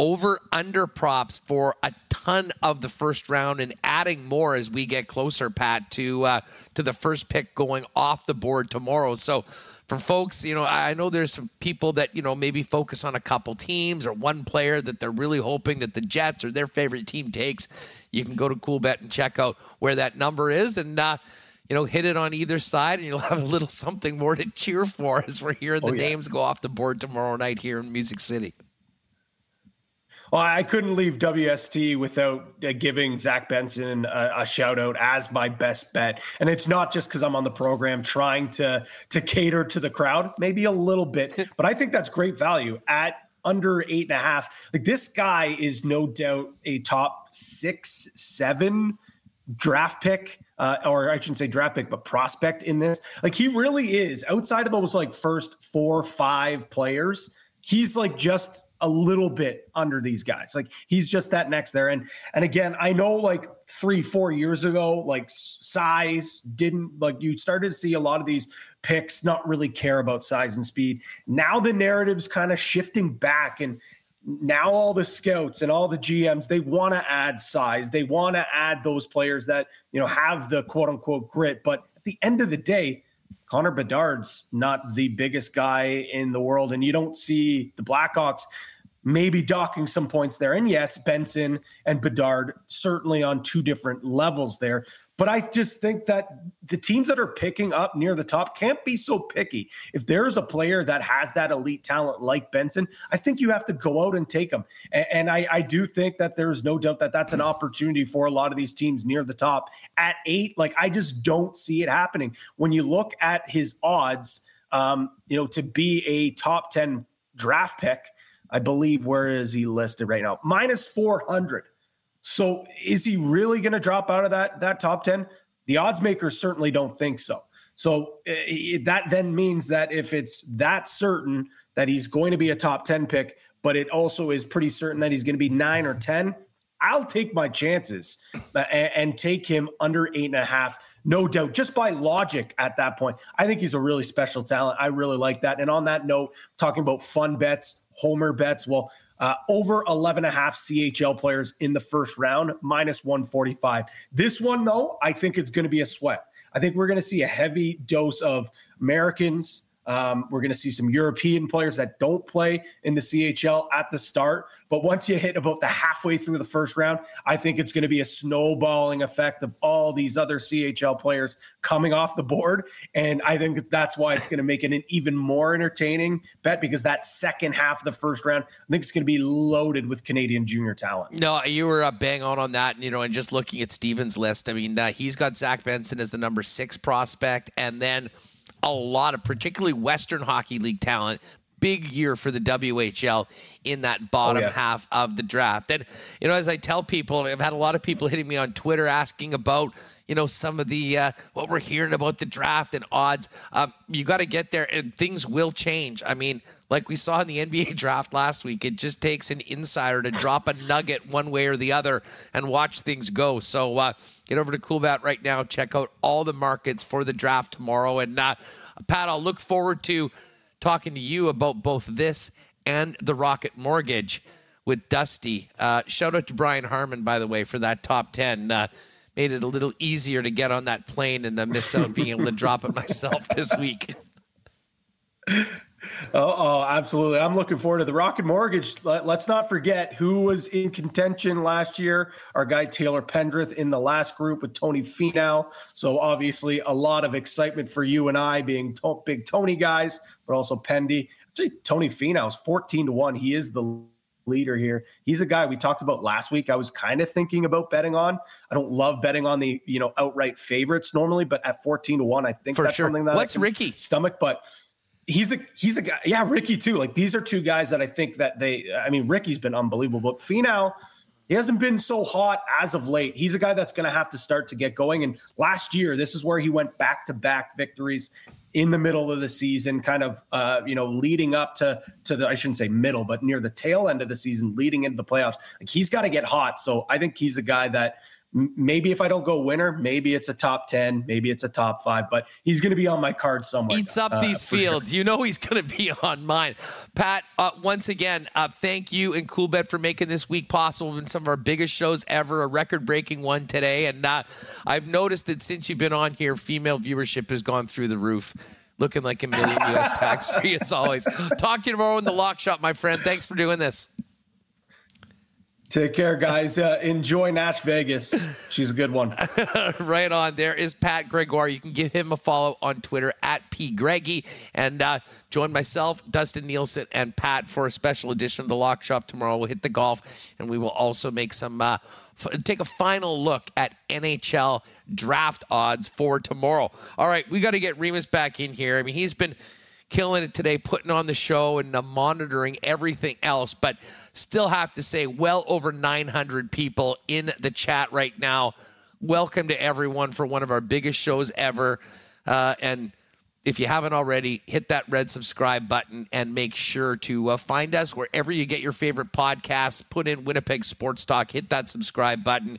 over under props for a ton of the first round and adding more as we get closer pat to uh, to the first pick going off the board tomorrow so for folks, you know, I know there's some people that, you know, maybe focus on a couple teams or one player that they're really hoping that the Jets or their favorite team takes. You can go to Coolbet and check out where that number is and, uh, you know, hit it on either side and you'll have a little something more to cheer for as we're hearing the oh, yeah. names go off the board tomorrow night here in Music City. Well, I couldn't leave WST without uh, giving Zach Benson a, a, shout out as my best bet, and it's not just because I'm on the program trying to to cater to the crowd, maybe a little bit, but I think that's great value at under eight and a half. Like this guy is no doubt a top six, seven draft pick. Uh, or I shouldn't say draft pick, but prospect in this. Like he really is outside of those like first four, five players. He's like just a little bit under these guys. Like he's just that next there. And and again, I know like three, four years ago, like size didn't like you started to see a lot of these picks not really care about size and speed. Now the narrative's kind of shifting back and now all the scouts and all the GMs they want to add size. They want to add those players that, you know, have the quote unquote grit, but at the end of the day, Connor Bedard's not the biggest guy in the world, and you don't see the Blackhawks maybe docking some points there. And yes, Benson and Bedard certainly on two different levels there. But I just think that the teams that are picking up near the top can't be so picky. If there's a player that has that elite talent like Benson, I think you have to go out and take him. And, and I, I do think that there's no doubt that that's an opportunity for a lot of these teams near the top. At eight, like I just don't see it happening. When you look at his odds, um, you know, to be a top 10 draft pick, I believe, where is he listed right now? Minus 400. So is he really going to drop out of that that top 10? The odds makers certainly don't think so. So uh, that then means that if it's that certain that he's going to be a top 10 pick, but it also is pretty certain that he's going to be nine or 10, I'll take my chances uh, and, and take him under eight and a half. No doubt, just by logic at that point. I think he's a really special talent. I really like that. And on that note, talking about fun bets, homer bets. Well, uh, over 11 and a half CHL players in the first round, minus 145. This one, though, I think it's going to be a sweat. I think we're going to see a heavy dose of Americans, um, we're going to see some European players that don't play in the CHL at the start. But once you hit about the halfway through the first round, I think it's going to be a snowballing effect of all these other CHL players coming off the board. And I think that's why it's going to make it an even more entertaining bet because that second half of the first round, I think it's going to be loaded with Canadian junior talent. No, you were uh, bang on on that. You know, and just looking at Steven's list, I mean, uh, he's got Zach Benson as the number six prospect. And then a lot of particularly Western Hockey League talent. Big year for the WHL in that bottom oh, yeah. half of the draft. And, you know, as I tell people, I've had a lot of people hitting me on Twitter asking about, you know, some of the, uh, what we're hearing about the draft and odds. Um, you got to get there and things will change. I mean, like we saw in the NBA draft last week, it just takes an insider to drop a nugget one way or the other and watch things go. So, uh, get over to Coolbet right now. Check out all the markets for the draft tomorrow. And uh, Pat, I'll look forward to talking to you about both this and the Rocket Mortgage with Dusty. Uh, shout out to Brian Harman, by the way, for that top 10. Uh, made it a little easier to get on that plane and uh, miss out being able to drop it myself this week. Oh, oh, absolutely. I'm looking forward to the Rocket Mortgage. Let, us not forget who was in contention last year. Our guy Taylor Pendrith in the last group with Tony Finau. So obviously a lot of excitement for you and I being to- big Tony guys, but also Pendy. Actually, Tony Finau is 14 to 1. He is the leader here. He's a guy we talked about last week. I was kind of thinking about betting on. I don't love betting on the, you know, outright favorites normally, but at 14 to 1, I think for that's sure. something that What's Ricky? Stomach, but he's a he's a guy. Yeah, Ricky too. Like these are two guys that I think that they. I mean, Ricky's been unbelievable, but Finau, he hasn't been so hot as of late. He's a guy that's going to have to start to get going. And last year, this is where he went back to back victories in the middle of the season, kind of uh, you know leading up to to the I shouldn't say middle, but near the tail end of the season, leading into the playoffs. Like he's got to get hot. So I think he's a guy that maybe if I don't go winner, maybe it's a top 10, maybe it's a top five, but he's going to be on my card somewhere. Eats up uh, these fields. Sure. You know he's going to be on mine. Pat, uh, once again, uh, thank you and Coolbet for making this week possible. in some of our biggest shows ever, a record breaking one today. And uh, I've noticed that since you've been on here, female viewership has gone through the roof looking like a million US tax free as always. Talk to you tomorrow in the lock shop, my friend. Thanks for doing this. Take care, guys. Uh, enjoy Nash Vegas. She's a good one. right on. There is Pat Gregoire. You can give him a follow on Twitter at P. And uh, join myself, Dustin Nielsen, and Pat for a special edition of the Lock Shop tomorrow. We'll hit the golf, and we will also make some. Uh, f- take a final look at NHL draft odds for tomorrow. All right, we got to get Remis back in here. I mean, he's been killing it today, putting on the show and uh, monitoring everything else. But still have to say, well over 900 people in the chat right now. Welcome to everyone for one of our biggest shows ever. Uh, and if you haven't already, hit that red subscribe button and make sure to uh, find us wherever you get your favorite podcasts. Put in Winnipeg Sports Talk, hit that subscribe button.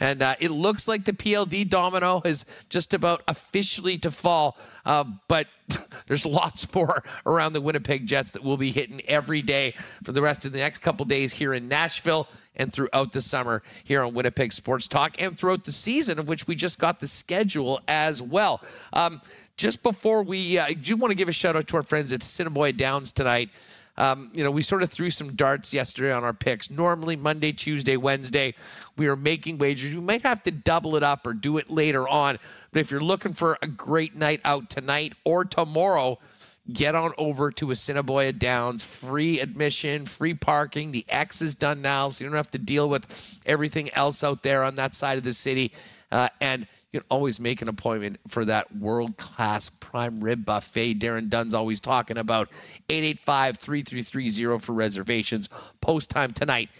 And uh, it looks like the PLD domino is just about officially to fall. Uh, but there's lots more around the Winnipeg Jets that we'll be hitting every day for the rest of the next couple days here in Nashville and throughout the summer here on Winnipeg Sports Talk and throughout the season, of which we just got the schedule as well. Um, just before we, uh, I do want to give a shout out to our friends at Assiniboia Downs tonight. Um, you know, we sort of threw some darts yesterday on our picks. Normally, Monday, Tuesday, Wednesday, we are making wagers. We might have to double it up or do it later on. But if you're looking for a great night out tonight or tomorrow, get on over to Assiniboia Downs. Free admission, free parking. The X is done now, so you don't have to deal with everything else out there on that side of the city. Uh, and you can always make an appointment for that world class prime rib buffet Darren Dunn's always talking about. 885 3330 for reservations. Post time tonight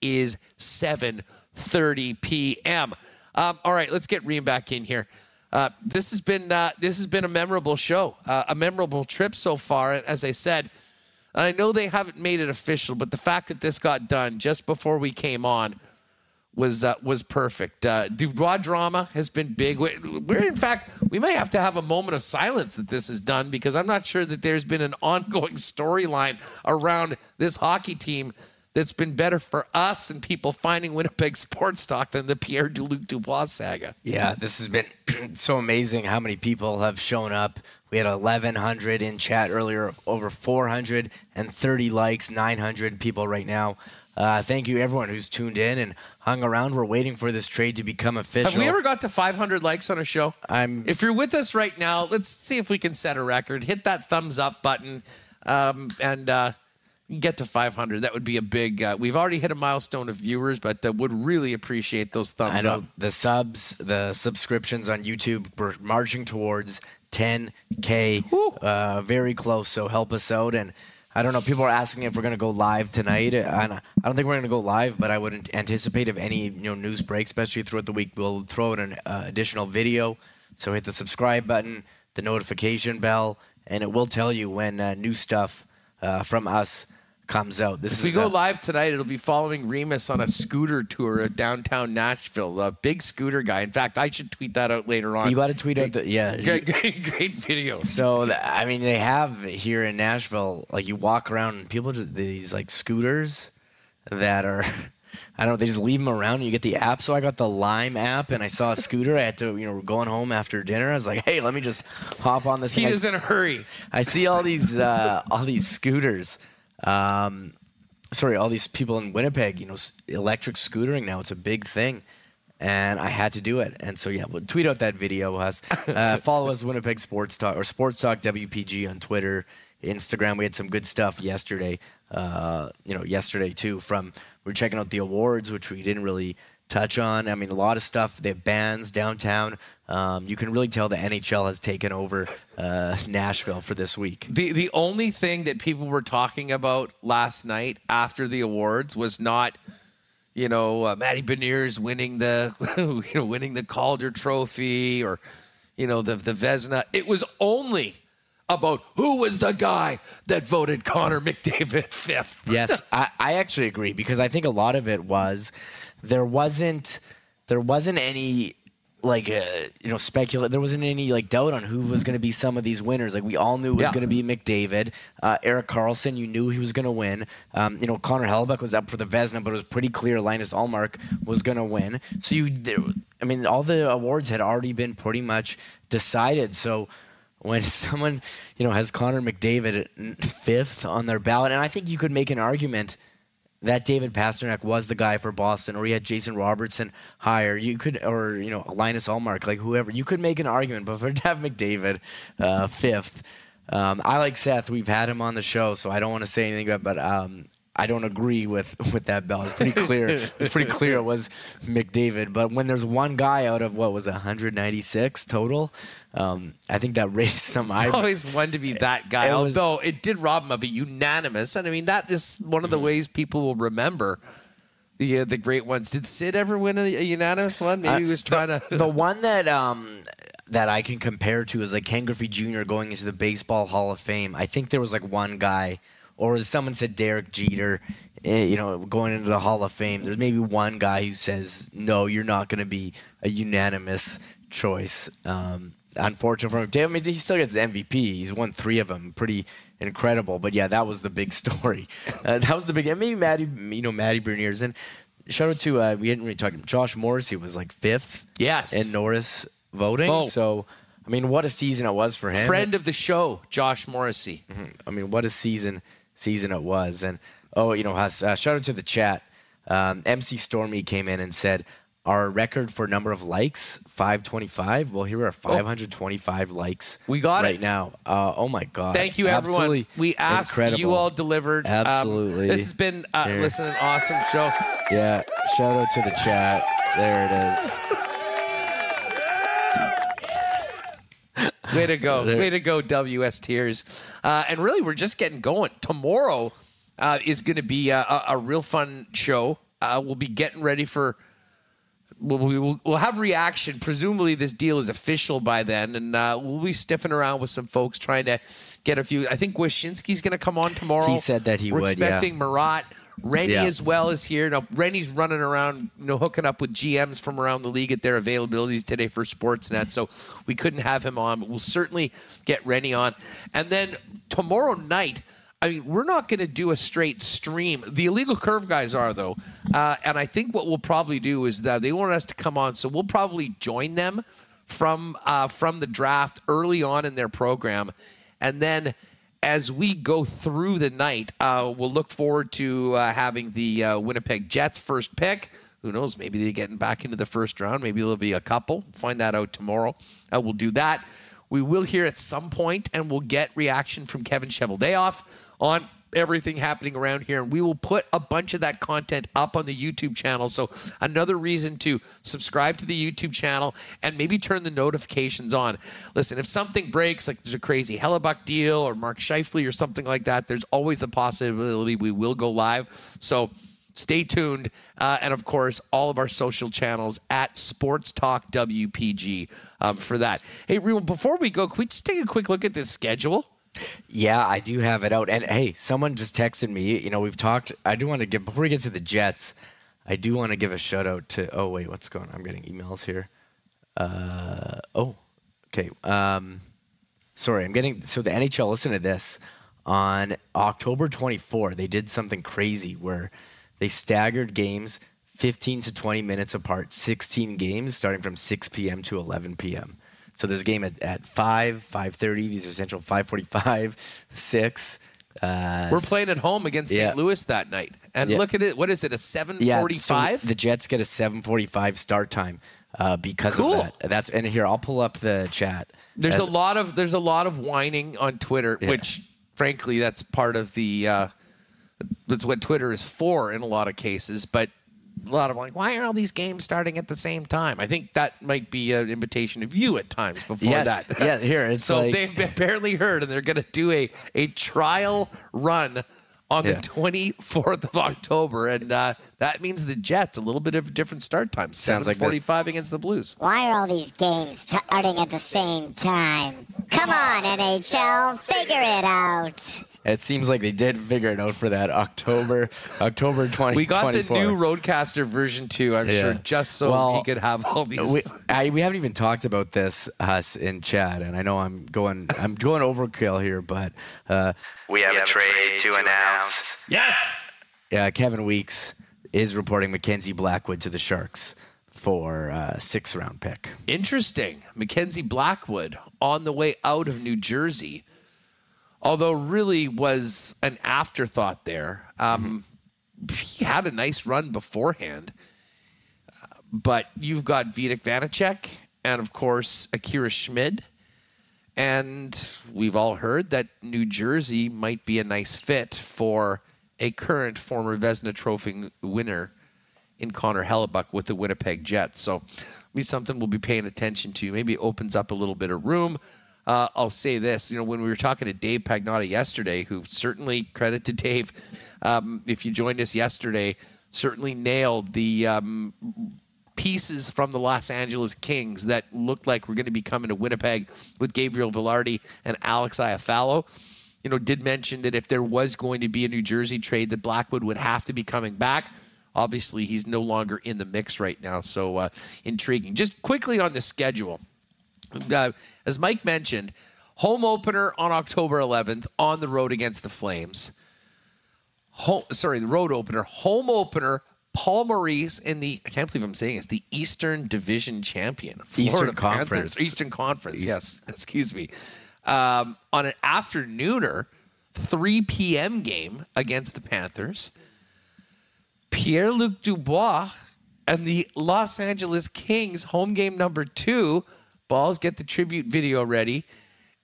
is 7:30 p.m. Um, all right, let's get Reem back in here. Uh, this has been uh, this has been a memorable show, uh, a memorable trip so far. As I said, I know they haven't made it official, but the fact that this got done just before we came on was uh, was perfect. Uh, Dubois drama has been big. We're, in fact we may have to have a moment of silence that this is done because I'm not sure that there's been an ongoing storyline around this hockey team that's been better for us and people finding Winnipeg sports talk than the Pierre Luc Dubois saga. Yeah, this has been so amazing how many people have shown up. We had 1,100 in chat earlier, over 430 likes, 900 people right now. Uh, thank you, everyone who's tuned in and hung around. We're waiting for this trade to become official. Have we ever got to 500 likes on a show? I'm. If you're with us right now, let's see if we can set a record. Hit that thumbs up button, um, and uh, get to 500. That would be a big. Uh, we've already hit a milestone of viewers, but uh, would really appreciate those thumbs I know up. the subs, the subscriptions on YouTube. We're marching towards 10k. Uh, very close. So help us out and I don't know. People are asking if we're going to go live tonight, and I don't think we're going to go live. But I wouldn't anticipate if any you know news breaks, especially throughout the week, we'll throw out an uh, additional video. So hit the subscribe button, the notification bell, and it will tell you when uh, new stuff uh, from us comes out. This if we go live tonight, it'll be following Remis on a scooter tour of downtown Nashville. A big scooter guy. In fact, I should tweet that out later on. You got to tweet out the yeah. Great, great, great video. So I mean, they have here in Nashville, like you walk around, and people just these like scooters that are. I don't know. They just leave them around. And you get the app. So I got the Lime app, and I saw a scooter. I had to, you know, we're going home after dinner. I was like, "Hey, let me just hop on this." He is in a hurry. I see all these, uh, all these scooters um, sorry, all these people in Winnipeg, you know, electric scootering now, it's a big thing. And I had to do it. And so, yeah, we'll tweet out that video. Us, uh, follow us, Winnipeg Sports Talk or Sports Talk WPG on Twitter, Instagram. We had some good stuff yesterday, uh, you know, yesterday too. From we are checking out the awards, which we didn't really touch on. I mean, a lot of stuff. They have bands downtown. Um, you can really tell the NHL has taken over uh, Nashville for this week. The the only thing that people were talking about last night after the awards was not, you know, uh, Matty Beniers winning the, you know, winning the Calder Trophy or, you know, the the Vezina. It was only about who was the guy that voted Connor McDavid fifth. yes, I, I actually agree because I think a lot of it was there wasn't there wasn't any like uh, you know speculate there wasn't any like doubt on who was going to be some of these winners. Like we all knew it was yeah. going to be mcdavid uh, erik karlsson you knew he was going to win. Um, you know connor hellebuyck was up for the Vezina, but it was pretty clear linus Ullmark was going to win. So you i mean all the awards had already been pretty much decided. So when someone, you know, has Connor McDavid fifth on their ballot, and I think you could make an argument that David Pastrnak was the guy for Boston, or he had Jason Robertson higher. You could, or you know, Linus Ullmark, like whoever. You could make an argument, but for have McDavid uh, fifth, um, I like Seth. We've had him on the show, so I don't want to say anything, about. but um, I don't agree with with that bell. It's pretty clear. it's pretty clear it was McDavid. But when there's one guy out of what was 196 total, um, I think that raised some. It's always one to be that guy. It was, although it did rob him of a unanimous, and I mean that is one of the ways people will remember. The, uh, the great ones. Did Sid ever win a, a unanimous one? Maybe uh, he was trying the, to. the one that um, that I can compare to is like Ken Griffey Jr. going into the Baseball Hall of Fame. I think there was like one guy or as someone said, Derek Jeter, eh, you know, going into the Hall of Fame. There's maybe one guy who says, no, you're not going to be a unanimous choice. Um, unfortunate for him. I mean, he still gets the MVP. He's won three of them. Pretty incredible. But yeah, that was the big story. Uh, that was the big. Maybe Matty, you know, Matty Beniers in. shout out to uh, we didn't really talk. Josh Morrissey was like fifth. Yes. In Norris voting. Oh. So. I mean, what a season it was for him. Friend of the show, Josh Morrissey. Mm-hmm. I mean, what a season season it was. And oh, you know, uh, shout out to the chat. Um, MC Stormy came in and said, our record for number of likes 525 well here are 525 oh. likes we got right it. now uh, oh my god thank you everyone Absolutely we asked incredible. you all delivered um, absolutely um, this has been uh, listen an awesome show yeah shout out to the chat there it is Way to go. Way to go, WS Tears. Uh, and really, we're just getting going. Tomorrow uh, is going to be a, a, a, real fun show. Uh, we'll be getting ready for. We'll, we'll, we'll, have reaction. Presumably, this deal is official by then, and uh, we'll be stiffing around with some folks trying to get a few. I think Wyshynski's going to come on tomorrow. He said that he we're would. expecting yeah. Murat. Rennie yeah. as well is here. Now Rennie's running around, you know, hooking up with GMs from around the league at their availabilities today for Sportsnet. So we couldn't have him on, but we'll certainly get Rennie on. And then tomorrow night, I mean, we're not going to do a straight stream. The illegal curve guys are though, uh, and I think what we'll probably do is that they want us to come on, so we'll probably join them from uh, from the draft early on in their program, and then as we go through the night, uh, we'll look forward to uh, having the uh, Winnipeg Jets first pick. Who knows? Maybe they're getting back into the first round. Maybe there'll be a couple. Find that out tomorrow. Uh, we'll do that. We will hear at some point, and we'll get reaction from Kevin Cheveldayoff on everything happening around here. And we will put a bunch of that content up on the YouTube channel. So, another reason to subscribe to the YouTube channel and maybe turn the notifications on. Listen, if something breaks, like there's a crazy Hellebuyck deal or Mark Scheifele or something like that, there's always the possibility we will go live. So, stay tuned. Uh, and of course, all of our social channels at Sports Talk WPG um, for that. Hey, Real, before we go, can we just take a quick look at this schedule? Yeah, I do have it out. And hey, someone just texted me. You know, we've talked. I do want to give before we get to the Jets. I do want to give a shout out to. Oh wait, what's going? on? I'm getting emails here. Uh oh, okay. Um, sorry, I'm getting. So the NHL. Listen to this. On October 24, they did something crazy where they staggered games 15 to 20 minutes apart, 16 games starting from 6 p.m. to 11 p.m. So there's a game at, at 5, 5.30. These are central 5.45, 6. Uh, We're playing at home against yeah. St. Louis that night. And yeah. look at it. What is it, a 7.45? Yeah, so the Jets get a 7.45 start time uh, because cool. of that. That's And here, I'll pull up the chat. There's As, a lot of there's a lot of whining on Twitter, yeah. which frankly that's part of the uh, that's what Twitter is for in a lot of cases. But a lot of like, why are all these games starting at the same time? I think that might be an invitation of you at times before yes. that. yeah, here it's so like... they've apparently heard, and they're going to do a a trial run on yeah. the 24th of October, and uh, that means the Jets a little bit of a different start time. Sounds like 45 against the Blues. Why are all these games starting at the same time? Come on, NHL, figure it out. It seems like they did figure it out for that October October 20. We got the new RodeCaster version 2, I'm yeah. sure, just so well, he could have all these. We, I, we haven't even talked about this us in chat, and I know I'm going I'm going overkill here, but uh, we have, we a, trade a trade to announce. Yes. Yeah, Kevin Weeks is reporting Mackenzie Blackwood to the Sharks for a six round pick. Interesting. Mackenzie Blackwood on the way out of New Jersey, although really was an afterthought there. Um, mm-hmm. He had a nice run beforehand, but you've got Vitek Vanecek and, of course, Akira Schmid. And we've all heard that New Jersey might be a nice fit for a current former Vezina Trophy winner in Connor Hellebuyck with the Winnipeg Jets. So be something we'll be paying attention to. Maybe opens up a little bit of room. Uh, I'll say this, you know, when we were talking to Dave Pagnotta yesterday, who certainly credit to Dave, um, if you joined us yesterday, certainly nailed the um, pieces from the Los Angeles Kings that looked like we're going to be coming to Winnipeg with Gabriel Vilardi and Alex Iafallo. You know, did mention that if there was going to be a New Jersey trade, that Blackwood would have to be coming back. Obviously, he's no longer in the mix right now, so uh, intriguing. Just quickly on the schedule, uh, as Mike mentioned, home opener on October 11th on the road against the Flames. Home, sorry, the road opener, home opener. Paul Maurice in the I can't believe I'm saying this the Eastern Division champion, Florida Eastern Panthers. Conference, Eastern Conference. East. Yes, excuse me. Um, on an afternooner, 3 p.m. game against the Panthers. Pierre Luc Dubois and the Los Angeles Kings home game number two. Balls get the tribute video ready.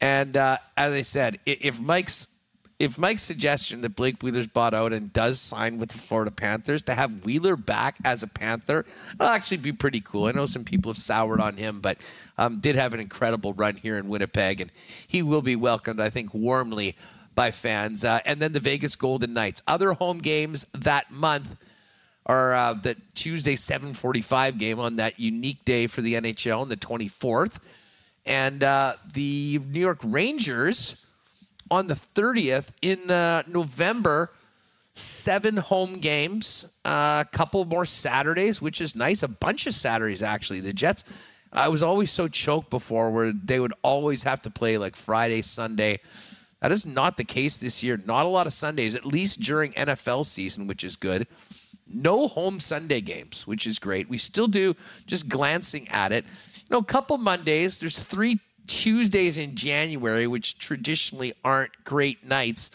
And uh, as I said, if Mike's if Mike's suggestion that Blake Wheeler's bought out and does sign with the Florida Panthers to have Wheeler back as a Panther, will actually be pretty cool. I know some people have soured on him, but um, did have an incredible run here in Winnipeg, and he will be welcomed, I think, warmly by fans. Uh, and then the Vegas Golden Knights. Other home games that month are uh, the Tuesday 7:45 game on that unique day for the NHL on the 24th, and uh, the New York Rangers on the 30th in uh, November. Seven home games, a uh, couple more Saturdays, which is nice. A bunch of Saturdays actually. The Jets. I was always so choked before where they would always have to play like Friday, Sunday. That is not the case this year. Not a lot of Sundays, at least during NFL season, which is good. No home Sunday games, which is great. We still do, just glancing at it. You know, a couple Mondays. There's three Tuesdays in January, which traditionally aren't great nights,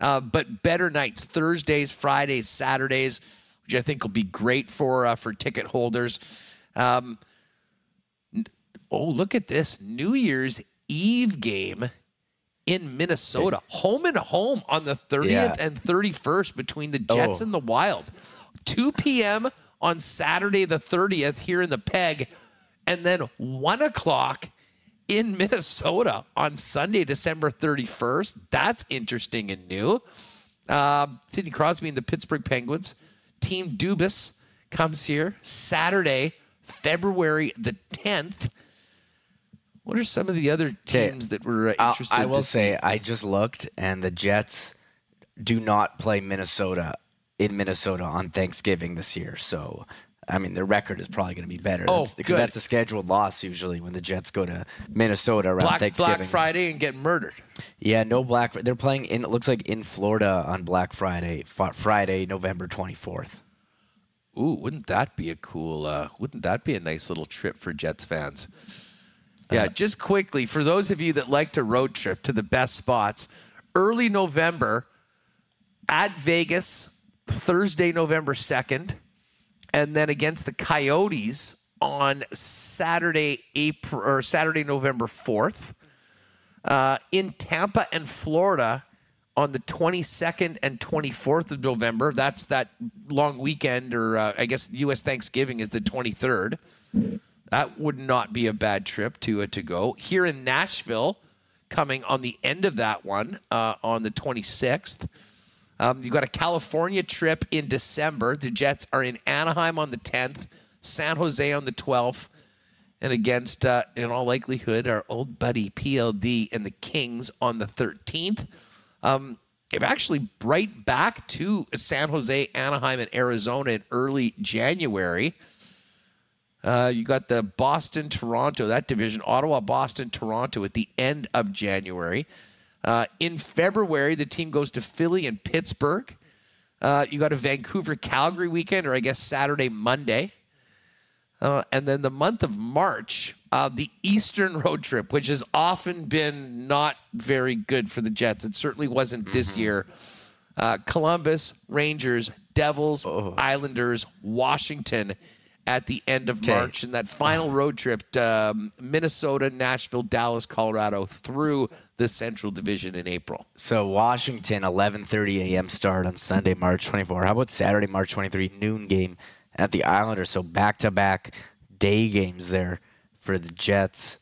uh, but better nights. Thursdays, Fridays, Saturdays, which I think will be great for uh, for ticket holders. Um, oh, look at this New Year's Eve game in Minnesota, home and home on the 30th yeah. and 31st between the Jets oh. and the Wild. 2 p.m. on Saturday the 30th here in the Peg, and then 1 o'clock in Minnesota on Sunday, December 31st. That's interesting and new. Um, Sidney Crosby and the Pittsburgh Penguins. Team Dubas comes here Saturday, February the 10th. What are some of the other teams that were uh, interested? I will say, see? I just looked, and the Jets do not play Minnesota in Minnesota on Thanksgiving this year. So, I mean, their record is probably going to be better. Oh, that's, because that's a scheduled loss usually when the Jets go to Minnesota around Black, Thanksgiving. Black Friday and get murdered. Yeah, no Black. Friday. They're playing in. It looks like in Florida on Black Friday, Friday, November twenty fourth. Ooh, wouldn't that be a cool? Uh, wouldn't that be a nice little trip for Jets fans? Yeah, uh, just quickly for those of you that like to road trip to the best spots, early November at Vegas Thursday, November 2nd, and then against the Coyotes on Saturday, April or Saturday, November 4th. Uh, in Tampa and Florida on the 22nd and 24th of November. That's that long weekend, or uh, I guess U.S. Thanksgiving is the 23rd. That would not be a bad trip to uh, to go. Here in Nashville, coming on the end of that one uh, on the 26th. Um, you've got a California trip in December. The Jets are in Anaheim on the 10th, San Jose on the 12th, and against, uh, in all likelihood, our old buddy PLD and the Kings on the 13th. Um, actually right back to San Jose, Anaheim, and Arizona in early January. Uh, you got the Boston, Toronto, that division, Ottawa, Boston, Toronto at the end of January. Uh, in February, the team goes to Philly and Pittsburgh. Uh, you got a Vancouver Calgary weekend, or I guess Saturday, Monday. Uh, and then the month of March, uh, the Eastern road trip, which has often been not very good for the Jets. It certainly wasn't this Mm-hmm. year. Uh, Columbus, Rangers, Devils, Oh. Islanders, Washington at the end of March. And that final road trip, um, Minnesota, Nashville, Dallas, Colorado through the Central Division in April. So Washington, 11:30 a.m. start on Sunday, March 24. How about Saturday, March 23 noon game at the Islanders? So back-to-back day games there for the Jets.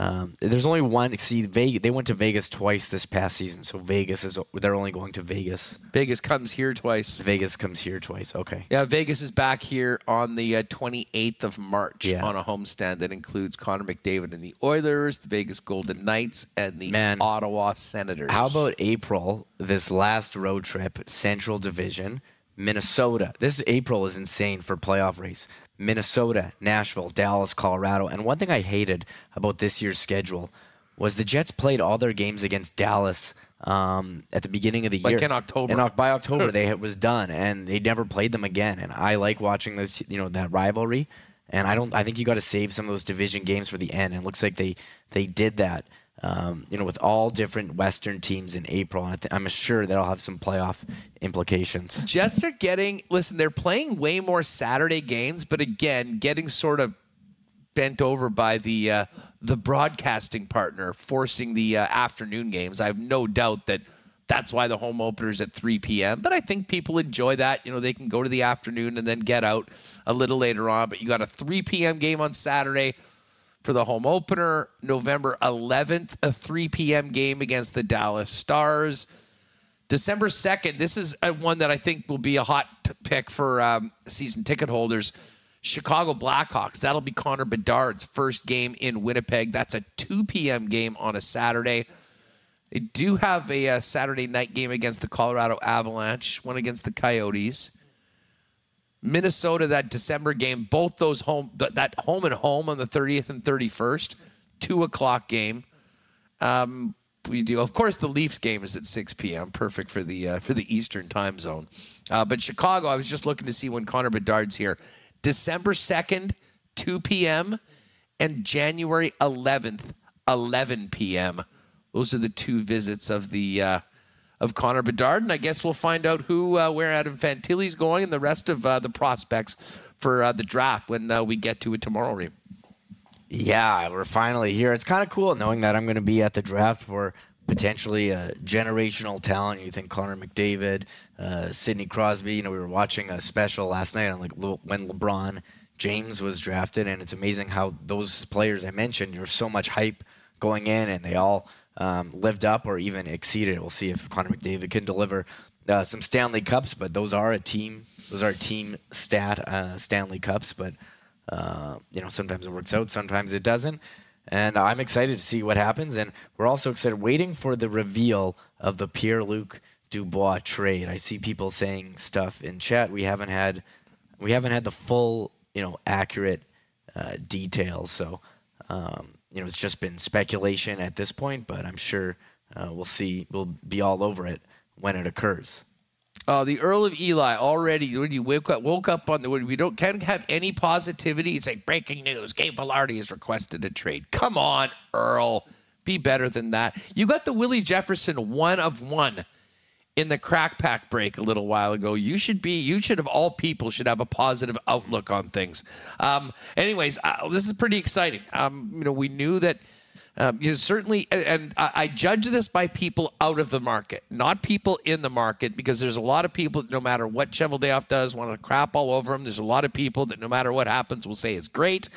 Um, there's only one. See, Vegas, they went to Vegas twice this past season, so Vegas is they're only going to Vegas. Vegas comes here twice. Vegas comes here twice. Okay. Yeah, Vegas is back here on the uh, 28th of March Yeah. on a homestand that includes Connor McDavid and the Oilers, the Vegas Golden Knights, and the Man. Ottawa Senators. How about April? This last road trip, Central Division, Minnesota. This April is insane for playoff race. Minnesota, Nashville, Dallas, Colorado. And one thing I hated about this year's schedule was the Jets played all their games against Dallas um, at the beginning of the Like year. Like in October. And by October, they it was done, and they never played them again. And I like watching those, you know, that rivalry. And I don't. I think you got to save some of those division games for the end. And it looks like they they did that. Um, you know, with all different Western teams in April, and I I'm sure that'll have some playoff implications. Jets are getting, listen, they're playing way more Saturday games, but again, getting sort of bent over by the uh, the broadcasting partner forcing the uh, afternoon games. I have no doubt that that's why the home opener is at 3 p.m. But I think people enjoy that. You know, they can go to the afternoon and then get out a little later on. But you got a 3 p.m. game on Saturday for the home opener. November 11th, a 3 p.m. game against the Dallas Stars. December 2nd, this is a one that I think will be a hot pick for um, season ticket holders. Chicago Blackhawks. That'll be Connor Bedard's first game in Winnipeg. That's a 2 p.m. game on a Saturday. They do have a, uh Saturday night game against the Colorado Avalanche, one against the Coyotes. Minnesota, that December game, both those home, that home and home on the 30th and 31st, two o'clock game. Um, we do, of course, the Leafs game is at 6 p.m. Perfect for the uh, for the Eastern time zone. Uh, but Chicago, I was just looking to see when Connor Bedard's here. December 2nd, 2 p.m. and January 11th, 11 p.m. Those are the two visits of the uh, of Connor Bedard, and I guess we'll find out who uh, where Adam Fantilli's going and the rest of uh, the prospects for uh, the draft when uh, we get to it tomorrow. Reem. Yeah, we're finally here. It's kind of cool knowing that I'm going to be at the draft for potentially a generational talent. You think Connor McDavid, uh, Sidney Crosby. You know, we were watching a special last night on like when LeBron James was drafted, and it's amazing how those players I mentioned, there's so much hype going in, and they all um, lived up or even exceeded. We'll see if Connor McDavid can deliver uh, some Stanley Cups, but those are a team. Those are team stat uh, Stanley Cups, but. Uh, you know, sometimes it works out, sometimes it doesn't. And I'm excited to see what happens. And we're also excited, waiting for the reveal of the Pierre Luc Dubois trade. I see people saying stuff in chat. We haven't had, we haven't had the full, you know, accurate uh, details. So, um, you know, it's just been speculation at this point. But I'm sure uh, we'll see. We'll be all over it when it occurs. Uh, the Earl of Eli already when you woke up woke up on the we don't can't have any positivity. It's like breaking news. Gabe Vilardi has requested a trade. Come on, Earl. Be better than that. You got the Willie Jefferson one of one in the crack pack break a little while ago. You should be you should of all people should have a positive outlook on things. Um, anyways, uh, this is pretty exciting. Um, you know, we knew that um, you know, certainly, and, and I, I judge this by people out of the market, not people in the market, because there's a lot of people that no matter what Cheveldayoff does, want to crap all over him. There's a lot of people that no matter what happens will say it's great.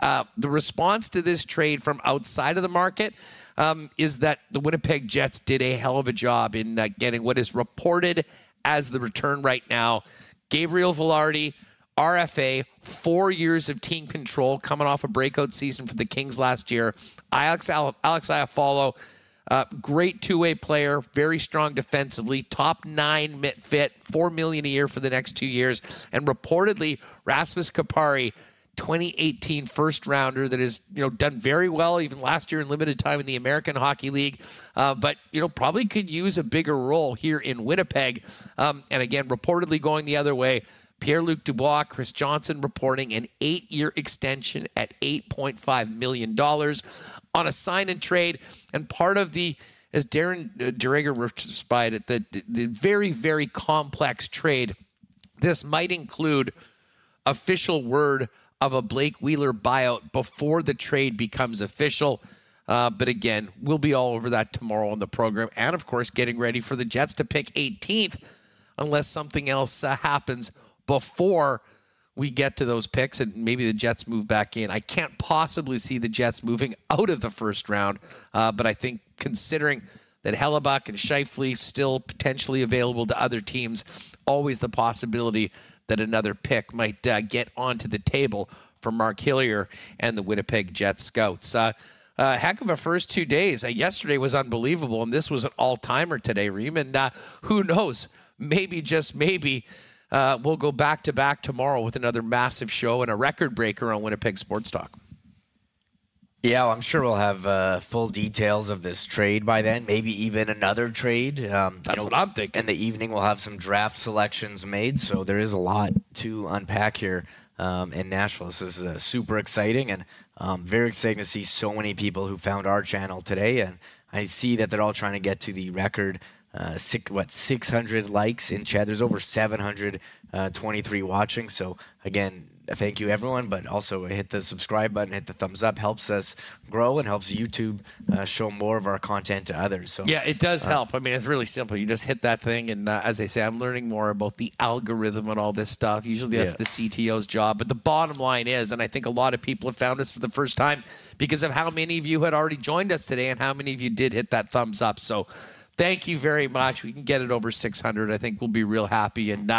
Uh, the response to this trade from outside of the market um, is that the Winnipeg Jets did a hell of a job in uh, getting what is reported as the return right now. Gabriel Vilardi, RFA, four years of team control coming off a breakout season for the Kings last year. Alex, Alex Iafallo, uh, great two-way player, very strong defensively, top nine fit, four million a year for the next two years, and reportedly Rasmus Kupari, 2018 first rounder that has you know done very well even last year in limited time in the American Hockey League, uh, but you know probably could use a bigger role here in Winnipeg. Um, and again, reportedly going the other way. Pierre Luc Dubois, Chris Johnston reporting an eight year extension at $8.5 million on a sign and trade. And part of the, as Darren uh, Dreger spied it, the, the very, very complex trade, this might include official word of a Blake Wheeler buyout before the trade becomes official. Uh, but again, we'll be all over that tomorrow on the program. And of course, getting ready for the Jets to pick 18th unless something else uh, happens before we get to those picks and maybe the Jets move back in. I can't possibly see the Jets moving out of the first round, uh, but I think considering that Hellebuyck and Scheifele still potentially available to other teams, always the possibility that another pick might uh, get onto the table for Mark Hillier and the Winnipeg Jet Scouts. Uh, uh, heck of a first two days. Uh, yesterday was unbelievable, and this was an all timer today, Reem. And uh, who knows? Maybe, just maybe, uh, we'll go back to back tomorrow with another massive show and a record breaker on Winnipeg Sports Talk. Yeah, well, I'm sure we'll have uh, full details of this trade by then. Maybe even another trade. Um, That's know, what I'm thinking. In the evening, we'll have some draft selections made. So there is a lot to unpack here um, in Nashville. This is uh, super exciting and um, very exciting to see so many people who found our channel today. And I see that they're all trying to get to the record. Uh, six, what 600 likes in chat. There's over 723 uh, watching. So again, thank you everyone, but also hit the subscribe button, hit the thumbs up, helps us grow and helps YouTube uh, show more of our content to others. So yeah, it does uh, help. I mean, it's really simple. You just hit that thing, and uh, as I say, I'm learning more about the algorithm and all this stuff. Usually that's yeah. the CTO's job, but the bottom line is, and I think a lot of people have found us for the first time because of how many of you had already joined us today and how many of you did hit that thumbs up. So thank you very much. We can get it over 600. I think we'll be real happy and.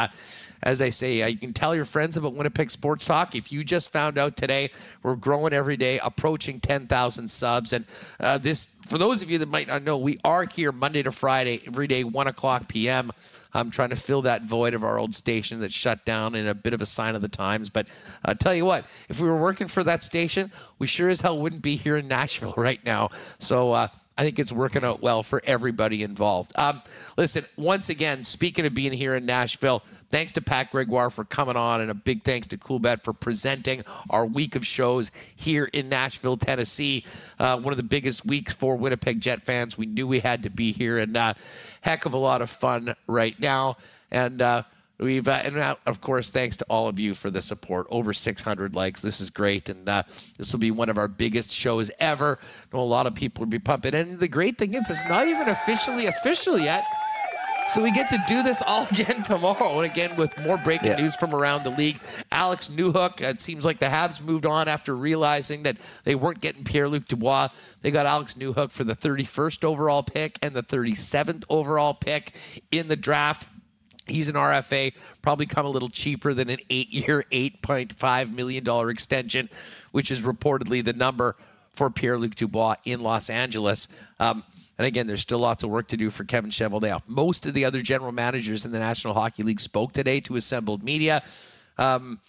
Uh, as I say, uh, you can tell your friends about Winnipeg Sports Talk. If you just found out today, we're growing every day, approaching 10,000 subs. And uh, this, for those of you that might not know, we are here Monday to Friday, every day, 1 o'clock p.m. I'm trying to fill that void of our old station that shut down in a bit of a sign of the times. But I'll tell you what, if we were working for that station, we sure as hell wouldn't be here in Nashville right now. So, uh, I think it's working out well for everybody involved. Um, listen, once again, speaking of being here in Nashville, thanks to Pat Gregoire for coming on, and a big thanks to Coolbet for presenting our week of shows here in Nashville, Tennessee. Uh, one of the biggest weeks for Winnipeg Jet fans. We knew we had to be here, and uh, heck of a lot of fun right now. And uh, We've uh, and of course thanks to all of you for the support. Over 600 likes. This is great, and uh, this will be one of our biggest shows ever. I know a lot of people will be pumping. And the great thing is, it's not even officially official yet. So we get to do this all again tomorrow, and again with more breaking yeah. news from around the league. Alex Newhook. It seems like the Habs moved on after realizing that they weren't getting Pierre-Luc Dubois. They got Alex Newhook for the 31st overall pick and the 37th overall pick in the draft. He's an RFA, probably come a little cheaper than an eight year, $8.5 million extension, which is reportedly the number for Pierre Luc Dubois in Los Angeles. Um, and again, there's still lots of work to do for Kevin Cheveldayoff. Most of the other general managers in the National Hockey League spoke today to assembled media. Um,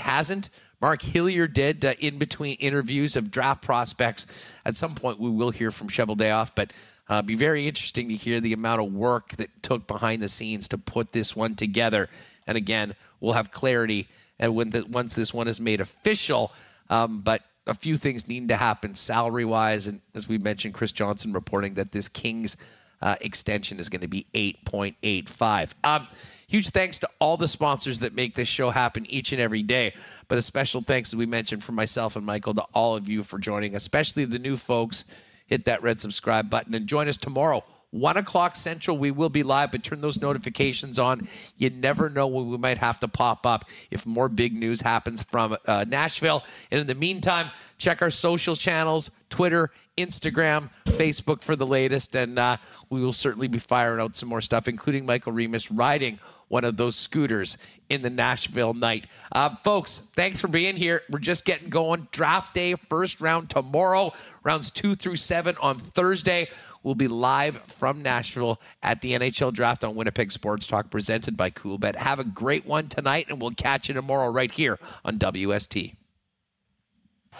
hasn't. Mark Hillier did uh, in between interviews of draft prospects. At some point, we will hear from Cheveldayoff, but uh, be very interesting to hear the amount of work that took behind the scenes to put this one together. And again, we'll have clarity and when the, once this one is made official. Um, but a few things need to happen salary wise, and as we mentioned, Chris Johnston reporting that this Kings uh, extension is going to be 8.85. Um, huge thanks to all the sponsors that make this show happen each and every day. But a special thanks, as we mentioned, from myself and Michael to all of you for joining, especially the new folks hit that red subscribe button and join us tomorrow. One o'clock central, we will be live, but turn those notifications on. You never know when we might have to pop up if more big news happens from uh, Nashville. And in the meantime, check our social channels Twitter, Instagram, Facebook for the latest. And uh, we will certainly be firing out some more stuff, including Michael Remis riding one of those scooters in the Nashville night. Uh, folks, thanks for being here. We're just getting going. Draft day, first round tomorrow, rounds two through seven on Thursday. We'll be live from Nashville at the NHL Draft on Winnipeg Sports Talk, presented by Coolbet. Have a great one tonight, and we'll catch you tomorrow right here on WST.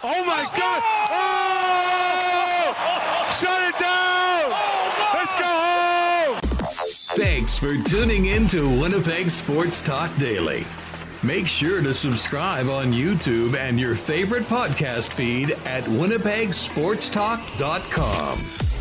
Oh my God! Oh! Shut it down! Let's go home! Thanks for tuning in to Winnipeg Sports Talk Daily. Make sure to subscribe on YouTube and your favorite podcast feed at winnipegsportstalk.com.